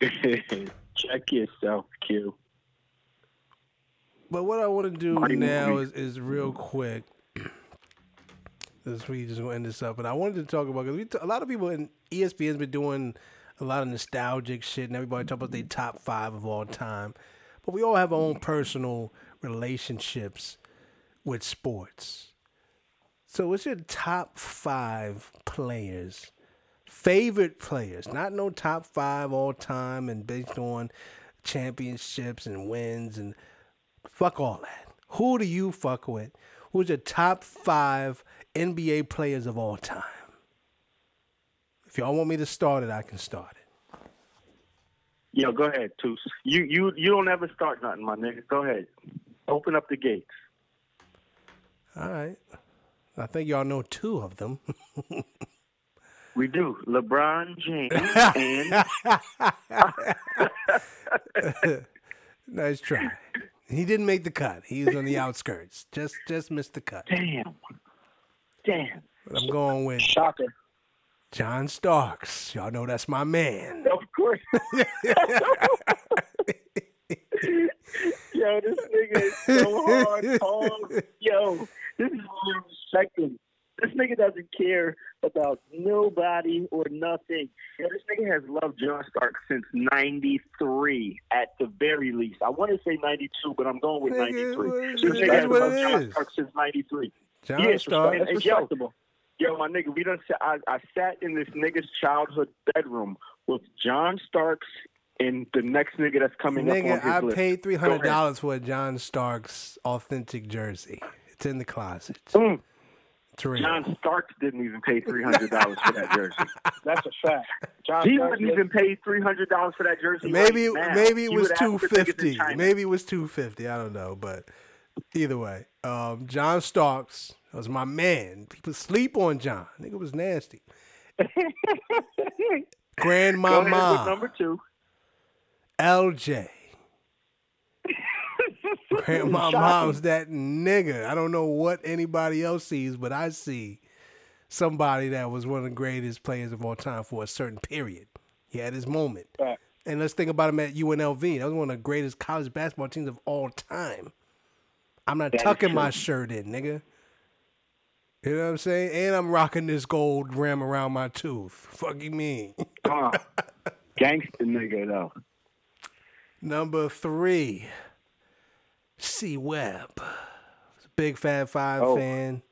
[SPEAKER 2] Check yourself, Q.
[SPEAKER 1] But what I want to do
[SPEAKER 2] Marty
[SPEAKER 1] now is, is real quick. This we just gonna end this up, but I wanted to talk about because t- a lot of people in ESPN's been doing a lot of nostalgic shit, and everybody talk about their top five of all time. But we all have our own personal relationships with sports. So, what's your top five players, favorite players? Not no top five all time and based on championships and wins and fuck all that. Who do you fuck with? Who's your top five NBA players of all time? If y'all want me to start it, I can start it.
[SPEAKER 2] Yo, go ahead, Toos. You you you don't ever start nothing, my nigga. Go ahead. Open up the gates.
[SPEAKER 1] All right. I think y'all know two of them.
[SPEAKER 2] We do. LeBron James and
[SPEAKER 1] nice try. He didn't make the cut. He was on the outskirts. Just just missed the cut.
[SPEAKER 2] damn, damn.
[SPEAKER 1] But I'm going with
[SPEAKER 3] Shocker.
[SPEAKER 1] John Starks. Y'all know that's my man.
[SPEAKER 2] Of course. Yo, this nigga is so hard, Paul. Yo, this is I'm respecting. This nigga doesn't care about nobody or nothing. Yo, this nigga has loved John Stark since '93 at the very least. I want to say '92, but I'm going with '93.
[SPEAKER 1] what-
[SPEAKER 2] This nigga has loved John. Stark since '93.
[SPEAKER 1] John Starks.
[SPEAKER 2] respect.
[SPEAKER 3] That's respectable.
[SPEAKER 2] Yo, my nigga, we done. I, I sat in this nigga's childhood bedroom with John Starks and the next nigga that's coming up
[SPEAKER 1] Nigga,
[SPEAKER 2] on
[SPEAKER 1] I
[SPEAKER 2] his list.
[SPEAKER 1] paid three hundred dollars for a John Starks authentic jersey. It's in the closet.
[SPEAKER 2] Mm.
[SPEAKER 1] Three.
[SPEAKER 2] John Starks didn't even pay three hundred dollars for that jersey.
[SPEAKER 3] That's a fact. John
[SPEAKER 2] He
[SPEAKER 3] Starks
[SPEAKER 2] wouldn't even pay three hundred dollars for that jersey.
[SPEAKER 1] Maybe
[SPEAKER 2] right
[SPEAKER 1] maybe it was
[SPEAKER 2] would have
[SPEAKER 1] two
[SPEAKER 2] the tickets in
[SPEAKER 1] fifty.
[SPEAKER 2] China.
[SPEAKER 1] Maybe it was two fifty. I don't know, but either way, um, John Starks was my man. People sleep on John. Nigga was nasty.
[SPEAKER 2] Go ahead with
[SPEAKER 1] Grandmama
[SPEAKER 2] number two.
[SPEAKER 1] LJ. Grandmama's that nigga. I don't know what anybody else sees, but I see somebody that was one of the greatest players of all time for a certain period. He had his moment.
[SPEAKER 3] Fact.
[SPEAKER 1] And let's think about him at UNLV. That was one of the greatest college basketball teams of all time. I'm not
[SPEAKER 2] That
[SPEAKER 1] tucking my shirt in, nigga. You know what I'm saying? And I'm rocking this gold rim around my tooth. Fuck you mean?
[SPEAKER 2] Uh, gangster nigga though.
[SPEAKER 1] Number three, C Webb. Big Fab Five
[SPEAKER 2] Oh.
[SPEAKER 1] fan.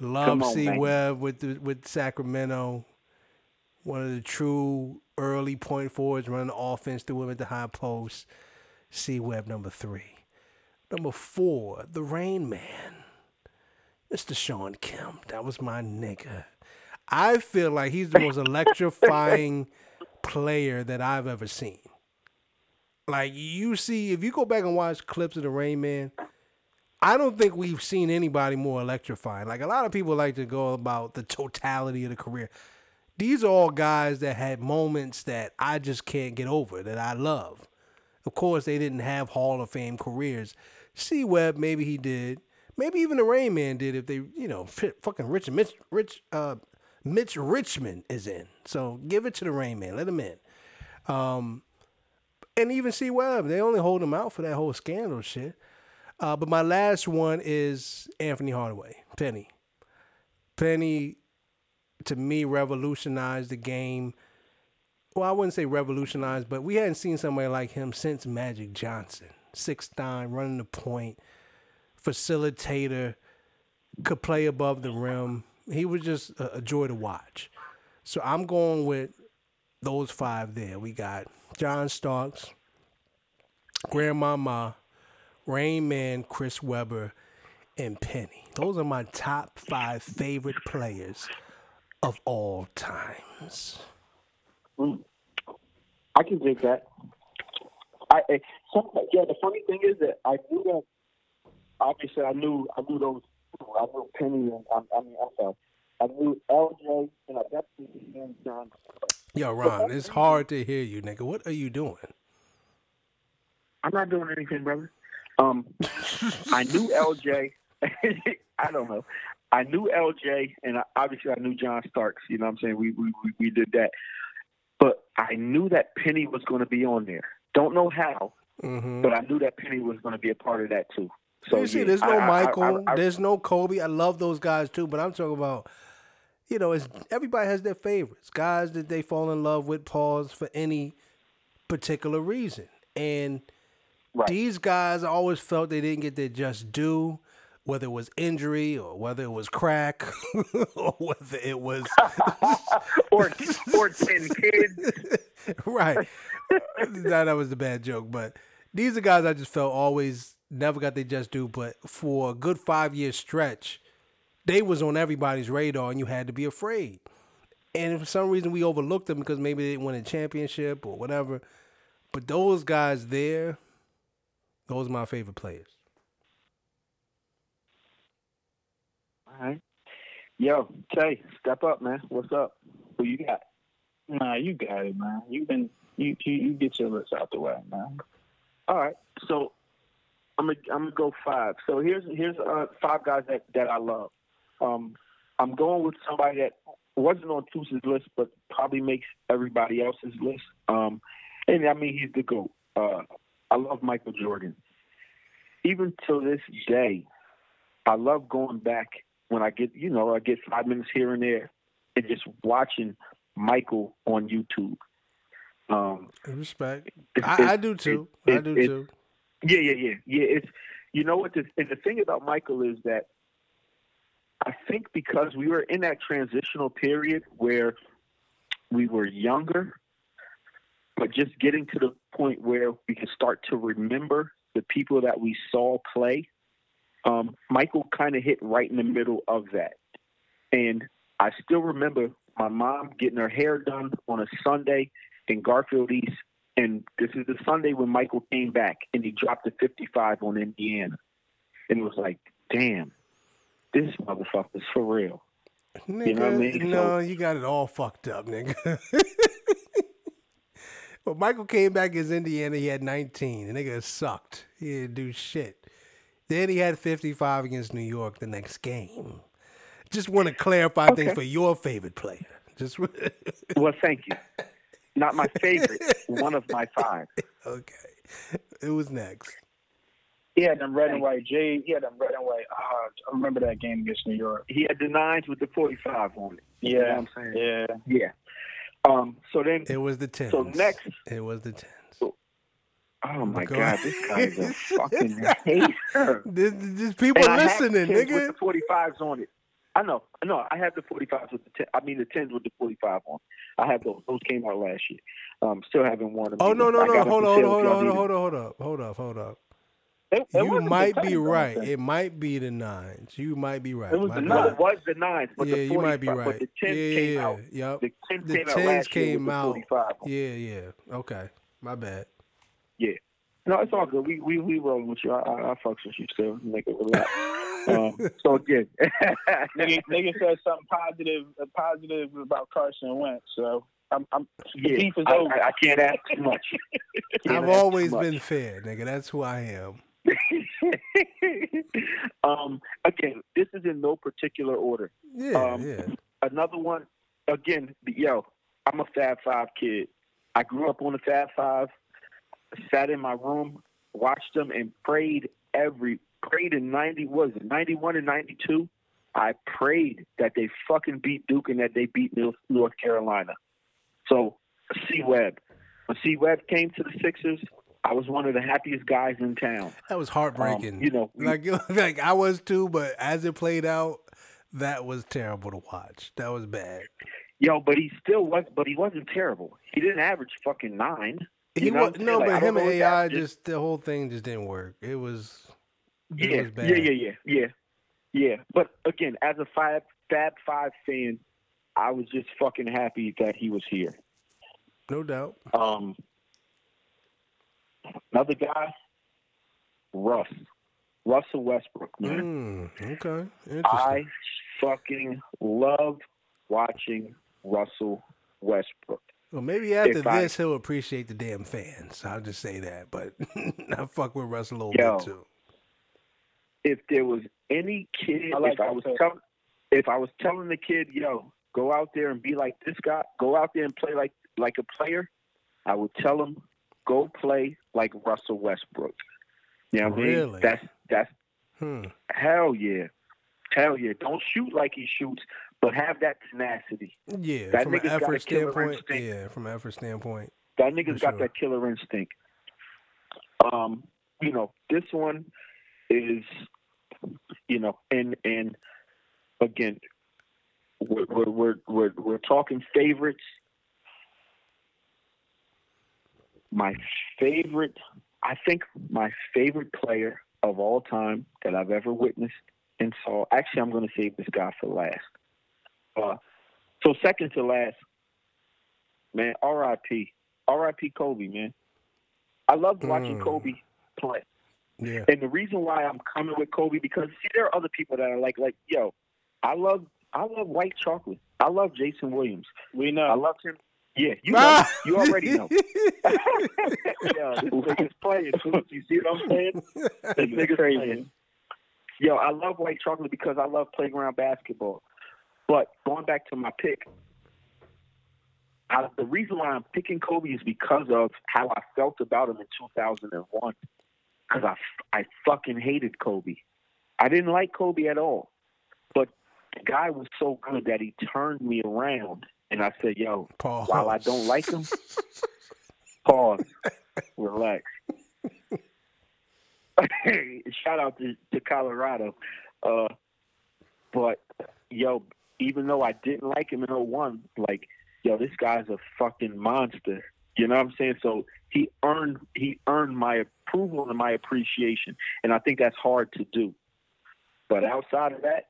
[SPEAKER 1] Love C Webb with the, with Sacramento. One of the true early point forwards running the offense through him at the high post. C Web number three. Number four, the Rain Man. Mr. Shawn Kemp. That was my nigga. I feel like he's the most electrifying player that I've ever seen. Like you see, if you go back and watch clips of the Rain Man, I don't think we've seen anybody more electrifying. Like a lot of people like to go about the totality of the career. These are all guys that had moments that I just can't get over, that I love. Of course, they didn't have Hall of Fame careers. C Webb, maybe he did. Maybe even the Rain Man did if they, you know, fucking Rich Mitch Rich uh Mitch Richmond is in. So give it to the Rain Man. Let him in. Um and even C Webb, they only hold him out for that whole scandal shit. Uh, but my last one is Anfernee Hardaway, Penny. Penny, to me, revolutionized the game. Well, I wouldn't say revolutionized, but we hadn't seen somebody like him since Magic Johnson. Six nine, running the point, facilitator, could play above the rim. He was just a, a joy to watch. So I'm going with those five there. We got John Starks, Grandmama, Rain Man, Chris Webber, and Penny. Those are my top five favorite players of all times.
[SPEAKER 2] Mm. I can dig that. I, I some, yeah. The funny thing is that I knew that. Obviously, I knew I knew those. I knew Penny and I, I mean I'm sorry. I knew LJ and I definitely knew John.
[SPEAKER 1] Yo, Ron, it's hard to hear you, nigga. What are you doing?
[SPEAKER 2] I'm not doing anything, brother. Um, I knew LJ. I don't know. I knew LJ, and I, obviously I knew John Starks. You know what I'm saying? We we we, we did that, but I knew that Penny was going to be on there. Don't know how,
[SPEAKER 1] Mm-hmm.
[SPEAKER 2] but I knew that Penny was going to be a part of that too. So
[SPEAKER 1] you see,
[SPEAKER 2] yeah,
[SPEAKER 1] there's no
[SPEAKER 2] I-
[SPEAKER 1] Michael,
[SPEAKER 2] I-
[SPEAKER 1] there's no Kobe. I love those guys too, but I'm talking about, you know, it's everybody has their favorites, guys that they fall in love with. Pause for any particular reason, and
[SPEAKER 2] Right.
[SPEAKER 1] these guys always felt they didn't get their just due, whether it was injury or whether it was crack or whether it was
[SPEAKER 2] or or ten kids.
[SPEAKER 1] right. that, that was the bad joke, but these are guys I just felt always never got their just due. But for a good five year stretch, they was on everybody's radar, and you had to be afraid. And for some reason, we overlooked them because maybe they didn't win a championship or whatever. But those guys there, those are my favorite players.
[SPEAKER 2] All right. Yo, Tay, step up, man. What's up? Who you got?
[SPEAKER 3] Nah, you got it, man. You been you you, you get your list out the way, man.
[SPEAKER 2] All right. So I'm gonna I'm gonna go five. So here's here's uh, five guys that that I love. Um, I'm going with somebody that wasn't on Toose's list, but probably makes everybody else's list. Um, and I mean he's the goat. Uh, I love Michael Jordan. Even till this day, I love going back when I get you know I get five minutes here and there and just watching Michael on YouTube. Um,
[SPEAKER 1] Respect.
[SPEAKER 2] it's-
[SPEAKER 1] I, I do too.
[SPEAKER 2] it-
[SPEAKER 1] I
[SPEAKER 2] it-
[SPEAKER 1] do
[SPEAKER 2] it-
[SPEAKER 1] too.
[SPEAKER 2] yeah, yeah, yeah, yeah. It's you know what the and the thing about Michael is that I think because we were in that transitional period where we were younger, but just getting to the point where we can start to remember the people that we saw play. Um, Michael kind of hit right in the middle of that. And I still remember my mom getting her hair done on a Sunday in Garfield East. And this is the Sunday when Michael came back and he dropped a 55 on Indiana. And it was like, damn, this motherfucker's for real.
[SPEAKER 1] Nigga, you know what I mean? no, so, you got it all fucked up, nigga. But Michael came back as Indiana. He had 19. The nigga sucked. He didn't do shit. Then he had 55 against New York the next game. Just want to clarify okay. things for your favorite player. Just
[SPEAKER 2] well, thank you. Not my favorite. one of my five.
[SPEAKER 1] Okay. It was next.
[SPEAKER 3] He had them red and white J. He had them red and white. Uh, I remember that game against New York.
[SPEAKER 2] He had the nines with the 45 on it.
[SPEAKER 3] Yeah. You know I'm saying? Yeah.
[SPEAKER 2] Yeah. Um. So then
[SPEAKER 1] it was the tens.
[SPEAKER 2] So next,
[SPEAKER 1] it was the tens.
[SPEAKER 2] So, oh my Go god, this guy is a fucking hater.
[SPEAKER 1] There's, there's people and listening, nigga.
[SPEAKER 2] With the forty fives on it. I know, I know. I have the forty fives with the ten. I mean the tens with the forty five on. I have those. Those came out last year. Um, still haven't worn them.
[SPEAKER 1] Oh no, no, no! Hold on, hold on, hold on, hold on, hold up, hold up, hold up. It, it you might be right. It might be the nines. You might be right.
[SPEAKER 2] It was, the, no, it was the nines, but
[SPEAKER 1] yeah,
[SPEAKER 2] the
[SPEAKER 1] you might be right.
[SPEAKER 2] But the tens yeah, came out.
[SPEAKER 1] Yep.
[SPEAKER 2] The tens
[SPEAKER 1] the
[SPEAKER 2] came
[SPEAKER 1] tens
[SPEAKER 2] out
[SPEAKER 1] came
[SPEAKER 2] out.
[SPEAKER 1] Yeah, yeah. Okay, my bad.
[SPEAKER 2] Yeah. No, it's all good. We we we rolling with you. I, I, I fucks with you still. Make it relax. um, so again,
[SPEAKER 3] nigga, nigga said something positive, uh, about Carson Wentz. So I'm, I'm
[SPEAKER 2] yeah, beef is I, over. I, I can't ask too much.
[SPEAKER 1] I've always been fair, nigga. That's who I am.
[SPEAKER 2] um, again, this is in no particular order.
[SPEAKER 1] Yeah, um, yeah.
[SPEAKER 2] Another one, again, yo, I'm a Fab Five kid. I grew up on the Fab Five. Sat in my room, watched them, and prayed every prayed in ninety was it ninety one and ninety two. I prayed that they fucking beat Duke and that they beat North Carolina. So, C Webb. When C Webb came to the Sixers, I was one of the happiest guys in town.
[SPEAKER 1] That was heartbreaking.
[SPEAKER 2] Um, you know,
[SPEAKER 1] like like I was too, but as it played out, that was terrible to watch. That was bad.
[SPEAKER 2] Yo, but he still was, but he wasn't terrible. He didn't average fucking nine.
[SPEAKER 1] He was no, like, but him and AI just, just the whole thing just didn't work. It was
[SPEAKER 2] it yeah,
[SPEAKER 1] was
[SPEAKER 2] yeah, yeah, yeah, yeah, yeah. But again, as a five Fab Five fan, I was just fucking happy that he was here.
[SPEAKER 1] No doubt.
[SPEAKER 2] Um, Another guy, Russ. Russell Westbrook,
[SPEAKER 1] man. Mm, okay.
[SPEAKER 2] I fucking love watching Russell Westbrook.
[SPEAKER 1] Well, maybe after if this, I, he'll appreciate the damn fans. I'll just say that. But I fuck with Russell a little yo, bit too.
[SPEAKER 2] If there was any kid, I like if I was telling, if I was telling the kid, yo, go out there and be like this guy, go out there and play like like a player, I would tell him go play like Russell Westbrook. You know what really? I mean? That's that's
[SPEAKER 1] hmm.
[SPEAKER 2] hell yeah. Hell yeah. Don't shoot like he shoots, but have that tenacity.
[SPEAKER 1] Yeah,
[SPEAKER 2] that
[SPEAKER 1] from an effort standpoint. Yeah, from an effort standpoint.
[SPEAKER 2] That nigga's got sure. that killer instinct. Um, you know, this one is you know, and and again, we're we're we're, we're talking favorites my favorite, I think my favorite player of all time that I've ever witnessed and saw. Actually, I'm going to save this guy for last. Uh, so second to last, man, R.I.P. R.I.P. Kobe, man. I loved watching mm. Kobe play.
[SPEAKER 1] Yeah.
[SPEAKER 2] And the reason why I'm coming with Kobe because see, there are other people that are like, like, yo, I love, I love white chocolate. I love Jason Williams.
[SPEAKER 3] We know.
[SPEAKER 2] I love him. Yeah, you know. Ah. you already know. yeah, this nigga's playing. You see what I'm saying? This nigga's playing. Yo, I love white chocolate because I love playground basketball. But going back to my pick, I, the reason why I'm picking Kobe is because of how I felt about him in 2001. Because I, I fucking hated Kobe. I didn't like Kobe at all. But the guy was so good that he turned me around and I said, yo, pause. while I don't like him, pause, relax. Shout out to, to Colorado. Uh, but, yo, even though I didn't like him in 01, like, yo, this guy's a fucking monster. You know what I'm saying? So he earned he earned my approval and my appreciation, and I think that's hard to do. But outside of that,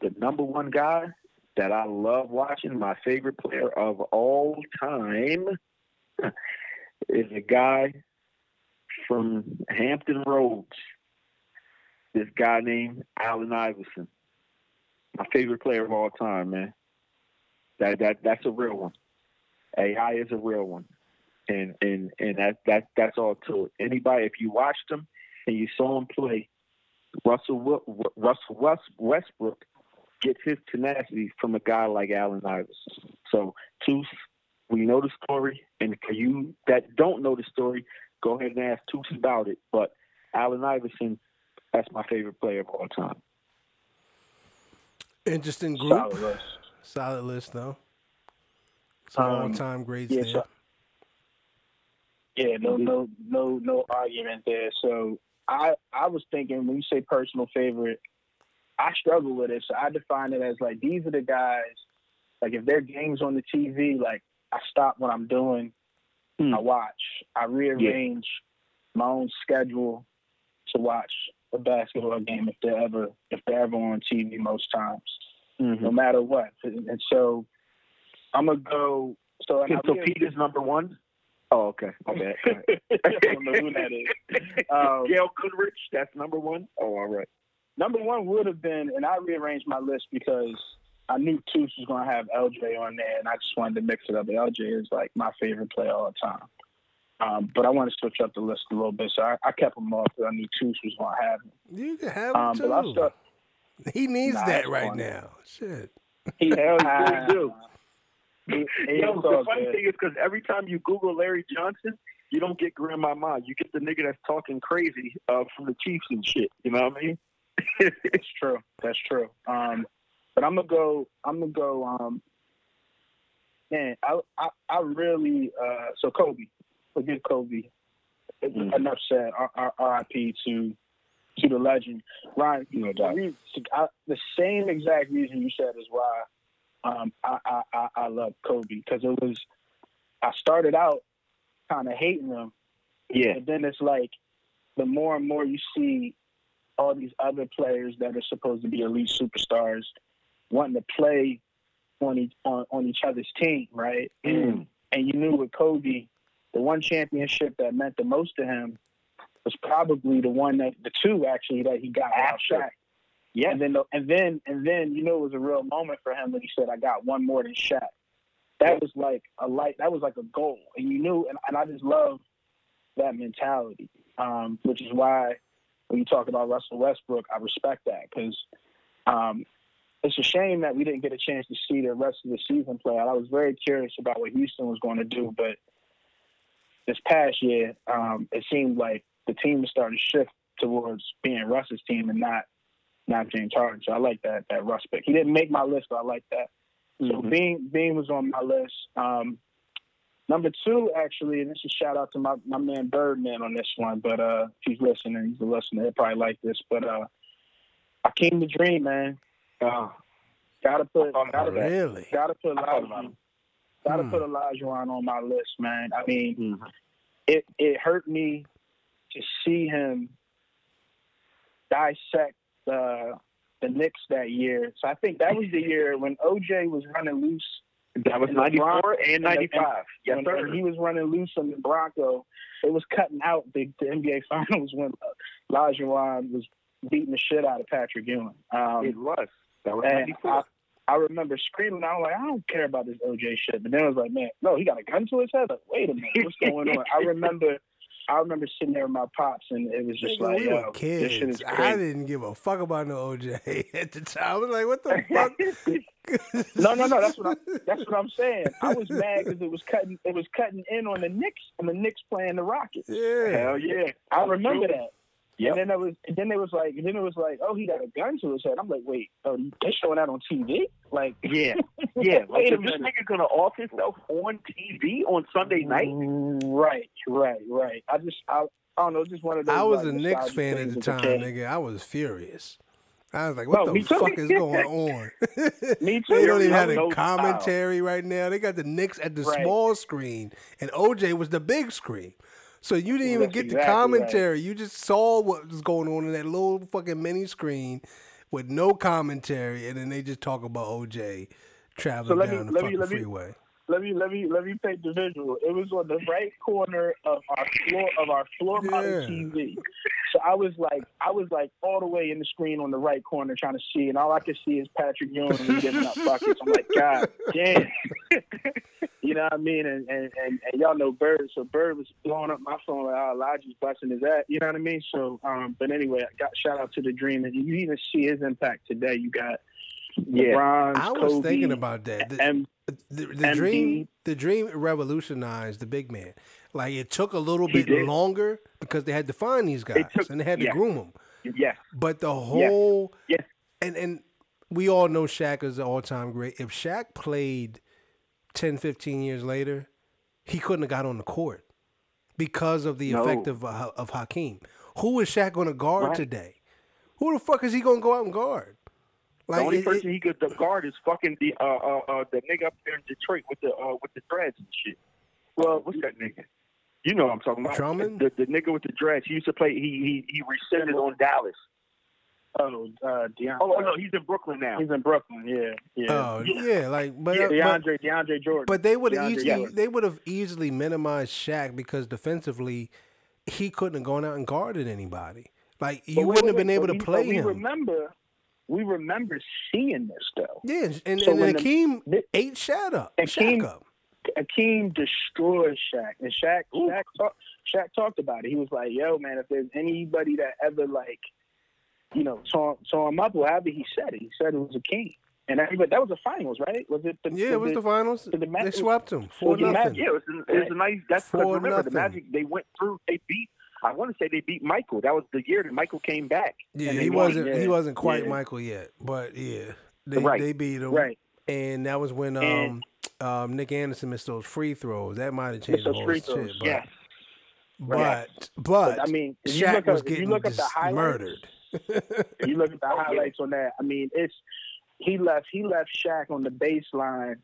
[SPEAKER 2] the number one guy that I love watching, my favorite player of all time, is a guy from Hampton Roads. This guy named Allen Iverson. My favorite player of all time, man. That that that's a real one. AI is a real one, and and and that that that's all to it. Anybody, if you watched him and you saw him play, Russell Russell West, Westbrook gets his tenacity from a guy like Allen Iverson. So, Toos, we know the story, and for you that don't know the story, go ahead and ask Toos about it. But Allen Iverson, that's my favorite player of all time.
[SPEAKER 1] Interesting group. Solid list, Solid list though. Some um, all-time greats yeah, there. So,
[SPEAKER 3] yeah, no, no, no, no argument there. So I, I was thinking when you say personal favorite, I struggle with it. So I define it as like these are the guys. Like if their games on the TV, like I stop what I'm doing, mm. I watch, I rearrange yeah. my own schedule to watch a basketball game if they're ever if they're ever on TV most times, mm-hmm. no matter what. And so I'm gonna go. So,
[SPEAKER 2] so Peter's number one. Oh, okay. My bad. I don't know who that is. Um, Gail Goodrich, that's number one. Oh, all right.
[SPEAKER 3] Number one would have been, and I rearranged my list because I knew Toos was going to have LJ on there, and I just wanted to mix it up. LJ is like my favorite player all the time. Um, but I want to switch up the list a little bit, so I, I kept him off because I knew Toos was going to have him.
[SPEAKER 1] You can have him um, too. But I start, he needs nah, that right funny. now. Shit.
[SPEAKER 3] He hell yeah. do.
[SPEAKER 2] Yo, the funny thing is because every time you Google Larry Johnson, you don't get Grandmama. You get the nigga that's talking crazy uh, from the Chiefs and shit. You know what I mean?
[SPEAKER 3] It's true. That's true. Um, but I'm gonna go. I'm gonna go. Um, man, I, I, I really. Uh, so Kobe, forget Kobe. Mm-hmm. Enough said. R.I.P. to to the legend, Ryan. The, I, the same exact reason you said is why um, I, I, I, I love Kobe because it was. I started out kind of hating him.
[SPEAKER 2] Yeah.
[SPEAKER 3] But then it's like the more and more you see all these other players that are supposed to be elite superstars wanting to play on each on, on each other's team, right? Mm. And and you knew with Kobe, the one championship that meant the most to him was probably the one that the two actually that he got after. Yeah. And then and then and then you know it was a real moment for him when he said, I got one more than Shaq. That was like a light that was like a goal. And you knew and, and I just love that mentality. Um, which is why when you talk about Russell Westbrook, I respect that because um, it's a shame that we didn't get a chance to see the rest of the season play out. I was very curious about what Houston was going to do, but this past year, um, it seemed like the team was starting to shift towards being Russ's team and not not James Harden. So I like that that Russ pick. He didn't make my list, but I like that. So mm-hmm. Bean Bean was on my list. Um, Number two, actually, and this is shout out to my, my man Birdman on this one, but uh, if he's listening, he's a listener, he'll probably like this. But uh, Hakeem the Dream, man. Uh, gotta put, gotta,
[SPEAKER 1] really?
[SPEAKER 3] gotta put Olajuwon, gotta hmm. put Olajuwon on my list, man. I mean, mm-hmm. it it hurt me to see him dissect the the Knicks that year. So I think that was the year when OJ was running loose
[SPEAKER 2] that was 94 and 95. Yes,
[SPEAKER 3] when,
[SPEAKER 2] sir.
[SPEAKER 3] He was running loose on the Bronco, it was cutting out the, the NBA Finals when uh, Olajuwon was beating the shit out of Patrick Ewing. Um,
[SPEAKER 2] it was. That was 94. I,
[SPEAKER 3] I remember screaming. I was like, I don't care about this OJ shit. But then I was like, man, no, he got a gun to his head. Like, wait a minute, what's going on? I remember I remember sitting there with my pops, and it was just Nigga, like, we were kids. I
[SPEAKER 1] didn't give a fuck about no OJ at the time. I was like, what the fuck?
[SPEAKER 3] no, no, no. That's what I'm. That's what I'm saying. I was mad because it was cutting. It was cutting in on the Knicks, and the Knicks playing the Rockets.
[SPEAKER 1] Yeah,
[SPEAKER 2] hell yeah.
[SPEAKER 3] I remember that. Yep. And then it was, and then it was like, and then it was like, oh, he got a gun to his head. I'm like, wait, oh, they showing that on TV? Like,
[SPEAKER 2] yeah, yeah. Like, is this nigga gonna off himself on TV on Sunday night?
[SPEAKER 3] Right, right, right. I just, I, I don't know, just one of those. I
[SPEAKER 1] was like, a Knicks fan at the time, nigga. I was furious. I was like, what no, the fuck is going on?
[SPEAKER 3] me too.
[SPEAKER 1] they don't even have a commentary style. right now. They got the Knicks at the right. small screen, and OJ was the big screen. So you didn't even get exactly the commentary. Right. You just saw what was going on in that little fucking mini screen with no commentary, and then they just talk about OJ traveling
[SPEAKER 3] let me-
[SPEAKER 1] down the
[SPEAKER 3] let me-
[SPEAKER 1] fucking
[SPEAKER 3] let me-
[SPEAKER 1] freeway.
[SPEAKER 3] let me let me let me paint the visual. It was on the right corner of our floor of our floor model
[SPEAKER 1] Yeah.
[SPEAKER 3] TV. So I was like I was like all the way in the screen on the right corner trying to see, and all I could see is Patrick Ewing giving up buckets. I'm like, God damn. You know what I mean? And, and and and y'all know Bird, so Bird was blowing up my phone like, oh, Elijah's busting his ass. You know what I mean? So, um, but anyway, I got shout out to the Dream, and you even see his impact today. You got
[SPEAKER 2] Yeah.
[SPEAKER 3] LeBron,
[SPEAKER 1] I was
[SPEAKER 3] Kobe,
[SPEAKER 1] thinking about that. The,
[SPEAKER 3] and
[SPEAKER 1] the, the
[SPEAKER 3] MD.
[SPEAKER 1] dream, the dream revolutionized the big man. Like it took a little
[SPEAKER 2] He
[SPEAKER 1] bit
[SPEAKER 2] did.
[SPEAKER 1] longer because they had to find these guys
[SPEAKER 2] took-
[SPEAKER 1] and they had to
[SPEAKER 2] yeah.
[SPEAKER 1] groom them.
[SPEAKER 2] Yes.
[SPEAKER 1] But the whole
[SPEAKER 2] Yes.
[SPEAKER 1] and and we all know Shaq is an all time great. If Shaq played 10, 15 years later, he couldn't have got on the court because of the
[SPEAKER 2] No.
[SPEAKER 1] effect of uh, of Hakeem. Who is Shaq going to guard
[SPEAKER 2] Right.
[SPEAKER 1] today? Who the fuck is he going to go out and guard?
[SPEAKER 2] the only
[SPEAKER 1] it- it-
[SPEAKER 2] person he could the guard is fucking the uh uh, uh the nigga up there in Detroit with the uh with the dreads and shit. Well, what's that nigga? You know what I'm talking about.
[SPEAKER 1] Drummond?
[SPEAKER 2] The the nigga with the dreads. He used to play. He he he rescinded on Dallas.
[SPEAKER 3] Oh, uh, DeAndre.
[SPEAKER 2] Oh, oh no, he's in Brooklyn now.
[SPEAKER 3] He's in Brooklyn. Yeah, yeah.
[SPEAKER 1] oh yeah, like but,
[SPEAKER 2] Yeah,
[SPEAKER 1] uh, but
[SPEAKER 3] DeAndre, DeAndre Jordan.
[SPEAKER 1] But they would have easily
[SPEAKER 3] Jordan.
[SPEAKER 1] they would have easily minimized Shaq because defensively he couldn't have gone out and guarded anybody. Like you
[SPEAKER 3] But wait,
[SPEAKER 1] wouldn't have
[SPEAKER 3] wait,
[SPEAKER 1] been able to
[SPEAKER 3] we-
[SPEAKER 1] play
[SPEAKER 3] but we
[SPEAKER 1] him.
[SPEAKER 3] remember, we remember seeing this though.
[SPEAKER 1] yeah, and, and,
[SPEAKER 3] So
[SPEAKER 1] and
[SPEAKER 3] when the-
[SPEAKER 1] Hakeem
[SPEAKER 3] the-
[SPEAKER 1] ate Shaq up.
[SPEAKER 3] Hakeem-
[SPEAKER 1] Shaq up.
[SPEAKER 3] Hakeem destroyed Shaq, and Shaq, Shaq, talk, Shaq talked about it. He was like, "Yo, man, if there's anybody that ever like, you know, saw saw him up, however he said it, he said it was Hakeem." And everybody, that was the finals, right? Was it? The,
[SPEAKER 1] Yeah, it was the finals.
[SPEAKER 3] the Ma-
[SPEAKER 1] They swept him four nothing.
[SPEAKER 2] Yeah, it was, it was a nice. That's because remember the. Magic. They went through. They beat. I want to say they beat Michael. That was the year that Michael came back.
[SPEAKER 1] Yeah, he
[SPEAKER 2] won.
[SPEAKER 1] wasn't he wasn't quite
[SPEAKER 3] yeah.
[SPEAKER 1] Michael yet, but yeah, they
[SPEAKER 2] Right.
[SPEAKER 1] they beat him.
[SPEAKER 3] right.
[SPEAKER 1] And that was when um
[SPEAKER 3] And-
[SPEAKER 1] um Nick Anderson missed those free throws. That might have changed the
[SPEAKER 3] those
[SPEAKER 1] whole
[SPEAKER 3] free
[SPEAKER 1] shit.
[SPEAKER 3] throws,
[SPEAKER 1] But,
[SPEAKER 2] Yes.
[SPEAKER 1] but but
[SPEAKER 3] But, I mean,
[SPEAKER 1] Shaq was getting
[SPEAKER 3] look at the
[SPEAKER 1] just
[SPEAKER 3] highlights,
[SPEAKER 1] murdered.
[SPEAKER 3] If you look at the
[SPEAKER 2] Oh,
[SPEAKER 3] highlights on that, I mean, it's he left he left Shaq on the baseline,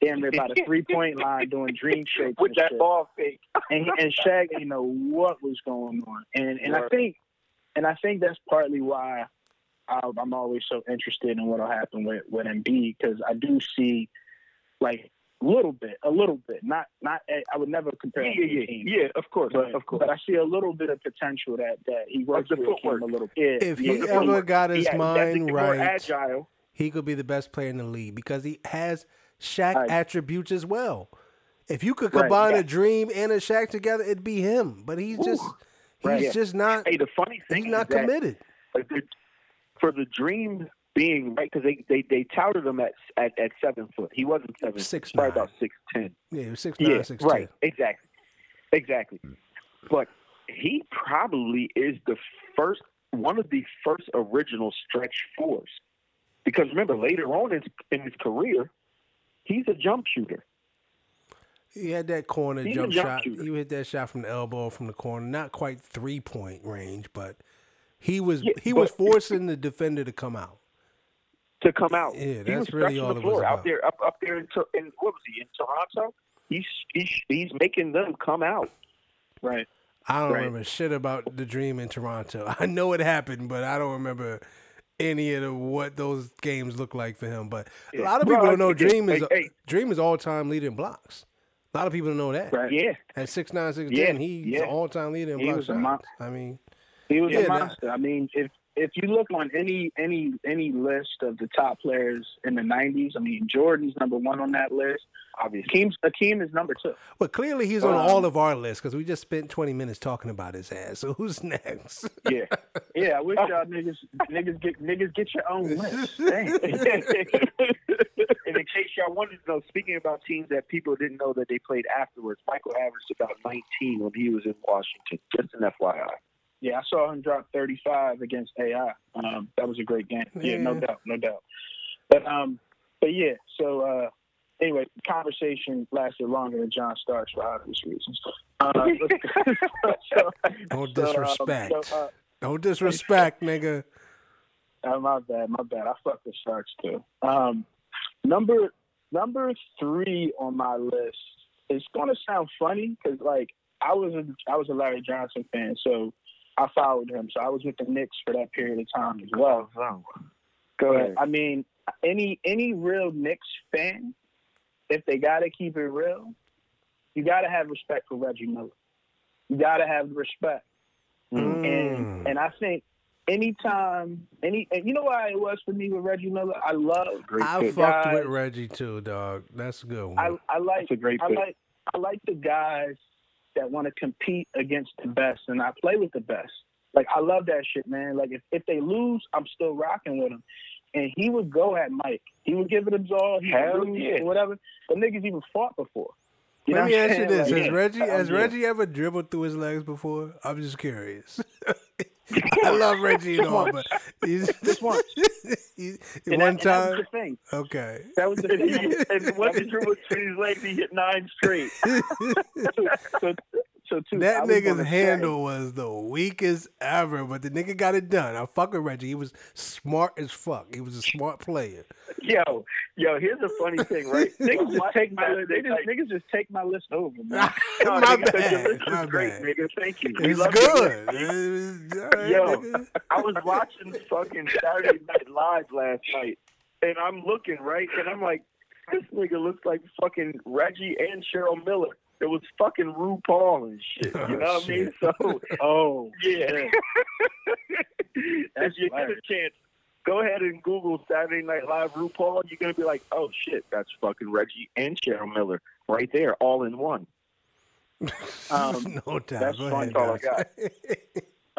[SPEAKER 3] damn near by the three point line doing dream shakes
[SPEAKER 2] With that
[SPEAKER 3] shit.
[SPEAKER 2] ball fake.
[SPEAKER 3] and he- and Shaq didn't know what was going on, and and I think and I think that's partly why I, I'm always so interested in what'll happen with with Embiid because I do see like a little bit, a little bit, not not I would never compare.
[SPEAKER 2] Yeah,
[SPEAKER 3] him to
[SPEAKER 2] yeah,
[SPEAKER 3] Hakeem.
[SPEAKER 2] yeah. Yeah, of course,
[SPEAKER 3] But,
[SPEAKER 2] of course.
[SPEAKER 3] but I see a little bit of potential that that he works with
[SPEAKER 2] footwork.
[SPEAKER 3] Hakeem a little bit.
[SPEAKER 1] If
[SPEAKER 3] yeah,
[SPEAKER 1] he ever
[SPEAKER 3] footwork.
[SPEAKER 1] got his
[SPEAKER 2] Yeah,
[SPEAKER 1] mind right,
[SPEAKER 2] agile.
[SPEAKER 1] he could be the best player in the league because he has Shaq
[SPEAKER 3] Right.
[SPEAKER 1] attributes as well. If you could
[SPEAKER 3] Right,
[SPEAKER 1] combine
[SPEAKER 3] yeah.
[SPEAKER 1] a Dream and a Shaq together, it'd be him. But he's just he's
[SPEAKER 3] Right, yeah.
[SPEAKER 1] just not
[SPEAKER 2] Hey, the funny thing
[SPEAKER 1] he's not
[SPEAKER 2] is that
[SPEAKER 1] committed.
[SPEAKER 2] like, the- for the dream being right because they, they they touted him at, at at seven foot. He wasn't seven.
[SPEAKER 1] Six
[SPEAKER 2] probably
[SPEAKER 1] nine.
[SPEAKER 2] about six ten.
[SPEAKER 1] Yeah, he was six nine,
[SPEAKER 2] Yeah,
[SPEAKER 1] six
[SPEAKER 2] right.
[SPEAKER 1] ten.
[SPEAKER 2] Exactly. Exactly. Hmm. But he probably is the first one of the first original stretch fours. Because remember, later on in, in his career, he's a jump shooter.
[SPEAKER 1] He had that corner
[SPEAKER 2] He's
[SPEAKER 1] jump
[SPEAKER 2] jump
[SPEAKER 1] shot.
[SPEAKER 2] shooter.
[SPEAKER 1] You hit that shot from the elbow from the corner, not quite three point range, but he was
[SPEAKER 2] Yeah,
[SPEAKER 1] he
[SPEAKER 2] but-
[SPEAKER 1] was forcing the defender to come out.
[SPEAKER 2] To come out.
[SPEAKER 1] Yeah,
[SPEAKER 2] he
[SPEAKER 1] that's
[SPEAKER 2] was
[SPEAKER 1] really
[SPEAKER 2] stretching
[SPEAKER 1] all
[SPEAKER 2] the
[SPEAKER 1] it was
[SPEAKER 2] floor
[SPEAKER 1] about.
[SPEAKER 2] out there, up up there in, in what was he in Toronto? He's he's he's making them come out.
[SPEAKER 3] right.
[SPEAKER 1] I don't
[SPEAKER 3] Right.
[SPEAKER 1] remember shit about the dream in Toronto. I know it happened, but I don't remember any of the, what those games look like for him. But a lot of people
[SPEAKER 2] Well,
[SPEAKER 1] don't know Dream is
[SPEAKER 2] hey, hey.
[SPEAKER 1] Dream is all time leader in blocks. A lot of people don't know that.
[SPEAKER 3] Right.
[SPEAKER 2] Yeah,
[SPEAKER 1] At six nine six
[SPEAKER 2] Yeah,
[SPEAKER 1] ten, he's
[SPEAKER 2] yeah.
[SPEAKER 1] an all time leader in blocks.
[SPEAKER 3] He
[SPEAKER 1] block
[SPEAKER 3] was a
[SPEAKER 1] shots. I mean,
[SPEAKER 3] He was
[SPEAKER 1] Yeah,
[SPEAKER 3] a
[SPEAKER 1] that-
[SPEAKER 3] monster. I mean, if if you look on any any any list of the top players in the '90s, I mean, Jordan's number one on that list.
[SPEAKER 2] obviously.
[SPEAKER 3] Hakeem's, Hakeem is number two.
[SPEAKER 1] Well, clearly he's on
[SPEAKER 3] Um,
[SPEAKER 1] all of our lists because we just spent twenty minutes talking about his ass. So who's next?
[SPEAKER 2] Yeah.
[SPEAKER 3] Yeah, I wish y'all niggas niggas get niggas get your own list. Damn.
[SPEAKER 2] and in case y'all wanted to know, speaking about teams that people didn't know that they played afterwards, Michael averaged about 19 when he was in Washington. Just an FYI.
[SPEAKER 3] Yeah, I saw him drop 35 against AI. Um, that was a great game. Yeah, no doubt, no doubt. But um, but yeah. So uh, anyway, conversation lasted longer than John Starks for obvious reasons. Uh, so, um,
[SPEAKER 1] disrespect.
[SPEAKER 3] so, uh,
[SPEAKER 1] Don't disrespect, nigga.
[SPEAKER 3] Uh, my bad, my bad. I fucked the Sharks too. Um, number number three on my list. It's gonna sound funny because like I was a I was a Larry Johnson fan, so I followed him. So I was with the Knicks for that period of time as well. Go ahead. I mean, any any real Knicks fan, if they gotta keep it real, you gotta have respect for Reggie Miller. You gotta have respect.
[SPEAKER 1] Mm.
[SPEAKER 3] And and I think anytime any and you know why it was for me with Reggie Miller? I love
[SPEAKER 1] I
[SPEAKER 3] the
[SPEAKER 1] fucked
[SPEAKER 3] guys-
[SPEAKER 1] with Reggie too, dog. That's a good one.
[SPEAKER 3] I, I like
[SPEAKER 4] That's a great
[SPEAKER 3] I
[SPEAKER 4] pick.
[SPEAKER 3] like I like the guys that want to compete against the best, and I play with the best. Like I love that shit, man. Like if, if they lose, I'm still rocking with them. And he would go at Mike. He would give it his all. He
[SPEAKER 4] Hell
[SPEAKER 3] would
[SPEAKER 4] yeah.
[SPEAKER 3] whatever. But niggas even fought before. You
[SPEAKER 1] Let me ask you this:
[SPEAKER 3] Like,
[SPEAKER 1] Has
[SPEAKER 3] yeah.
[SPEAKER 1] Reggie has
[SPEAKER 3] Yeah.
[SPEAKER 1] Reggie ever dribbled through his legs before? I'm just curious. I love Reggie and all, but he's
[SPEAKER 3] Just once.
[SPEAKER 1] he-
[SPEAKER 3] And
[SPEAKER 1] one
[SPEAKER 3] that, and that was
[SPEAKER 1] time.
[SPEAKER 3] the thing.
[SPEAKER 1] Okay.
[SPEAKER 3] That was the thing.
[SPEAKER 2] and once he drew between his legs, he hit nine straight.
[SPEAKER 3] so, so too,
[SPEAKER 1] That
[SPEAKER 3] was
[SPEAKER 1] nigga's
[SPEAKER 3] gonna say-
[SPEAKER 1] handle was the weakest ever, but the nigga got it done. I fuck with Reggie. He was smart as fuck. He was a smart player.
[SPEAKER 2] Yo, yo, here's a funny thing, right?
[SPEAKER 3] Niggas just take my list. They just,
[SPEAKER 2] like,
[SPEAKER 3] niggas just take my list over, man.
[SPEAKER 2] no,
[SPEAKER 1] my
[SPEAKER 2] nigga, your
[SPEAKER 1] bad.
[SPEAKER 2] list is
[SPEAKER 1] My
[SPEAKER 2] great,
[SPEAKER 1] bad.
[SPEAKER 2] nigga. Thank you. We
[SPEAKER 1] It's good. It was-
[SPEAKER 2] Yo.
[SPEAKER 1] nigga.
[SPEAKER 2] I was watching fucking Saturday Night Live last night, and I'm looking right, and I'm like, this nigga looks like fucking Reggie and Cheryl Miller. It was fucking RuPaul and shit. You know what I mean? So,
[SPEAKER 3] Oh,
[SPEAKER 2] yeah. if
[SPEAKER 3] That's
[SPEAKER 2] you get a chance, go ahead and Google Saturday Night Live RuPaul. You're gonna be like, oh shit, that's fucking Reggie and Cheryl Miller right there, all in one.
[SPEAKER 3] Um,
[SPEAKER 1] no doubt.
[SPEAKER 3] that's
[SPEAKER 1] Go ahead,
[SPEAKER 2] That's all I
[SPEAKER 1] guys.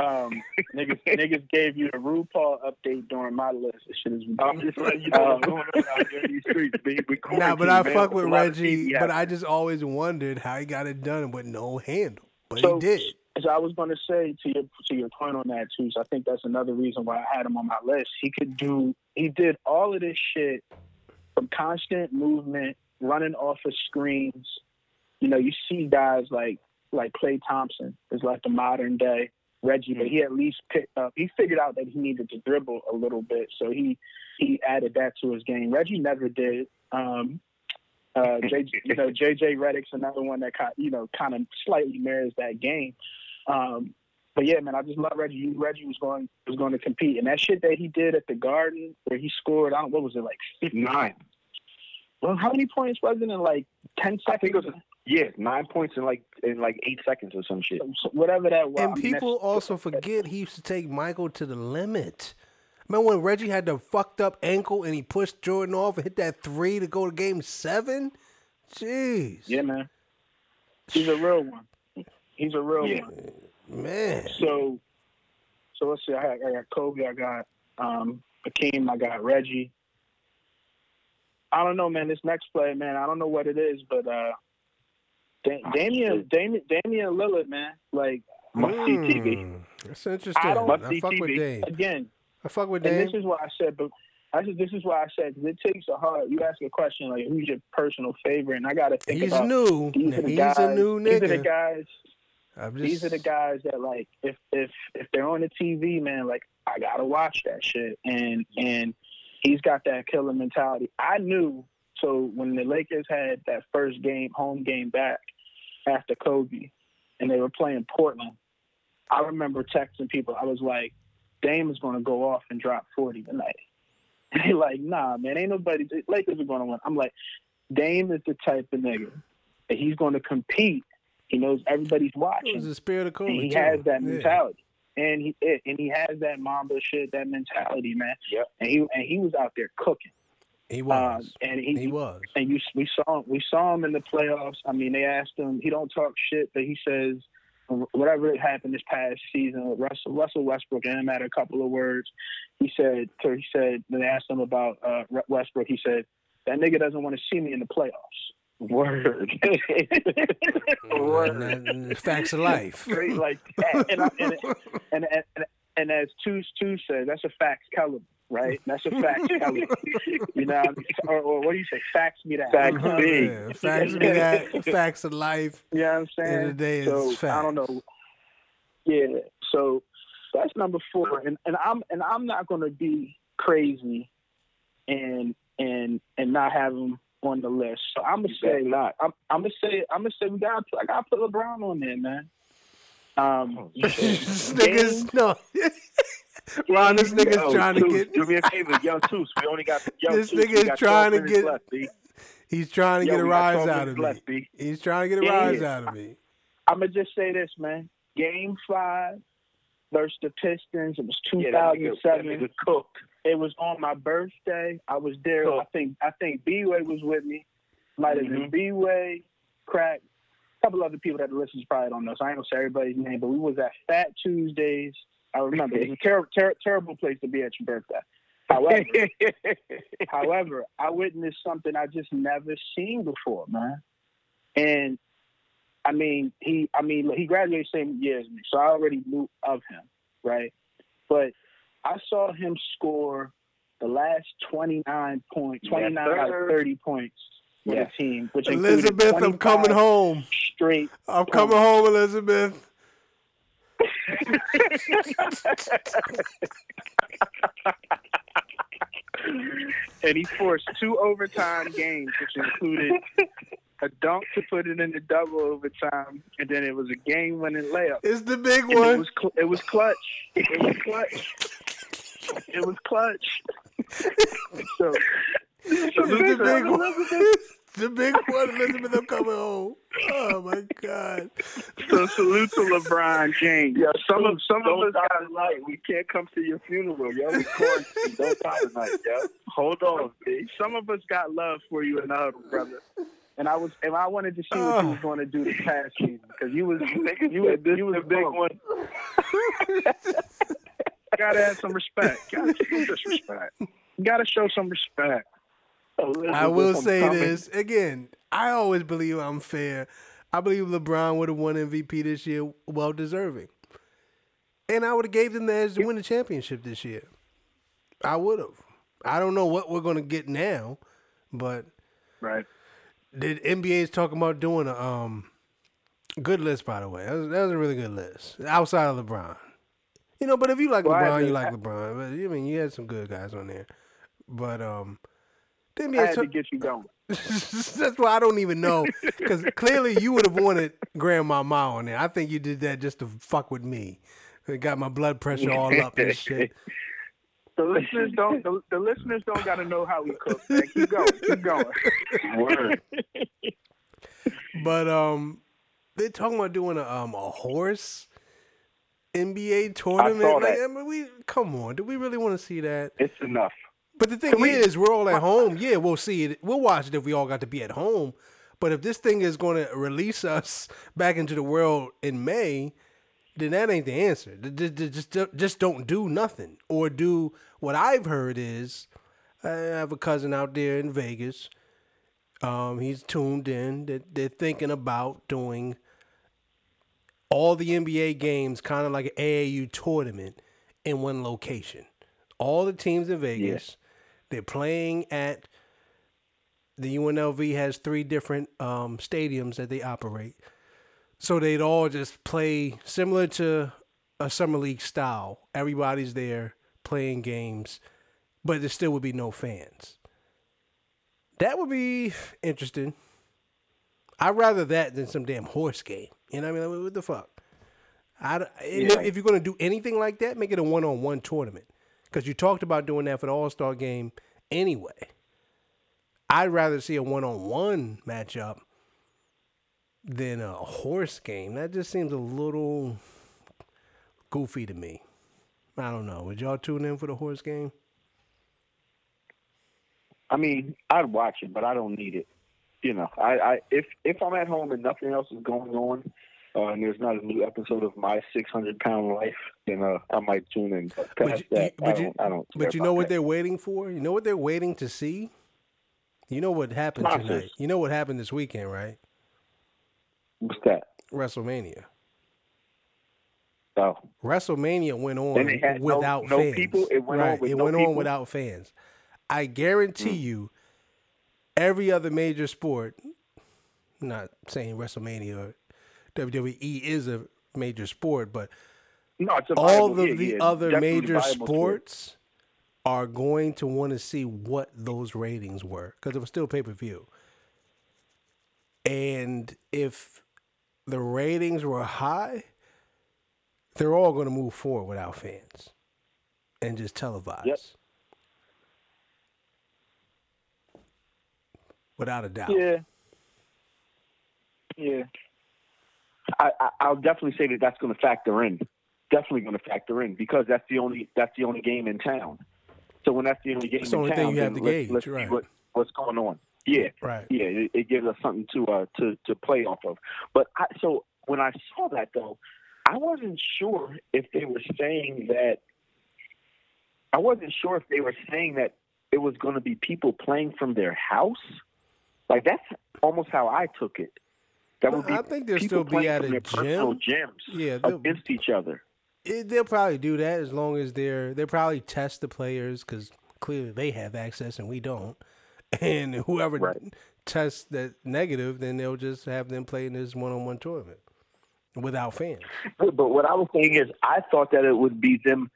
[SPEAKER 3] Um, niggas, niggas gave you the RuPaul update during my list. This shit is
[SPEAKER 2] I'm just letting you know what's going on out there in these streets. B. We
[SPEAKER 1] Nah, but I
[SPEAKER 2] man.
[SPEAKER 1] fuck with
[SPEAKER 2] A lot of
[SPEAKER 1] Reggie. But. I just always wondered how he got it done with no handle. But
[SPEAKER 3] So-
[SPEAKER 1] he did.
[SPEAKER 3] As I was going to say to your to your point on that too, so I think that's another reason why I had him on my list. He could do, he did all of this shit from constant movement, running off of screens. You know, you see guys like like Clay Thompson is like the modern day Reggie, but he at least picked up. He figured out that he needed to dribble a little bit, so he he added that to his game. Reggie never did. Um, uh, J, you know, JJ Redick's another one that kind, you know, kind of slightly mirrors that game. Um, but yeah, man, I just love Reggie. Reggie was going was going to compete, and that shit that he did at the Garden, where he scored, I don't what was it like? 50,
[SPEAKER 2] nine.
[SPEAKER 3] well, how many points was it in like ten
[SPEAKER 2] I
[SPEAKER 3] seconds?
[SPEAKER 2] think it was yeah, nine points in like in like eight seconds or some shit.
[SPEAKER 3] So whatever that was.
[SPEAKER 1] And people
[SPEAKER 3] that's-
[SPEAKER 1] also forget he used to take Michael to the limit. Remember when Reggie had the fucked up ankle and he pushed Jordan off and hit that three to go to game seven? Jeez.
[SPEAKER 3] Yeah, man. He's a real one. He's a real
[SPEAKER 2] Yeah.
[SPEAKER 3] one.
[SPEAKER 1] Man.
[SPEAKER 3] So, so let's see. I got, I got Kobe. I got um, Hakeem. I got Reggie. I don't know, man. This next play, man. I don't know what it is, but uh, da- Damian, Damian, Damian Lillard, man. Like
[SPEAKER 2] Must see TV.
[SPEAKER 1] Mm, That's interesting.
[SPEAKER 3] I don't-
[SPEAKER 1] I,
[SPEAKER 2] see
[SPEAKER 1] fuck with
[SPEAKER 2] TV.
[SPEAKER 1] Dame.
[SPEAKER 3] again,
[SPEAKER 1] I fuck with
[SPEAKER 3] and this is why I said, but I said this is why I said it takes a hard. You ask a question like, "Who's your personal favorite?" And I got to think
[SPEAKER 1] He's
[SPEAKER 3] about
[SPEAKER 1] new.
[SPEAKER 3] these are the
[SPEAKER 1] He's
[SPEAKER 3] guys.
[SPEAKER 1] a new nigga.
[SPEAKER 3] These are the guys.
[SPEAKER 1] Just,
[SPEAKER 3] these are the guys that like if if if they're on the TV, man, like I gotta watch that shit. And and he's got that killer mentality. I knew so when the Lakers had that first game, home game back after Kobe, and they were playing Portland. I remember texting people. I was like, Dame is gonna go off and drop forty tonight. And they like, nah, man, ain't nobody. The Lakers are gonna win. I'm like, Dame is the type of nigga that he's gonna compete. He knows everybody's watching.
[SPEAKER 1] was the spirit of Kobe.
[SPEAKER 3] And he
[SPEAKER 1] too.
[SPEAKER 3] has that
[SPEAKER 1] Yeah.
[SPEAKER 3] mentality, and he and he has that Mamba shit, that mentality, man.
[SPEAKER 2] Yep.
[SPEAKER 3] And he and he was out there cooking.
[SPEAKER 1] He
[SPEAKER 3] Um,
[SPEAKER 1] was.
[SPEAKER 3] and he,
[SPEAKER 1] he was.
[SPEAKER 3] and you we saw him, we saw him in the playoffs. I mean, they asked him. He don't talk shit, but he says whatever happened this past season with Russell Russell Westbrook and him had a couple of words. He said he said when they asked him about uh, Westbrook, he said that nigga doesn't want to see me in the playoffs.
[SPEAKER 2] Word.
[SPEAKER 1] And facts of life.
[SPEAKER 3] Like. And, and, and, and, as Two Two said, that's a facts caliber, right? That's a fact, caliber. You know, or, or what do you say? Facts me that.
[SPEAKER 2] Facts
[SPEAKER 3] You know what
[SPEAKER 2] me.
[SPEAKER 3] mean?
[SPEAKER 1] Yeah, facts be that. Facts of life.
[SPEAKER 3] You know I'm saying?
[SPEAKER 1] End the day,
[SPEAKER 3] so
[SPEAKER 1] it's
[SPEAKER 3] I don't know. Yeah. So that's number four, and and I'm and I'm not gonna be crazy, and and and not have him on the list. So I'm gonna say
[SPEAKER 2] not.
[SPEAKER 3] I'm, I'm gonna say I'm gonna say we got to I gotta put LeBron on there, man. Um,
[SPEAKER 1] Niggas, no. Ron, this nigga's
[SPEAKER 2] Yo,
[SPEAKER 1] trying to get.
[SPEAKER 2] Do me a favor, yo, Toos. We only got yo,
[SPEAKER 1] This
[SPEAKER 2] Toos,
[SPEAKER 1] nigga is trying to get-
[SPEAKER 2] Left,
[SPEAKER 1] He's trying to
[SPEAKER 2] Yo,
[SPEAKER 1] get a rise out of me.
[SPEAKER 2] left,
[SPEAKER 1] He's trying to get a
[SPEAKER 3] Yeah,
[SPEAKER 1] rise
[SPEAKER 3] yeah.
[SPEAKER 1] out of me.
[SPEAKER 3] I'm gonna just say this, man. Game five versus the Pistons. It was
[SPEAKER 2] Yeah, that
[SPEAKER 3] 2007.
[SPEAKER 2] nigga cooked.
[SPEAKER 3] it was on my birthday. I was there.
[SPEAKER 2] Cool.
[SPEAKER 3] I think I think B Way was with me. Might have been
[SPEAKER 2] Mhm.
[SPEAKER 3] B Way, Crack, a couple other people that listens probably don't know. So I ain't gonna say everybody's name, but we was at Fat Tuesdays. I remember it was a ter- ter- terrible place to be at your birthday. However, however, I witnessed something I just never seen before, man. And I mean, he, I mean, he graduated same year as me, so I already knew of him, right? But I saw him score the last 29 points, 29
[SPEAKER 2] Yes,
[SPEAKER 3] out of 30 points for
[SPEAKER 2] Yes.
[SPEAKER 3] the team, which included
[SPEAKER 1] Elizabeth, I'm coming home.
[SPEAKER 3] Straight.
[SPEAKER 1] I'm coming home, Elizabeth.
[SPEAKER 3] and he forced two overtime games, which included a dunk to put it in the double overtime, and then it was a game-winning layup.
[SPEAKER 1] It's the big
[SPEAKER 3] And it
[SPEAKER 1] one.
[SPEAKER 3] was cl- it was clutch. It was clutch. It was clutch. so,
[SPEAKER 1] It's
[SPEAKER 3] so
[SPEAKER 1] the big one. The big one, Elizabeth, I'm coming home. Oh, oh my God.
[SPEAKER 3] so salute to LeBron James.
[SPEAKER 2] Yeah,
[SPEAKER 3] some of some of
[SPEAKER 2] don't
[SPEAKER 3] us
[SPEAKER 2] die
[SPEAKER 3] got
[SPEAKER 2] tonight. We can't come to your funeral, yo. We quarantined. Don't die tonight, yo. Hold on, B.
[SPEAKER 3] some of us got love for you in the huddle, brother. And I was and I wanted to see what you was ah. going to do this past season because you was
[SPEAKER 2] Nigga
[SPEAKER 3] you was you was
[SPEAKER 2] the big
[SPEAKER 3] bummed.
[SPEAKER 2] one.
[SPEAKER 3] Gotta have some respect. Gotta show some disrespect. Gotta show some respect.
[SPEAKER 1] I will say
[SPEAKER 2] coming.
[SPEAKER 1] this again. I always believe I'm fair. I believe LeBron would have won MVP this year, well deserving, and I would have gave them the edge to win the championship this year. I would have. I don't know what we're gonna get now, but
[SPEAKER 3] Right.
[SPEAKER 1] the NBA is talking about doing a um good list. By the way, that was, that was a really good list outside of LeBron. You know, but if you like
[SPEAKER 3] Well,
[SPEAKER 1] LeBron, you like LeBron. But I mean, you had some good guys on there. But um, the NBA
[SPEAKER 3] I had
[SPEAKER 1] talk-
[SPEAKER 3] to get you going.
[SPEAKER 1] That's why I don't even know. Because clearly you would have wanted Grandmama on there. I think you did that just to fuck with me. It got my blood pressure all up and shit.
[SPEAKER 3] The listeners don't. The, the listeners don't got to know how we cook. Man. Keep going. Keep going.
[SPEAKER 2] Word.
[SPEAKER 1] But um, they're talking about doing a um a horse NBA tournament.
[SPEAKER 2] I saw
[SPEAKER 1] Like,
[SPEAKER 2] that.
[SPEAKER 1] I mean, we come on. Do we really want to see that?
[SPEAKER 2] It's enough.
[SPEAKER 1] But the thing is, we're all at home. Yeah, we'll see it. We'll watch it if we all got to be at home. But if this thing is going to release us back into the world in May, then that ain't the answer. Just, just, don't do nothing. Or do what I've heard is I have a cousin out there in Vegas. Um, he's tuned in. That they're thinking about doing all the NBA games, kind of like an AAU tournament, in one location. All the teams in Vegas, they're playing at the UNLV has three different um, stadiums that they operate. So they'd all just play similar to a summer league style. Everybody's there playing games, but there still would be no fans. That would be interesting. I'd rather that than some damn horse game. You know what I mean? Like, what the fuck? I, if- if you're going to do anything like that, make it a one on one tournament. Because you talked about doing that for the All Star game anyway. I'd rather see a one on one matchup than a horse game. That just seems a little goofy to me. I don't know. Would y'all tune in for the horse game?
[SPEAKER 2] I mean, I'd watch it, but I don't need it. You know, I, I if if I'm at home and nothing else is going on, uh, and there's not a new episode of My 600 Pound Life, then uh, I might tune in. But
[SPEAKER 1] But you-
[SPEAKER 2] that,
[SPEAKER 1] but
[SPEAKER 2] I
[SPEAKER 1] you-
[SPEAKER 2] don't. I don't.
[SPEAKER 1] But you know what
[SPEAKER 2] that.
[SPEAKER 1] they're waiting for? You know what they're waiting to see? You know what happened
[SPEAKER 2] Sponsors.
[SPEAKER 1] tonight? You know what happened this weekend, right?
[SPEAKER 2] What's that?
[SPEAKER 1] WrestleMania.
[SPEAKER 2] Oh,
[SPEAKER 1] WrestleMania went on
[SPEAKER 2] it no-
[SPEAKER 1] without
[SPEAKER 2] no
[SPEAKER 1] fans.
[SPEAKER 2] people? It went on
[SPEAKER 1] right.
[SPEAKER 2] with
[SPEAKER 1] it
[SPEAKER 2] no
[SPEAKER 1] went
[SPEAKER 2] people?
[SPEAKER 1] on without fans. I guarantee you, every other major sport, not saying WrestleMania WWE is a major sport, but
[SPEAKER 2] no,
[SPEAKER 1] all of the other major
[SPEAKER 2] viable sport.
[SPEAKER 1] sports are going to want to see what those ratings were because it was still pay per view. And if the ratings were high, they're all going to move forward without fans. and just televised.
[SPEAKER 2] Yep.
[SPEAKER 1] Without a doubt.
[SPEAKER 2] Yeah. Yeah. I, I'll definitely say that that's going to factor in. Definitely going to factor in because that's the only that's the only game in town. So when that's the only game
[SPEAKER 1] the
[SPEAKER 2] in
[SPEAKER 1] only
[SPEAKER 2] town,
[SPEAKER 1] thing you have
[SPEAKER 2] then
[SPEAKER 1] to
[SPEAKER 2] let's,
[SPEAKER 1] gauge,
[SPEAKER 2] let's see
[SPEAKER 1] right.
[SPEAKER 2] what, what's going on. Yeah,
[SPEAKER 1] Right.
[SPEAKER 2] yeah, it, it gives us something to uh to to play off of. But I, so when I saw that though, I wasn't sure if they were saying that. I wasn't sure if they were saying that it was going to be people playing from their house. Like that's almost how I took it. That would be
[SPEAKER 1] I think they'll still be at a gym.
[SPEAKER 2] gyms
[SPEAKER 1] Yeah, they'll-
[SPEAKER 2] against each other.
[SPEAKER 1] It, they'll probably do that as long as they're they probably test the players because clearly they have access and we don't. And whoever
[SPEAKER 2] Right.
[SPEAKER 1] tests that negative, then they'll just have them play in this one on one tournament without fans.
[SPEAKER 2] But, what I was saying is, I thought that it would be them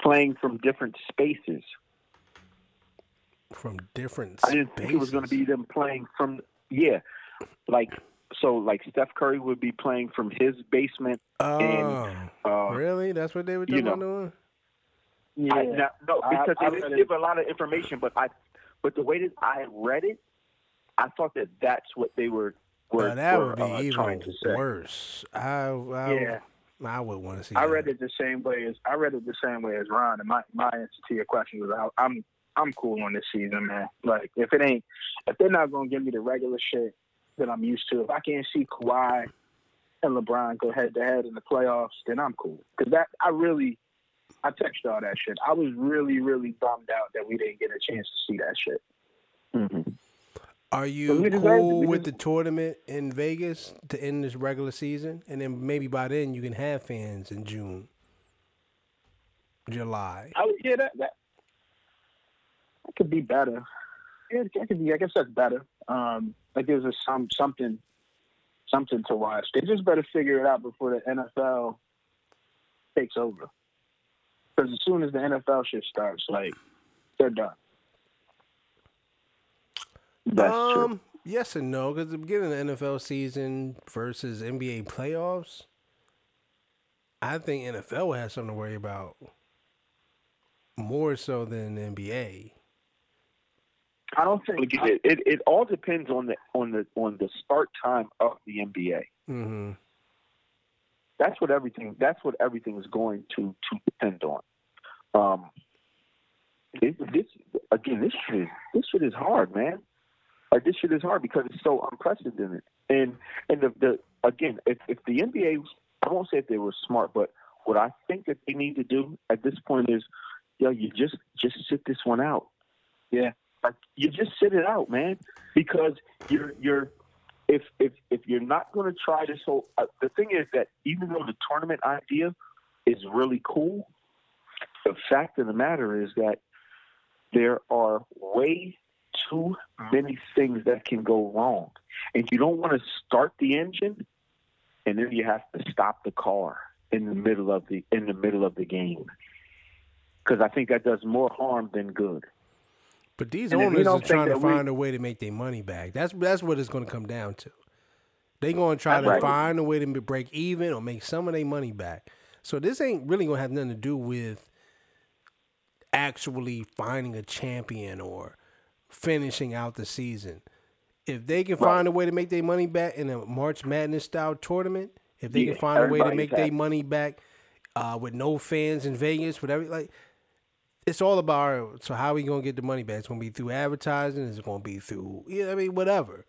[SPEAKER 2] playing from different spaces.
[SPEAKER 1] From different
[SPEAKER 2] I didn't think it was going to be them playing from yeah, like so like Steph Curry would be playing from his basement.
[SPEAKER 1] Oh,
[SPEAKER 2] Uh,
[SPEAKER 1] really? That's what they were
[SPEAKER 2] you
[SPEAKER 1] talking about doing?
[SPEAKER 3] Yeah.
[SPEAKER 2] I, no, no, because
[SPEAKER 3] I
[SPEAKER 2] they didn't
[SPEAKER 3] read
[SPEAKER 2] give a lot of information, but I, but the way that I read it, I thought that that's what they were. were
[SPEAKER 1] Well, that
[SPEAKER 2] were,
[SPEAKER 1] would be
[SPEAKER 2] uh, trying
[SPEAKER 1] even
[SPEAKER 2] to say.
[SPEAKER 1] worse. I, I
[SPEAKER 3] Yeah.
[SPEAKER 1] I would want to see.
[SPEAKER 3] I
[SPEAKER 1] that.
[SPEAKER 3] read it the same way as I read it the same way as Ron. And my my answer to your question was I, I'm I'm cool on this season, man. Like if it ain't if they're not gonna give me the regular shit that I'm used to, if I can't see Kawhi and LeBron go head to head in the playoffs, then I'm cool. Because that I really I texted all that shit. I was really really bummed out that we didn't get a chance to see that shit.
[SPEAKER 2] Mhm.
[SPEAKER 1] Are you
[SPEAKER 3] we
[SPEAKER 1] cool
[SPEAKER 3] it.
[SPEAKER 1] With
[SPEAKER 3] des-
[SPEAKER 1] the tournament in Vegas to end this regular season, and then maybe by then you can have fans in June, July?
[SPEAKER 3] I, yeah, that, that that could be better. Yeah, that could be. I guess that's better. Um, that gives us some something something to watch. They just better figure it out before the NFL takes over. Because as soon as the NFL shit starts, like they're done.
[SPEAKER 2] That's true.
[SPEAKER 1] um, yes and no, because the beginning of the NFL season versus NBA playoffs, I think NFL has something to worry about more so than NBA.
[SPEAKER 3] I don't think.
[SPEAKER 2] Look, it, it it all depends on the on the on the start time of the NBA.
[SPEAKER 1] Mm-hmm.
[SPEAKER 2] That's what everything. That's what everything is going to to depend on. Um, it, this again, this shit is this shit is hard, man. Like this shit is hard because it's so unprecedented. And and the, the again, if if the NBA, I won't say if they were smart, but what I think that they need to do at this point is, yo, you just just sit this one out.
[SPEAKER 3] Yeah.
[SPEAKER 2] Like you just sit it out, man, because you're you're if if if you're not going to try this whole uh, the thing is that even though the tournament idea is really cool, the fact of the matter is that there are way too many things that can go wrong, and you don't want to start the engine, and then you have to stop the car in the middle of the in the middle of the game, because I think that does more harm than good.
[SPEAKER 1] But these
[SPEAKER 3] And
[SPEAKER 1] owners are trying to
[SPEAKER 3] that we-
[SPEAKER 1] find a way to make their money back. That's that's what it's going to come down to. They're going to try to
[SPEAKER 2] Right.
[SPEAKER 1] find a way to break even or make some of their money back. So this ain't really going to have nothing to do with actually finding a champion or finishing out the season. If they can find a way to make their money back in a March Madness style tournament, if they
[SPEAKER 2] Yeah,
[SPEAKER 1] can find a way to make their money back uh, with no fans in Vegas, whatever, like it's all about so how are we gonna get the money back? It's gonna be through advertising. It's gonna be through yeah, I mean whatever.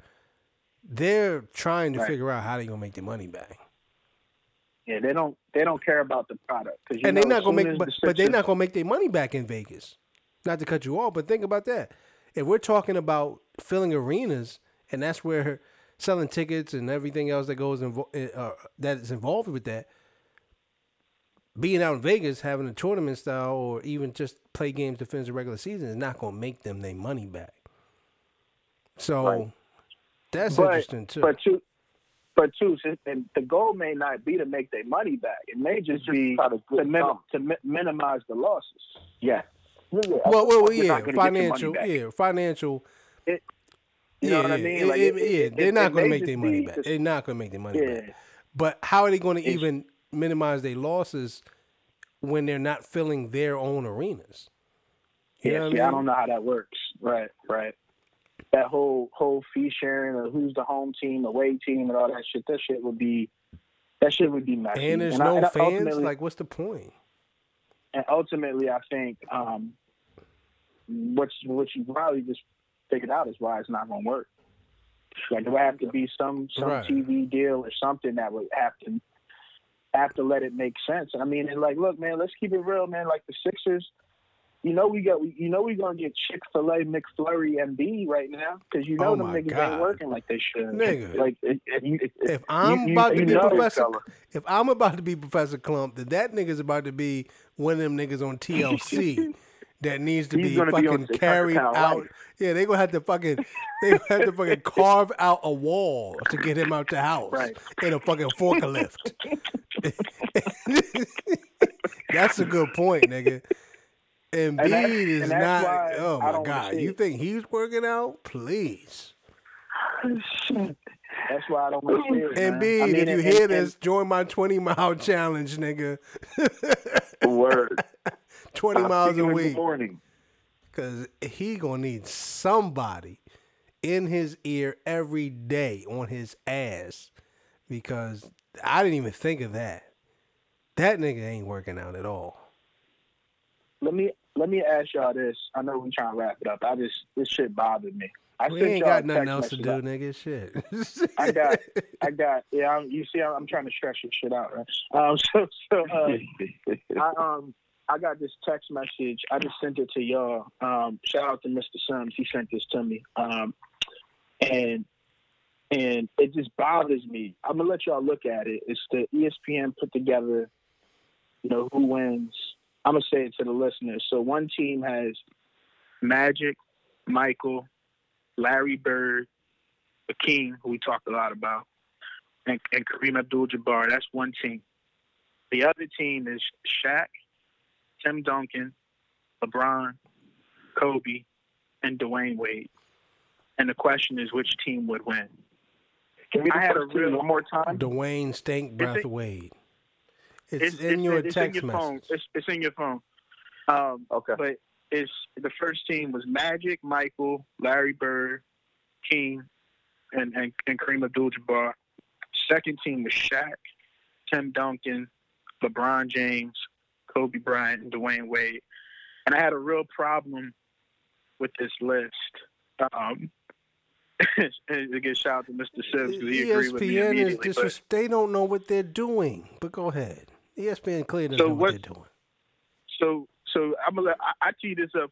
[SPEAKER 1] They're trying to
[SPEAKER 3] Right.
[SPEAKER 1] figure out how they gonna make their money back,
[SPEAKER 3] Yeah, they don't. They don't care about the product.
[SPEAKER 1] and
[SPEAKER 3] know,
[SPEAKER 1] they're not gonna make but,
[SPEAKER 3] the
[SPEAKER 1] but they're not gonna make their money back in Vegas. Not to cut you off, but think about that. If we're talking about filling arenas, and that's where selling tickets and everything else that goes invo- uh, that is involved with that. Being out in Vegas, having a tournament style, or even just play games to finish the regular season, is not going to make them their money back. So
[SPEAKER 2] Right.
[SPEAKER 1] that's
[SPEAKER 3] But-
[SPEAKER 1] interesting too.
[SPEAKER 3] But two, but two, since- and the goal may not be to make their money back. It may just be
[SPEAKER 2] to
[SPEAKER 3] to, min- to mi- minimize the losses.
[SPEAKER 2] Yeah.
[SPEAKER 1] well, well, well, yeah,
[SPEAKER 2] not gonna get your money
[SPEAKER 1] financial, yeah, financial.
[SPEAKER 3] It- you
[SPEAKER 1] yeah,
[SPEAKER 3] know what I
[SPEAKER 1] yeah,
[SPEAKER 3] mean? Like,
[SPEAKER 1] it-
[SPEAKER 3] it-
[SPEAKER 1] yeah, they're
[SPEAKER 3] it-
[SPEAKER 1] not going to make their money back. They're not going to make their money
[SPEAKER 3] Yeah.
[SPEAKER 1] back. But how are they going to even minimize their losses when they're not filling their own arenas. You
[SPEAKER 3] yeah, see,
[SPEAKER 1] I
[SPEAKER 3] I don't know how that works. Right, right. That whole whole fee sharing or who's the home team, away team, and all that shit. That shit would be that shit would be messy.
[SPEAKER 1] And there's
[SPEAKER 3] I-
[SPEAKER 1] no
[SPEAKER 3] and
[SPEAKER 1] fans. Like, what's the point?
[SPEAKER 3] and ultimately, I think um, what what you probably just figured out is why it's not going to work. Like there would have to be some some
[SPEAKER 1] Right.
[SPEAKER 3] TV deal or something that would have to have to let it make sense. I mean, and like, look, man, let's keep it real, man. Like the Sixers, you know, we got, you know, we're gonna get Chick Fil A, McFlurry, and B right now because you know
[SPEAKER 1] Oh
[SPEAKER 3] them niggas
[SPEAKER 1] God.
[SPEAKER 3] ain't working like they should.
[SPEAKER 1] Nigga.
[SPEAKER 3] like if, if if,
[SPEAKER 1] If I'm
[SPEAKER 3] you-
[SPEAKER 1] about to
[SPEAKER 3] you
[SPEAKER 1] be Professor, if I'm about to be Professor Klump, then that nigga's about to be one of them niggas on TLC that needs to
[SPEAKER 3] He's
[SPEAKER 1] be
[SPEAKER 3] gonna be
[SPEAKER 1] fucking carried out.
[SPEAKER 3] Life.
[SPEAKER 1] Yeah, they gonna have to fucking they gonna have to fucking carve out a wall to get him out the house
[SPEAKER 3] Right.
[SPEAKER 1] in a fucking forklift. that's a good point, nigga. Embiid
[SPEAKER 3] that-
[SPEAKER 1] is
[SPEAKER 3] and
[SPEAKER 1] not. Oh my god, you think he's working out? Please.
[SPEAKER 3] that's why I don't want to see it.
[SPEAKER 1] Embiid,
[SPEAKER 3] I mean,
[SPEAKER 1] if you
[SPEAKER 3] and-
[SPEAKER 1] hear
[SPEAKER 3] and-
[SPEAKER 1] this, join my 20 mile challenge, nigga.
[SPEAKER 2] Word.
[SPEAKER 1] 20
[SPEAKER 2] I'll
[SPEAKER 1] miles a
[SPEAKER 2] you in the
[SPEAKER 1] week.
[SPEAKER 2] morning.
[SPEAKER 1] Cause he gonna need somebody in his ear every day on his ass. Because I didn't even think of that. That nigga ain't working out at all.
[SPEAKER 3] let me let me ask y'all this. I know we trying to wrap it up. I just this shit bothered me. I
[SPEAKER 1] We ain't got nothing else to do, nigga. Shit.
[SPEAKER 3] I got, I got. Yeah, I'm, you see, I'm, I'm trying to stretch this shit out, right? Um, so, so uh, I um, I got this text message. I just sent it to y'all. Um, shout out to Mr. Sims. He sent this to me. Um, and and it just bothers me. I'm gonna let y'all look at it. It's the ESPN put together. You know who wins. I'm gonna say it to the listeners. So one team has Magic, Michael, Larry Bird, King, who we talked a lot about, and, and Kareem Abdul-Jabbar. That's one team. The other team is Shaq, Tim Duncan, LeBron, Kobe, and Dwyane Wade. And the question is, which team would win?
[SPEAKER 2] Give me the
[SPEAKER 3] I had a
[SPEAKER 2] first
[SPEAKER 3] real-
[SPEAKER 2] one more time.
[SPEAKER 1] Dwyane Stank Breath
[SPEAKER 3] it-
[SPEAKER 1] Wade. It's, in your
[SPEAKER 3] it's
[SPEAKER 1] text
[SPEAKER 3] in your
[SPEAKER 1] message.
[SPEAKER 3] phone. It's, it's in your phone. Um,
[SPEAKER 2] Okay.
[SPEAKER 3] but it's the first team was Magic, Michael, Larry Bird, King, and and, and Kareem Abdul-Jabbar. Second team was Shaq, Tim Duncan, LeBron James, Kobe Bryant, and Dwyane Wade. And I had a real problem with this list. Um, and again, shout out to Mr. Sims because he agreed with me
[SPEAKER 1] ESPN is disres- they don't know what they're doing. But go ahead. ESPN clearly doesn't
[SPEAKER 3] So
[SPEAKER 1] know what,
[SPEAKER 3] what-
[SPEAKER 1] they're doing.
[SPEAKER 3] so so I'm gonna. I, I tee this up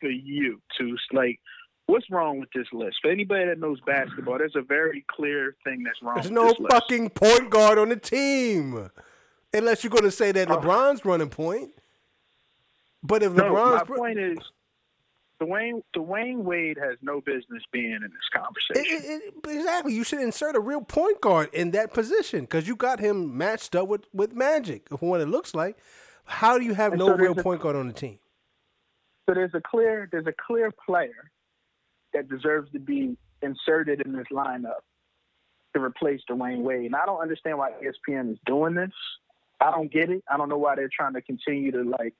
[SPEAKER 3] for you to like what's wrong with this list for anybody that knows basketball there's a very clear thing that's wrong
[SPEAKER 1] There's
[SPEAKER 3] with
[SPEAKER 1] no
[SPEAKER 3] this list.
[SPEAKER 1] fucking point guard on the team. Unless you're going to say that
[SPEAKER 3] Oh.
[SPEAKER 1] LeBron's running point. But if
[SPEAKER 3] no
[SPEAKER 1] LeBron's
[SPEAKER 3] my point is Dwyane Dwyane Wade has no business being in this conversation
[SPEAKER 1] it- it- exactly. You should insert a real point guard in that position because you got him matched up with, with Magic, what it looks like. How do you have
[SPEAKER 3] And
[SPEAKER 1] no
[SPEAKER 3] so
[SPEAKER 1] real
[SPEAKER 3] a-
[SPEAKER 1] point guard on the team?
[SPEAKER 3] so there's a clear there's a clear player that deserves to be inserted in this lineup to replace Dwyane Wade and I don't understand why ESPN is doing this I don't get it I don't know why they're trying to continue to like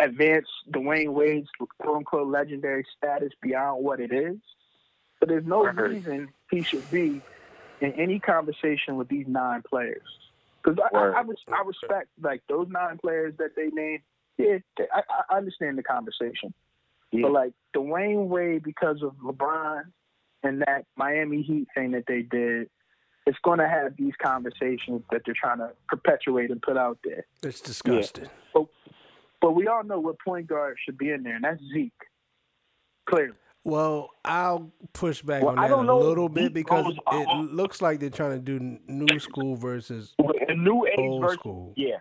[SPEAKER 3] advance Dwyane Wade's quote unquote legendary status beyond what it is. But there's no
[SPEAKER 2] Right.
[SPEAKER 3] reason he should be in any conversation with these nine players. Because I, I, I, res- I respect like those nine players that they named. Yeah, they, I, I understand the conversation.
[SPEAKER 2] Yeah.
[SPEAKER 3] But like Dwyane Wade, because of LeBron and that Miami Heat thing that they did, it's going to have these conversations that they're trying to perpetuate and put out there.
[SPEAKER 1] It's disgusting.
[SPEAKER 3] But we all know what point guard should be in there, and that's Zeke. Clearly.
[SPEAKER 1] Well, I'll push back
[SPEAKER 2] Well,
[SPEAKER 1] on that a little bit because it
[SPEAKER 2] uh,
[SPEAKER 1] looks like they're trying to do new school versus
[SPEAKER 2] new age
[SPEAKER 1] old
[SPEAKER 2] versus
[SPEAKER 1] school.
[SPEAKER 2] yeah,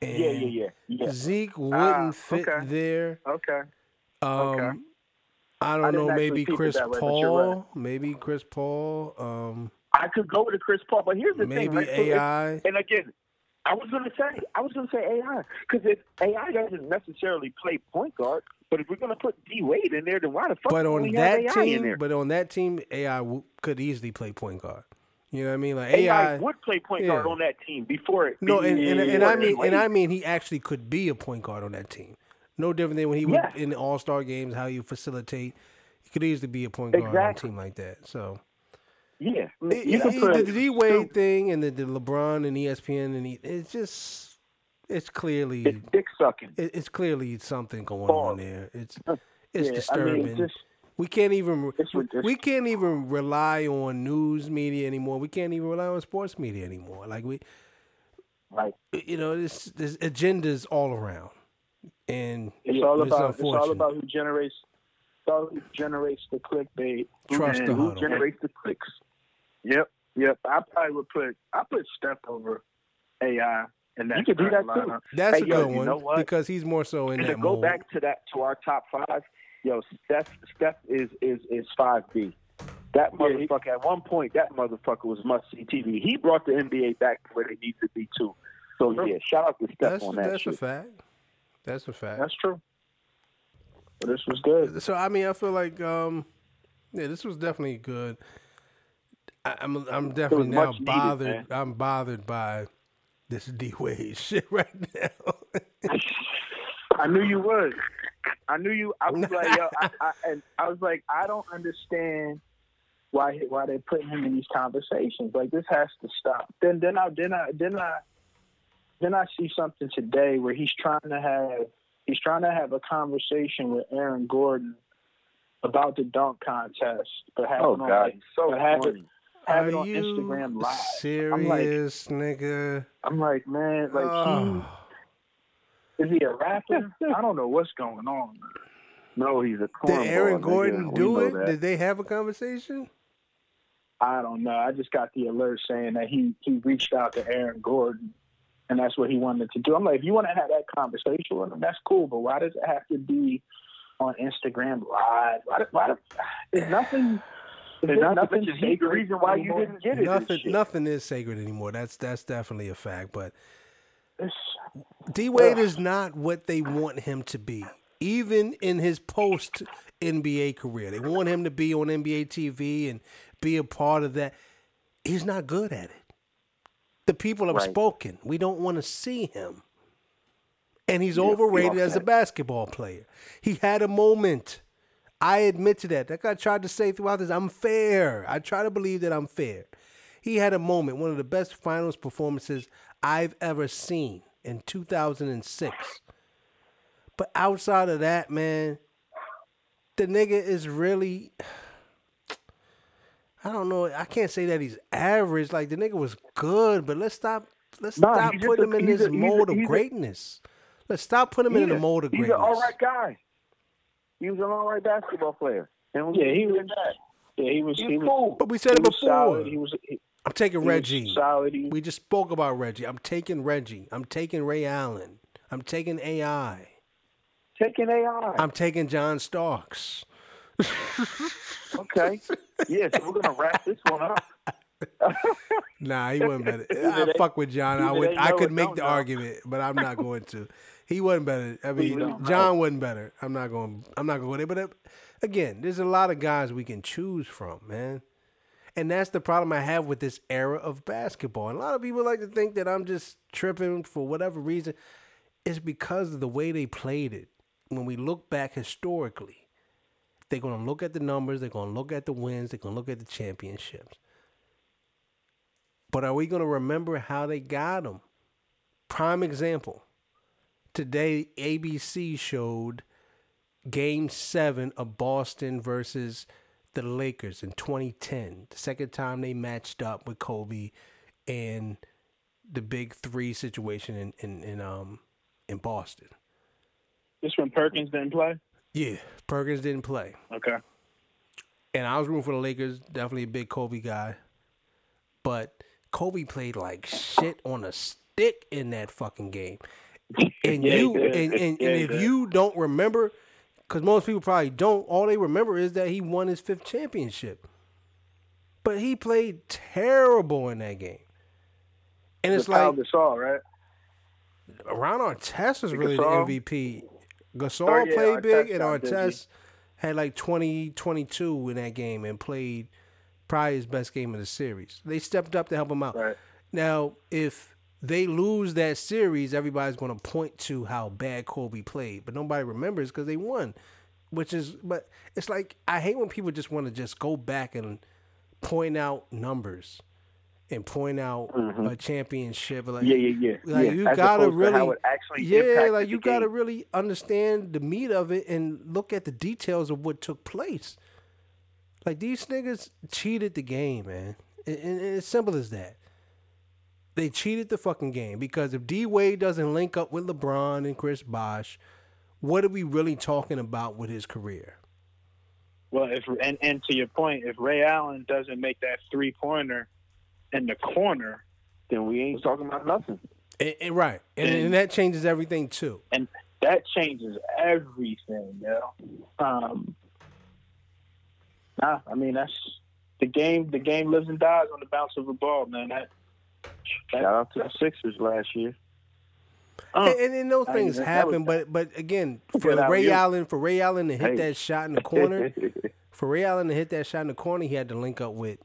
[SPEAKER 1] And
[SPEAKER 2] yeah, yeah, yeah, yeah.
[SPEAKER 1] Zeke wouldn't
[SPEAKER 3] Ah,
[SPEAKER 1] fit
[SPEAKER 3] okay.
[SPEAKER 1] there.
[SPEAKER 3] Okay.
[SPEAKER 1] Um,
[SPEAKER 3] Okay.
[SPEAKER 1] I
[SPEAKER 3] I
[SPEAKER 1] don't
[SPEAKER 3] didn't
[SPEAKER 1] know. Maybe Chris
[SPEAKER 3] way, but you're right.
[SPEAKER 1] Paul. Maybe Chris Paul. Um,
[SPEAKER 2] I could go to Chris Paul, but here's the
[SPEAKER 1] maybe
[SPEAKER 2] thing. If-
[SPEAKER 1] AI.
[SPEAKER 2] and again, I was gonna say, I was gonna say AI because if AI doesn't necessarily play point guard, but if we're gonna put D Wade in there, then why the fuck
[SPEAKER 1] But on
[SPEAKER 2] we
[SPEAKER 1] that
[SPEAKER 2] have AI in
[SPEAKER 1] team,
[SPEAKER 2] there?
[SPEAKER 1] but on that team, AI w- could easily play point guard. You know what I mean? Like
[SPEAKER 2] AI,
[SPEAKER 1] AI,
[SPEAKER 2] would play point guard on that team before it.
[SPEAKER 1] no, and, and, and I mean, and. I mean, he actually could be a point guard on that team. No different than when he
[SPEAKER 2] Yes.
[SPEAKER 1] was in the All Star games, how you facilitate. He could easily be a point guard on a team like that. So
[SPEAKER 2] yeah, you
[SPEAKER 1] it-
[SPEAKER 2] can put
[SPEAKER 1] the D Wade thing and the, the LeBron and ESPN and he, it's just it's clearly
[SPEAKER 2] it's dick sucking.
[SPEAKER 1] it, it's clearly something going on there. It's it's
[SPEAKER 3] Yeah, I mean,
[SPEAKER 1] disturbing.
[SPEAKER 3] just
[SPEAKER 1] we can't even we can't even rely on news media anymore. We can't even rely on sports media anymore. Like we,
[SPEAKER 3] like
[SPEAKER 1] you know, this there's agendas all around, and
[SPEAKER 3] it's all
[SPEAKER 1] it's
[SPEAKER 3] about it's all about who generates it's all who generates the clickbait.
[SPEAKER 1] Trust
[SPEAKER 2] and
[SPEAKER 1] the
[SPEAKER 2] who
[SPEAKER 1] huddle.
[SPEAKER 2] generates the clicks.
[SPEAKER 3] Yep, yep. I probably would put I put Steph over AI in that.
[SPEAKER 2] You could do that too.
[SPEAKER 1] That's
[SPEAKER 2] Hey,
[SPEAKER 1] a
[SPEAKER 2] yo,
[SPEAKER 1] good
[SPEAKER 2] you
[SPEAKER 1] one
[SPEAKER 2] know
[SPEAKER 1] because he's more so in
[SPEAKER 2] And to go
[SPEAKER 1] mode.
[SPEAKER 2] back to that to our top five, yo, Steph Steph is is is five B. That
[SPEAKER 3] Yeah, he-
[SPEAKER 2] motherfucker at one point, that motherfucker was must see TV. He brought the NBA back to where they need to be too. So yeah, shout out to Steph
[SPEAKER 1] that's
[SPEAKER 2] on that
[SPEAKER 1] that's a fact. That's a fact.
[SPEAKER 3] That's true. But this was good.
[SPEAKER 1] so I mean, I feel like um, yeah, this was definitely good. I, I'm I'm definitely now
[SPEAKER 2] much needed,
[SPEAKER 1] bothered.
[SPEAKER 2] man.
[SPEAKER 1] I'm bothered by this D Wade shit right now.
[SPEAKER 3] I knew you would. I knew you. I was like, yo, I, I, and I was like, I don't understand why why they're putting him in these conversations. Like this has to stop. Then then I then I then I then I see something today where he's trying to have he's trying to have a conversation with Aaron Gordon about the dunk contest, but have
[SPEAKER 2] Oh
[SPEAKER 3] on,
[SPEAKER 2] God,
[SPEAKER 3] like,
[SPEAKER 2] he's so
[SPEAKER 3] but have have it
[SPEAKER 1] Are
[SPEAKER 3] on
[SPEAKER 1] you
[SPEAKER 3] Instagram live.
[SPEAKER 1] Serious, nigga.
[SPEAKER 3] I'm like, man, like
[SPEAKER 1] Oh.
[SPEAKER 3] he is he a rapper? I don't know what's going on.
[SPEAKER 2] No, he's a
[SPEAKER 1] Did Aaron
[SPEAKER 2] nigga.
[SPEAKER 1] Gordon
[SPEAKER 2] We
[SPEAKER 1] do it?
[SPEAKER 2] that.
[SPEAKER 1] Did they have a conversation?
[SPEAKER 3] I don't know. I just got the alert saying that he he reached out to Aaron Gordon, and that's what he wanted to do. I'm like, if you want to have that conversation with him, that's cool. But why does it have to be on Instagram Live? Why? why do- there's nothing.
[SPEAKER 2] And
[SPEAKER 3] There's
[SPEAKER 2] not to
[SPEAKER 3] nothing
[SPEAKER 2] mention, he's the
[SPEAKER 3] sacred
[SPEAKER 2] reason why you
[SPEAKER 3] anymore.
[SPEAKER 2] didn't get it.
[SPEAKER 1] Nothing,
[SPEAKER 2] shit.
[SPEAKER 1] nothing is sacred anymore. That's that's definitely a fact. But D Wade is not what they want him to be. Even in his post NBA career, they want him to be on NBA TV and be a part of that. He's not good at it. The people have
[SPEAKER 2] Right.
[SPEAKER 1] spoken. We don't want to see him. And he's
[SPEAKER 2] Yeah,
[SPEAKER 1] overrated
[SPEAKER 2] yeah,
[SPEAKER 1] as a basketball player. He had a moment. I admit to that. That guy tried to say throughout this, I'm fair. I try to believe that I'm fair. He had a moment, one of the best finals performances I've ever seen in 2006. But outside of that, man, the nigga is really. I don't know. I can't say that he's average. Like the nigga was good, but let's stop. Let's
[SPEAKER 2] Nah,
[SPEAKER 1] stop putting
[SPEAKER 2] a-
[SPEAKER 1] him in this
[SPEAKER 2] a- he's a-
[SPEAKER 1] mold of
[SPEAKER 2] he's
[SPEAKER 1] greatness. Let's stop putting him in
[SPEAKER 2] He's
[SPEAKER 1] the
[SPEAKER 2] a-
[SPEAKER 1] mold of
[SPEAKER 2] He's
[SPEAKER 1] greatness.
[SPEAKER 2] an all right guy. He was an all right basketball player. And
[SPEAKER 3] yeah, he was.
[SPEAKER 2] that.
[SPEAKER 3] Yeah, he was.
[SPEAKER 2] He's
[SPEAKER 3] He was.
[SPEAKER 2] cool.
[SPEAKER 1] But we said
[SPEAKER 3] He
[SPEAKER 1] it before.
[SPEAKER 3] solid. He was. He,
[SPEAKER 1] I'm taking
[SPEAKER 3] he
[SPEAKER 1] Reggie.
[SPEAKER 3] solid.
[SPEAKER 1] We just spoke about Reggie. I'm taking Reggie. I'm taking Ray Allen. I'm taking AI.
[SPEAKER 2] Taking AI.
[SPEAKER 1] I'm taking John Starks.
[SPEAKER 2] okay. Yeah, so we're gonna wrap this one up.
[SPEAKER 1] Nah, he wasn't better. I fuck with John. I would. I could make the
[SPEAKER 3] know.
[SPEAKER 1] argument, but I'm not going to. He wasn't better. I mean. John wasn't better. I'm not going. I'm not going there. But uh, again, there's a lot of guys we can choose from, man. And that's the problem I have with this era of basketball. And a lot of people like to think that I'm just tripping for whatever reason. It's because of the way they played it. When we look back historically, they're going to look at the numbers, they're going to look at the wins, they're going to look at the championships. But are we going to remember how they got them? Prime example. Today, ABC showed game seven of Boston versus the Lakers in 2010. The second time they matched up with Kobe and the big three situation in, in, in um in Boston.
[SPEAKER 3] this when Perkins didn't play.
[SPEAKER 1] Yeah, Perkins didn't play.
[SPEAKER 3] Okay.
[SPEAKER 1] And I was rooting for the Lakers, definitely a big Kobe guy. But Kobe played like shit on a stick in that fucking game. And
[SPEAKER 3] Yeah,
[SPEAKER 1] you and, and, and
[SPEAKER 3] Yeah,
[SPEAKER 1] if you don't remember, because most people probably don't, all they remember is that he won his fifth championship. But he played terrible in that game. And it's
[SPEAKER 3] With Pau
[SPEAKER 1] like
[SPEAKER 3] Gasol, right?
[SPEAKER 1] Ron Artest was really
[SPEAKER 3] Gasol?
[SPEAKER 1] the MVP. Gasol
[SPEAKER 3] Oh, yeah,
[SPEAKER 1] played big,
[SPEAKER 3] Artest
[SPEAKER 1] and
[SPEAKER 3] got busy.
[SPEAKER 1] Artest had like 20, 22 in that game and played probably his best game of the series. They stepped up to help him out.
[SPEAKER 3] Right.
[SPEAKER 1] Now, if they lose that series, everybody's going to point to how bad Kobe played, but nobody remembers because they won. Which is, but it's like I hate when people just want to just go back and point out numbers and point out
[SPEAKER 2] Mhm.
[SPEAKER 1] a championship. Like,
[SPEAKER 2] Yeah, yeah, yeah.
[SPEAKER 1] Like
[SPEAKER 2] yeah.
[SPEAKER 1] you
[SPEAKER 2] As
[SPEAKER 1] gotta really,
[SPEAKER 2] actually
[SPEAKER 1] yeah, like you gotta
[SPEAKER 2] game.
[SPEAKER 1] really understand the meat of it and look at the details of what took place. Like these niggas cheated the game, man, and, and it's simple as that. They cheated the fucking game because if D Wade doesn't link up with LeBron and Chris Bosh, what are we really talking about with his career?
[SPEAKER 3] Well, if and and to your point, if Ray Allen doesn't make that three pointer in the corner,
[SPEAKER 2] Then we ain't talking about nothing.
[SPEAKER 1] And, and right, and,
[SPEAKER 3] And-
[SPEAKER 1] that changes everything too.
[SPEAKER 3] And that changes everything, yo. Um, nah, I mean that's the game. The game lives and dies on the bounce of a ball, man. That,
[SPEAKER 2] Shout out to the Sixers last year.
[SPEAKER 3] uh,
[SPEAKER 1] And, and, and those
[SPEAKER 3] I
[SPEAKER 1] things happen,
[SPEAKER 3] was-
[SPEAKER 1] but but again, for Ray
[SPEAKER 2] alley-oop.
[SPEAKER 1] Allen, for Ray Allen to hit
[SPEAKER 2] Hey.
[SPEAKER 1] that shot in the corner, for Ray Allen to hit that shot in the corner, he had to link up with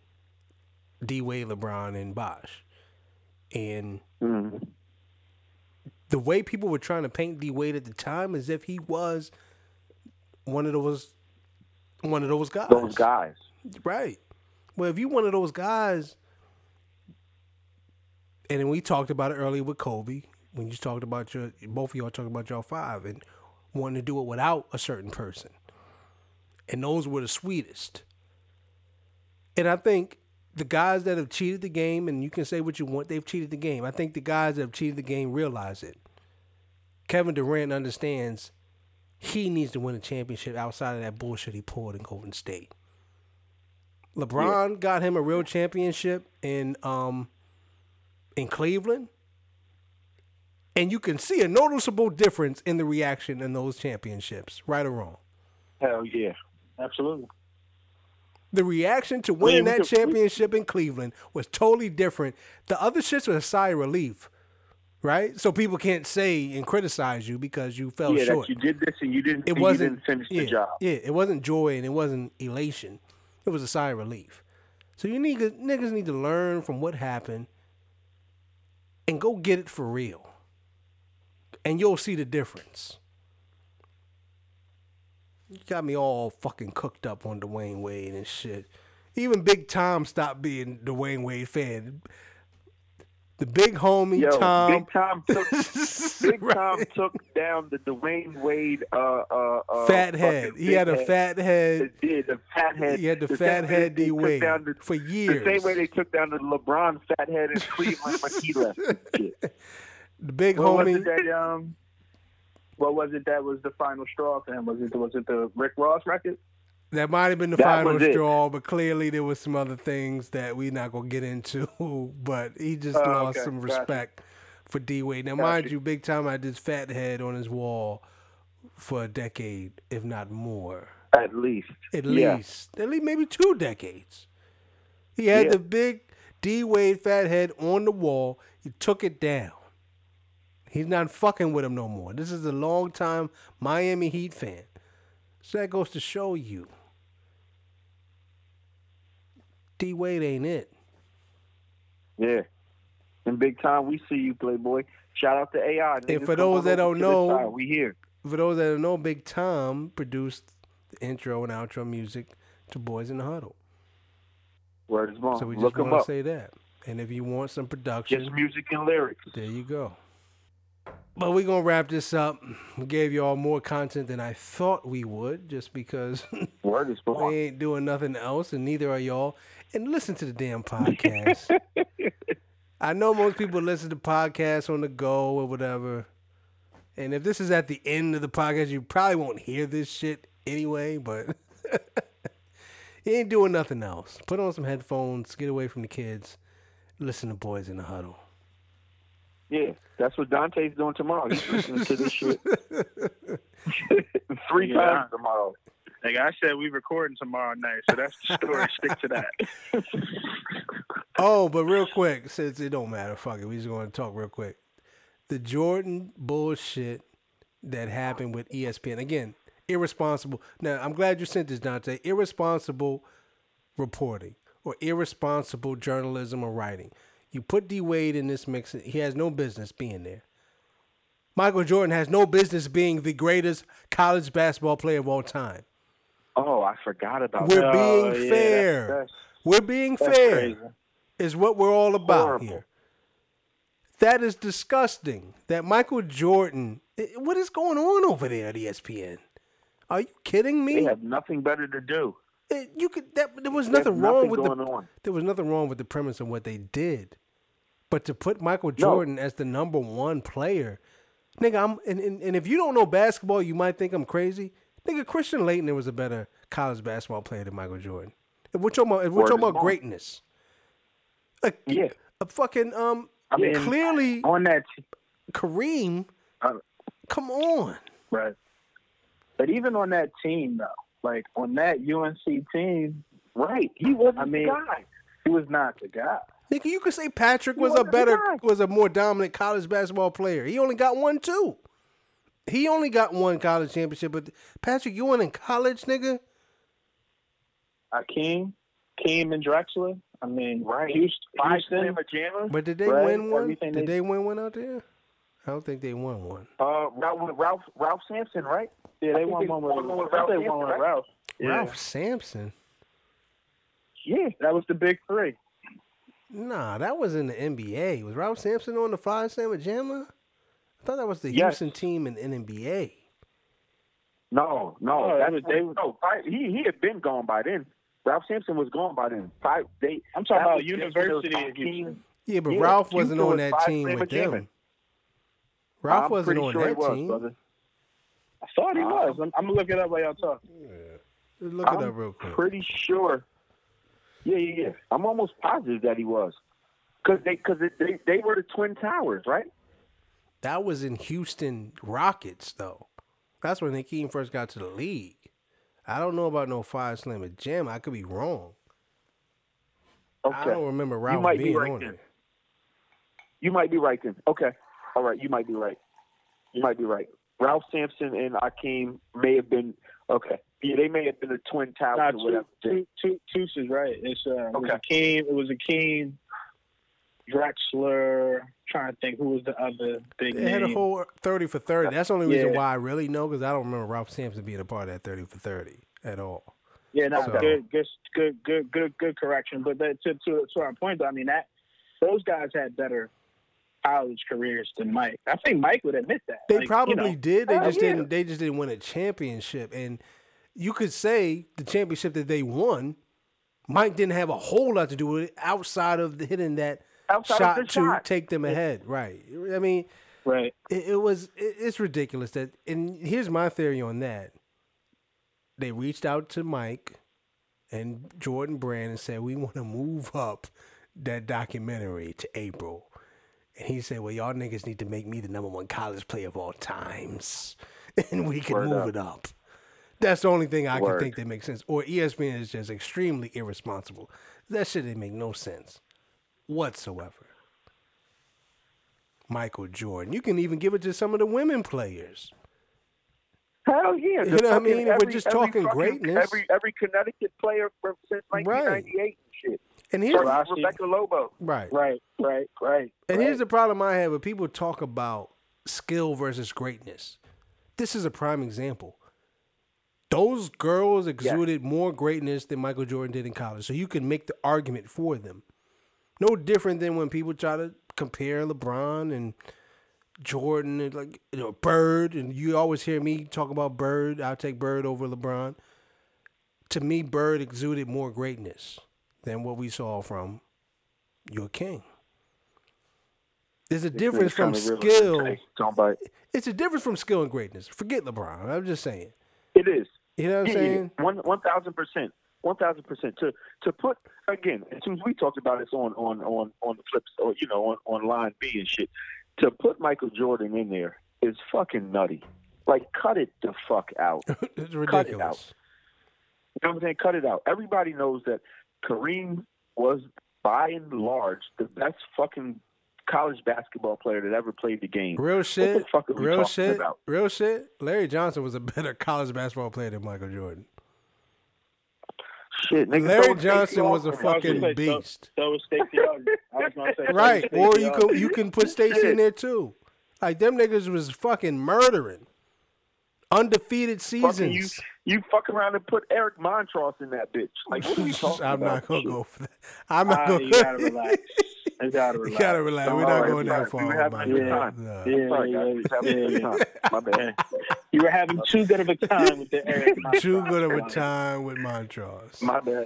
[SPEAKER 1] D Wade, LeBron, and Bosh. And
[SPEAKER 2] Mhm.
[SPEAKER 1] the way people were trying to paint D Wade at the time as if he was one of those one of those guys.
[SPEAKER 2] Those guys.
[SPEAKER 1] Right. Well, if you one of those guys, and then we talked about it earlier with Kobe when you talked about your both of y'all talked about y'all five and wanting to do it without a certain person, and those were the sweetest. And I think the guys that have cheated the game, and you can say what you want, they've cheated the game. I think the guys that have cheated the game realize it. Kevin Durant understands he needs to win a championship outside of that bullshit he pulled in Golden State. LeBron got him a real championship in um in Cleveland. And you can see a noticeable difference in the reaction in those championships, right or wrong.
[SPEAKER 2] Hell yeah.
[SPEAKER 3] absolutely.
[SPEAKER 1] The reaction to winning
[SPEAKER 2] we
[SPEAKER 1] that
[SPEAKER 2] could-
[SPEAKER 1] championship in Cleveland was totally different. The other shits was a sigh of relief, right? So people can't say and criticize you because you fell
[SPEAKER 2] yeah,
[SPEAKER 1] short.
[SPEAKER 2] that you did this and you didn't,
[SPEAKER 1] it wasn't
[SPEAKER 2] didn't finish
[SPEAKER 1] yeah,
[SPEAKER 2] the job.
[SPEAKER 1] Yeah, it wasn't joy and it wasn't elation. It was a sigh of relief. So you need niggas need to learn from what happened and go get it for real. And you'll see the difference. You got me all fucking cooked up on Dwyane Wade and shit. Even Big Tom stopped being Dwyane Wade fan. The big homie
[SPEAKER 2] Yo,
[SPEAKER 1] Tom.
[SPEAKER 2] Big Tom took Big Tom
[SPEAKER 1] Right.
[SPEAKER 2] took down the Dwyane Wade uh uh, uh
[SPEAKER 1] fat head. He had a fat head.
[SPEAKER 2] It did the fat head.
[SPEAKER 1] He had the,
[SPEAKER 2] same
[SPEAKER 1] fat head D Wade
[SPEAKER 2] down the,
[SPEAKER 1] for years.
[SPEAKER 2] the same way they took down the LeBron fat head in Cleveland when he left.
[SPEAKER 1] the big homie.
[SPEAKER 3] that um? What was it that was the final straw for him? Was it was it the Rick Ross record?
[SPEAKER 1] That might have been the
[SPEAKER 2] That
[SPEAKER 1] final straw, but clearly there was some other things that we're not gonna get into. But he just
[SPEAKER 3] Oh,
[SPEAKER 1] lost
[SPEAKER 3] okay.
[SPEAKER 1] some
[SPEAKER 3] Gotcha.
[SPEAKER 1] respect for D Wade. Now,
[SPEAKER 3] Gotcha.
[SPEAKER 1] mind you, Big Time had this fat head on his wall for a decade, if not more.
[SPEAKER 2] At least.
[SPEAKER 1] At
[SPEAKER 2] Yeah.
[SPEAKER 1] least, at least maybe two decades. He had
[SPEAKER 2] Yeah.
[SPEAKER 1] the big D Wade fat head on the wall. He took it down. He's not fucking with him no more. This is a long time Miami Heat fan. So that goes to show you. D Wade ain't it.
[SPEAKER 2] Yeah. And Big Time, we see you, Playboy. Shout out to AI. Niggas
[SPEAKER 1] for those that don't know-
[SPEAKER 2] we here.
[SPEAKER 1] For those that don't know, Big Tom produced the intro and outro music to Boys in the Huddle.
[SPEAKER 2] Word is bond.
[SPEAKER 1] So we just
[SPEAKER 2] Look
[SPEAKER 1] want to
[SPEAKER 2] up.
[SPEAKER 1] say that. And if you want some production,
[SPEAKER 2] Just music and lyrics.
[SPEAKER 1] There you go. But we're gonna wrap this up. We gave y'all more content than I thought we would, just because
[SPEAKER 2] Word is
[SPEAKER 1] we ain't doing nothing else, and neither are y'all. And listen to the damn podcast. I know most people listen to podcasts on the go or whatever. And if this is at the end of the podcast, you probably won't hear this shit anyway, but you ain't doing nothing else. Put on some headphones, get away from the kids, listen to Boys in the Huddle.
[SPEAKER 2] Yeah, that's what Dante's doing tomorrow. He's listening to this shit three
[SPEAKER 3] Yeah.
[SPEAKER 2] times tomorrow.
[SPEAKER 3] Like I said, we recording tomorrow night, so that's the story. Stick to that.
[SPEAKER 1] Oh, but real quick, since it don't matter, fuck it, we just going to talk real quick. The Jordan bullshit that happened with ESPN again, irresponsible. Now I'm glad you sent this, Dante. Irresponsible reporting or irresponsible journalism or writing. You put D Wade in this mix, he has no business being there. Michael Jordan has no business being the greatest college basketball player of all time.
[SPEAKER 2] Oh, I forgot about that.
[SPEAKER 1] We're
[SPEAKER 2] that.
[SPEAKER 1] being
[SPEAKER 3] Oh, yeah,
[SPEAKER 1] fair.
[SPEAKER 3] that's- that's-
[SPEAKER 1] We're being fair.
[SPEAKER 3] crazy.
[SPEAKER 1] Is what we're all about
[SPEAKER 2] Horrible.
[SPEAKER 1] here. That is disgusting. That Michael Jordan. What is going on over there at ESPN? Are you kidding me?
[SPEAKER 2] They have nothing better to do.
[SPEAKER 1] It- you could. That, there was
[SPEAKER 2] There's
[SPEAKER 1] nothing wrong with the.
[SPEAKER 2] on.
[SPEAKER 1] There was nothing wrong with the premise of what they did, but to put Michael
[SPEAKER 2] No.
[SPEAKER 1] Jordan as the number one player, nigga, I'm and, and, and if you don't know basketball, you might think I'm crazy. Nigga, Christian Laettner was a better college basketball player than Michael Jordan. If we're talking about, if we're talking about greatness, a,
[SPEAKER 2] Yeah.
[SPEAKER 1] a fucking um,
[SPEAKER 3] I mean,
[SPEAKER 1] clearly
[SPEAKER 3] on that,
[SPEAKER 1] Kareem.
[SPEAKER 3] Uh,
[SPEAKER 1] Come on,
[SPEAKER 3] right? But even on that team, though, like on that UNC team,
[SPEAKER 2] Right. He wasn't
[SPEAKER 3] I mean,
[SPEAKER 2] the guy.
[SPEAKER 3] he was not the guy.
[SPEAKER 1] Nigga, you could say Patrick was a better, was a more dominant college basketball player. He only got one too. He only got one college championship, but Patrick, you went in college, nigga.
[SPEAKER 3] Akeem, Keem and Drexler. I mean,
[SPEAKER 2] Right.
[SPEAKER 3] Houston,
[SPEAKER 2] Five
[SPEAKER 3] Houston
[SPEAKER 2] Slama Jama.
[SPEAKER 1] But did they
[SPEAKER 3] Right,
[SPEAKER 1] win one?
[SPEAKER 3] everything
[SPEAKER 1] Did
[SPEAKER 3] they-
[SPEAKER 1] they win one out there? I don't think they won one.
[SPEAKER 2] Uh, Ralph, Ralph, Ralph Sampson, right?
[SPEAKER 3] yeah, they won
[SPEAKER 2] they
[SPEAKER 3] one
[SPEAKER 2] won
[SPEAKER 3] with,
[SPEAKER 2] one with
[SPEAKER 3] I
[SPEAKER 2] Ralph
[SPEAKER 3] they won with
[SPEAKER 2] Sampson.
[SPEAKER 3] Ralph. Yeah.
[SPEAKER 1] Ralph Sampson.
[SPEAKER 3] Yeah, that was the big three.
[SPEAKER 1] Nah, that was in the NBA. Was Ralph Sampson on the Phi Slama Jama? I thought that was the
[SPEAKER 2] Yes.
[SPEAKER 1] Houston team in NBA.
[SPEAKER 2] No, no,
[SPEAKER 3] Oh,
[SPEAKER 2] that's
[SPEAKER 3] was- they was-
[SPEAKER 2] no. Five, he he had been gone by then. Ralph Sampson was gone by then. Five. They.
[SPEAKER 3] I'm talking about
[SPEAKER 2] was just when it was
[SPEAKER 3] University of Houston.
[SPEAKER 1] Yeah, but
[SPEAKER 2] Yeah,
[SPEAKER 1] Ralph
[SPEAKER 2] Houston
[SPEAKER 1] wasn't on that
[SPEAKER 2] five
[SPEAKER 1] team with them.
[SPEAKER 2] Jammer.
[SPEAKER 1] Ralph
[SPEAKER 2] I'm
[SPEAKER 1] wasn't on
[SPEAKER 2] sure
[SPEAKER 1] that
[SPEAKER 2] was,
[SPEAKER 1] team.
[SPEAKER 2] brother.
[SPEAKER 3] I thought he was. I'm, I'm gonna look it up while y'all talk.
[SPEAKER 1] Let's Look it
[SPEAKER 2] I'm
[SPEAKER 1] up real quick.
[SPEAKER 2] pretty sure. Yeah, yeah, yeah. I'm almost positive that he was, because they because they they were the twin towers, right?
[SPEAKER 1] That was in Houston Rockets, though. That's when Hakeem first got to the league. I don't know about no five slammer jam. I could be wrong.
[SPEAKER 2] Okay.
[SPEAKER 1] I don't remember Ralph you
[SPEAKER 2] might be right
[SPEAKER 1] on
[SPEAKER 2] then.
[SPEAKER 1] there.
[SPEAKER 2] You might be right then. Okay. All right. You might be right. You might be right. Ralph Sampson and Akeem may have been okay. Yeah, they may have been the twin towers
[SPEAKER 3] Nah,
[SPEAKER 2] or
[SPEAKER 3] two,
[SPEAKER 2] whatever.
[SPEAKER 3] two, two, is right. It's uh, it was
[SPEAKER 2] Okay.
[SPEAKER 3] Akeem. It was Akeem, Drexler. Trying to think who was the other big
[SPEAKER 1] They had a whole 30 for 30. That's the only reason
[SPEAKER 3] Yeah.
[SPEAKER 1] why I really know because I don't remember Ralph Sampson being a part of that 30 for 30 at all.
[SPEAKER 3] Yeah, no,
[SPEAKER 1] So-
[SPEAKER 3] good, good, good, good, good, good correction. But that, to, to to our point, though, I mean that those guys had better college careers than Mike. I think Mike would admit that.
[SPEAKER 1] They
[SPEAKER 3] Like, you
[SPEAKER 1] probably
[SPEAKER 3] know,
[SPEAKER 1] did. They
[SPEAKER 2] hell
[SPEAKER 1] just
[SPEAKER 2] yeah.
[SPEAKER 1] didn't. They just didn't win a championship. And you could say the championship that they won, Mike didn't have a whole lot to do with it outside of the hitting that
[SPEAKER 2] Outside
[SPEAKER 1] shot
[SPEAKER 2] the
[SPEAKER 1] to
[SPEAKER 2] shot.
[SPEAKER 1] take them ahead. Right. I mean,
[SPEAKER 3] right.
[SPEAKER 1] it, it was. It, it's ridiculous that. And here's my theory on that. They reached out to Mike and Jordan Brand and said, "We want to move up that documentary to April." And he said, "Well, y'all niggas need to make me the number one college player of all times, and we can
[SPEAKER 2] Word
[SPEAKER 1] move
[SPEAKER 2] up.
[SPEAKER 1] it up." That's the only thing I
[SPEAKER 2] Word.
[SPEAKER 1] can think that makes sense. Or ESPN is just extremely irresponsible. That shit didn't make no sense whatsoever. Michael Jordan. You can even give it to some of the women players.
[SPEAKER 2] Hell yeah!
[SPEAKER 1] You know what I mean? If we're just talking
[SPEAKER 2] fucking-
[SPEAKER 1] greatness.
[SPEAKER 2] Every every Connecticut player from since 1998 and shit.
[SPEAKER 1] And here's
[SPEAKER 3] Right.
[SPEAKER 2] Rebecca Lobo.
[SPEAKER 1] right.
[SPEAKER 3] Right, right, right.
[SPEAKER 1] And
[SPEAKER 3] right.
[SPEAKER 1] here's the problem I have when people talk about skill versus greatness. This is a prime example. Those girls exuded more greatness than Michael Jordan did in college. So you can make the argument for them. No different than when people try to compare LeBron and Jordan and like you know, Bird and you always hear me talk about Bird. I'll take Bird over LeBron. To me, Bird exuded more greatness than what we saw from your king. There's a difference from skill. It's a difference from skill and greatness. Forget LeBron. I'm just saying.
[SPEAKER 2] It is.
[SPEAKER 1] You know what I'm
[SPEAKER 2] Yeah,
[SPEAKER 1] saying?
[SPEAKER 2] yeah. One one thousand percent. One thousand percent. To to put again, as soon as we talked about this on on on on the flips or you know on on line B and shit. To put Michael Jordan in there is fucking nutty. Like cut it the fuck out.
[SPEAKER 1] it's
[SPEAKER 2] Cut it
[SPEAKER 1] ridiculous.
[SPEAKER 2] out. You know what I'm saying? Cut it out. Everybody knows that Kareem was by and large the best fucking college basketball player that ever played the game.
[SPEAKER 1] Real shit. real shit.
[SPEAKER 2] about?
[SPEAKER 1] Real shit. Larry Johnson was a better college basketball player than Michael Jordan.
[SPEAKER 2] Shit, nigga.
[SPEAKER 1] Larry
[SPEAKER 2] so
[SPEAKER 1] Johnson was a fucking beast.
[SPEAKER 3] So was Stacey Augmon. I was gonna say so was
[SPEAKER 1] Right. Or you can you can put Stacey in there too. Like them niggas was fucking murdering. Undefeated
[SPEAKER 2] Fucking you,
[SPEAKER 1] seasons.
[SPEAKER 2] you fuck around and put Eric Montross in that bitch. Like, what are we talking
[SPEAKER 1] I'm
[SPEAKER 2] about?
[SPEAKER 1] not gonna go for that. I'm not
[SPEAKER 3] Ah,
[SPEAKER 1] gonna
[SPEAKER 3] you gotta relax. You gotta
[SPEAKER 1] You
[SPEAKER 3] relax.
[SPEAKER 1] gotta relax. We're not going that
[SPEAKER 2] we
[SPEAKER 1] far.
[SPEAKER 2] were having a good time.
[SPEAKER 1] No.
[SPEAKER 3] Yeah,
[SPEAKER 2] Sorry,
[SPEAKER 3] yeah,
[SPEAKER 2] guys. Just having a good
[SPEAKER 3] yeah.
[SPEAKER 2] My bad.
[SPEAKER 3] You were having too good of a time with the Eric.
[SPEAKER 1] Too good of a time with Montross.
[SPEAKER 2] My bad.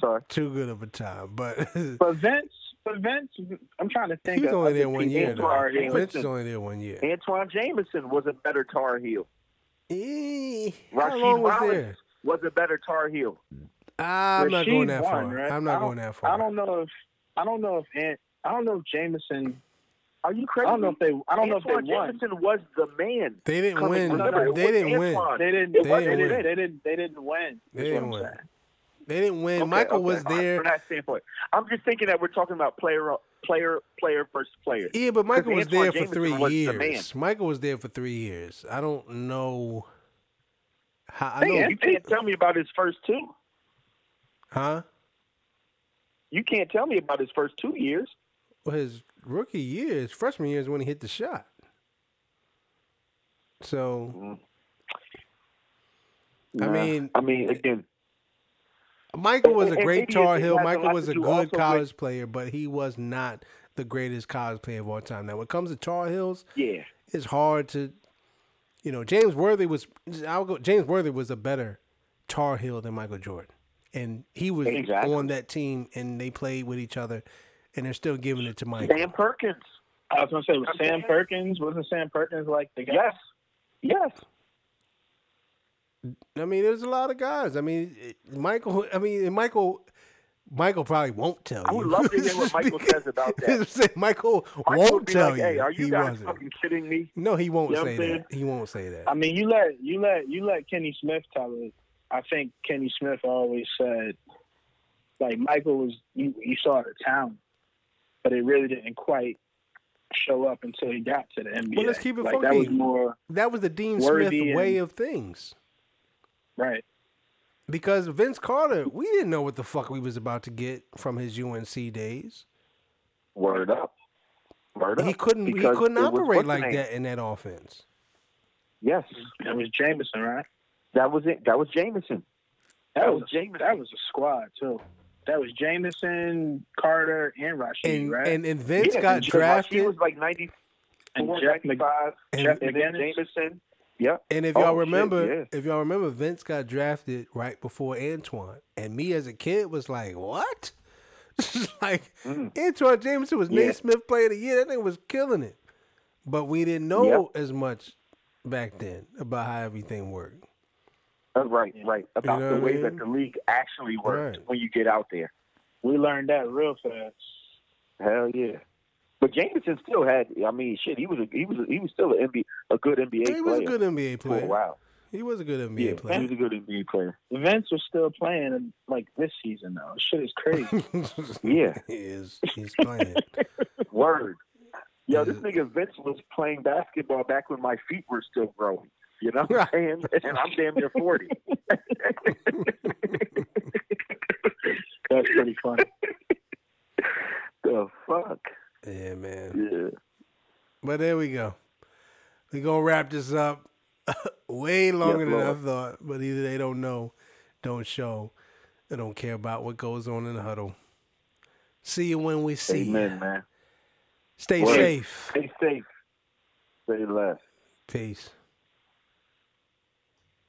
[SPEAKER 2] Sorry.
[SPEAKER 1] Too good of a time. But
[SPEAKER 3] But Vince, but Vince, I'm trying to think.
[SPEAKER 1] he was
[SPEAKER 3] of
[SPEAKER 1] only there one year
[SPEAKER 3] who are
[SPEAKER 1] though. Vince is only there one year.
[SPEAKER 2] Antawn Jamison was a better Tar Heel.
[SPEAKER 1] Eh, How long was
[SPEAKER 2] Wallace
[SPEAKER 1] there?
[SPEAKER 2] was a better Tar Heel.
[SPEAKER 1] I'm not going that
[SPEAKER 3] won,
[SPEAKER 1] far.
[SPEAKER 3] right?
[SPEAKER 1] I'm not
[SPEAKER 3] don't-
[SPEAKER 1] going that far.
[SPEAKER 3] I don't know if I don't know if Ant, I don't know if Jamison.
[SPEAKER 2] Are you
[SPEAKER 3] I
[SPEAKER 2] crazy?
[SPEAKER 3] don't know if they. I don't know if they won.
[SPEAKER 2] Jamison was the man.
[SPEAKER 1] They didn't win.
[SPEAKER 2] remember,
[SPEAKER 1] They didn't win.
[SPEAKER 3] They didn't.
[SPEAKER 2] It
[SPEAKER 3] They,
[SPEAKER 2] wasn't
[SPEAKER 3] didn't.
[SPEAKER 2] Vince.
[SPEAKER 3] They didn't. They didn't win.
[SPEAKER 1] They didn't win. They didn't win.
[SPEAKER 2] Okay,
[SPEAKER 1] Michael
[SPEAKER 2] okay,
[SPEAKER 1] was
[SPEAKER 2] right,
[SPEAKER 1] there.
[SPEAKER 2] That standpoint, I'm just thinking that we're talking about player, player, player versus player.
[SPEAKER 1] Yeah, but Michael was
[SPEAKER 2] Antawn
[SPEAKER 1] there for
[SPEAKER 2] Jamison
[SPEAKER 1] three
[SPEAKER 2] was the man.
[SPEAKER 1] years. Michael was there for three years. I don't know how. I
[SPEAKER 3] Hey,
[SPEAKER 1] know,
[SPEAKER 2] You can't tell me about his first two.
[SPEAKER 1] huh?
[SPEAKER 2] You can't tell me about his first two years.
[SPEAKER 1] Well, his rookie year, his freshman year is when he hit the shot. So mm. I
[SPEAKER 2] Nah.
[SPEAKER 1] mean-
[SPEAKER 2] I mean, again,
[SPEAKER 1] Michael was a
[SPEAKER 2] And- and
[SPEAKER 1] great Tar
[SPEAKER 2] it- it
[SPEAKER 1] Heel. Michael was a good
[SPEAKER 2] also with-
[SPEAKER 1] college player, but he was not the greatest college player of all time. Now, when it comes to Tar Heels,
[SPEAKER 2] yeah,
[SPEAKER 1] it's hard to, you know, James Worthy was. I'll go. James Worthy was a better Tar Heel than Michael Jordan, and he was
[SPEAKER 2] Exactly.
[SPEAKER 1] on that team, and they played with each other, and they're still giving it to Michael.
[SPEAKER 2] Sam Perkins.
[SPEAKER 3] I was gonna say was Sam
[SPEAKER 2] saying-
[SPEAKER 3] Perkins. Wasn't Sam Perkins like the guy?
[SPEAKER 2] Yes, yes.
[SPEAKER 1] I mean, there's a lot of guys. I mean, Michael. I mean, Michael. Michael probably won't tell you.
[SPEAKER 2] I would love to hear what Michael says about that.
[SPEAKER 1] Michael,
[SPEAKER 2] Michael
[SPEAKER 1] won't tell
[SPEAKER 2] like,
[SPEAKER 1] you.
[SPEAKER 2] Hey, are you
[SPEAKER 1] he
[SPEAKER 2] guys
[SPEAKER 1] wasn't.
[SPEAKER 2] fucking kidding me?
[SPEAKER 1] No, he won't
[SPEAKER 2] You know
[SPEAKER 1] say that. He won't say that.
[SPEAKER 3] I mean, you let you let you let Kenny Smith tell it. I think Kenny Smith always said, like Michael was you, you saw the talent, but it really didn't quite show up until he got to the NBA.
[SPEAKER 1] Well, let's keep it
[SPEAKER 3] like that was more
[SPEAKER 1] that was the Dean Smith way
[SPEAKER 3] and-
[SPEAKER 1] of things.
[SPEAKER 3] Right.
[SPEAKER 1] Because Vince Carter, we didn't know what the fuck we was about to get from his UNC days.
[SPEAKER 2] Word up. Word up.
[SPEAKER 1] He couldn't. He couldn't operate like
[SPEAKER 2] name?
[SPEAKER 1] that in that offense.
[SPEAKER 2] Yes,
[SPEAKER 3] That was Jamison, right?
[SPEAKER 2] that was it. That was Jamison.
[SPEAKER 3] That,
[SPEAKER 2] That
[SPEAKER 3] was
[SPEAKER 2] was Jamison.
[SPEAKER 3] That was a squad too. That was Jamison, Carter, and Rasheed,
[SPEAKER 1] And
[SPEAKER 3] right?
[SPEAKER 1] and and Vince
[SPEAKER 2] Yeah,
[SPEAKER 1] got
[SPEAKER 2] because He was like 94,
[SPEAKER 3] And Jeff Mc-
[SPEAKER 2] 95,
[SPEAKER 1] And-
[SPEAKER 3] Jeff
[SPEAKER 2] and then
[SPEAKER 3] McInnis.
[SPEAKER 2] Jamison. Yep.
[SPEAKER 1] And if
[SPEAKER 2] Oh,
[SPEAKER 1] y'all
[SPEAKER 2] shit,
[SPEAKER 1] remember,
[SPEAKER 2] yeah.
[SPEAKER 1] if y'all remember, Vince got drafted right before Antawn, and me as a kid was like, "What?" like
[SPEAKER 2] Mm.
[SPEAKER 1] Antawn Jamison was
[SPEAKER 2] Yeah.
[SPEAKER 1] Naismith Player of the Year. That thing was killing it, but we didn't know as much back then about how everything worked.
[SPEAKER 2] Uh, right, right. About
[SPEAKER 1] know
[SPEAKER 2] the
[SPEAKER 1] what I
[SPEAKER 2] way
[SPEAKER 1] mean?
[SPEAKER 2] that the league actually works
[SPEAKER 1] Right.
[SPEAKER 2] when you get out there.
[SPEAKER 3] we learned that real fast.
[SPEAKER 2] Hell yeah. But Jamison still had. I mean, shit. He was a, he was a, he was still an NBA, a good NBA player.
[SPEAKER 1] he was
[SPEAKER 2] player
[SPEAKER 1] a good NBA
[SPEAKER 2] for
[SPEAKER 1] player.
[SPEAKER 2] a while.
[SPEAKER 1] He was a good
[SPEAKER 2] Yeah,
[SPEAKER 1] NBA
[SPEAKER 2] he
[SPEAKER 1] player.
[SPEAKER 2] was a good NBA player.
[SPEAKER 3] Vince was still playing like this season though. Shit is crazy.
[SPEAKER 2] Yeah.
[SPEAKER 1] he is. He's playing.
[SPEAKER 2] Word. Yo, this nigga Vince was playing basketball back when my feet were still growing. You know what I'm saying? And I'm damn near forty.
[SPEAKER 3] That's pretty funny.
[SPEAKER 2] the fuck?
[SPEAKER 1] Yeah, man.
[SPEAKER 2] Yeah.
[SPEAKER 1] But there we go. We gonna wrap this up way longer than I thought. But either they don't know, don't show, they don't care about what goes on in the huddle. See you when we see you.
[SPEAKER 2] Amen, man.
[SPEAKER 1] Stay safe.
[SPEAKER 2] Stay safe. Stay less.
[SPEAKER 1] Peace.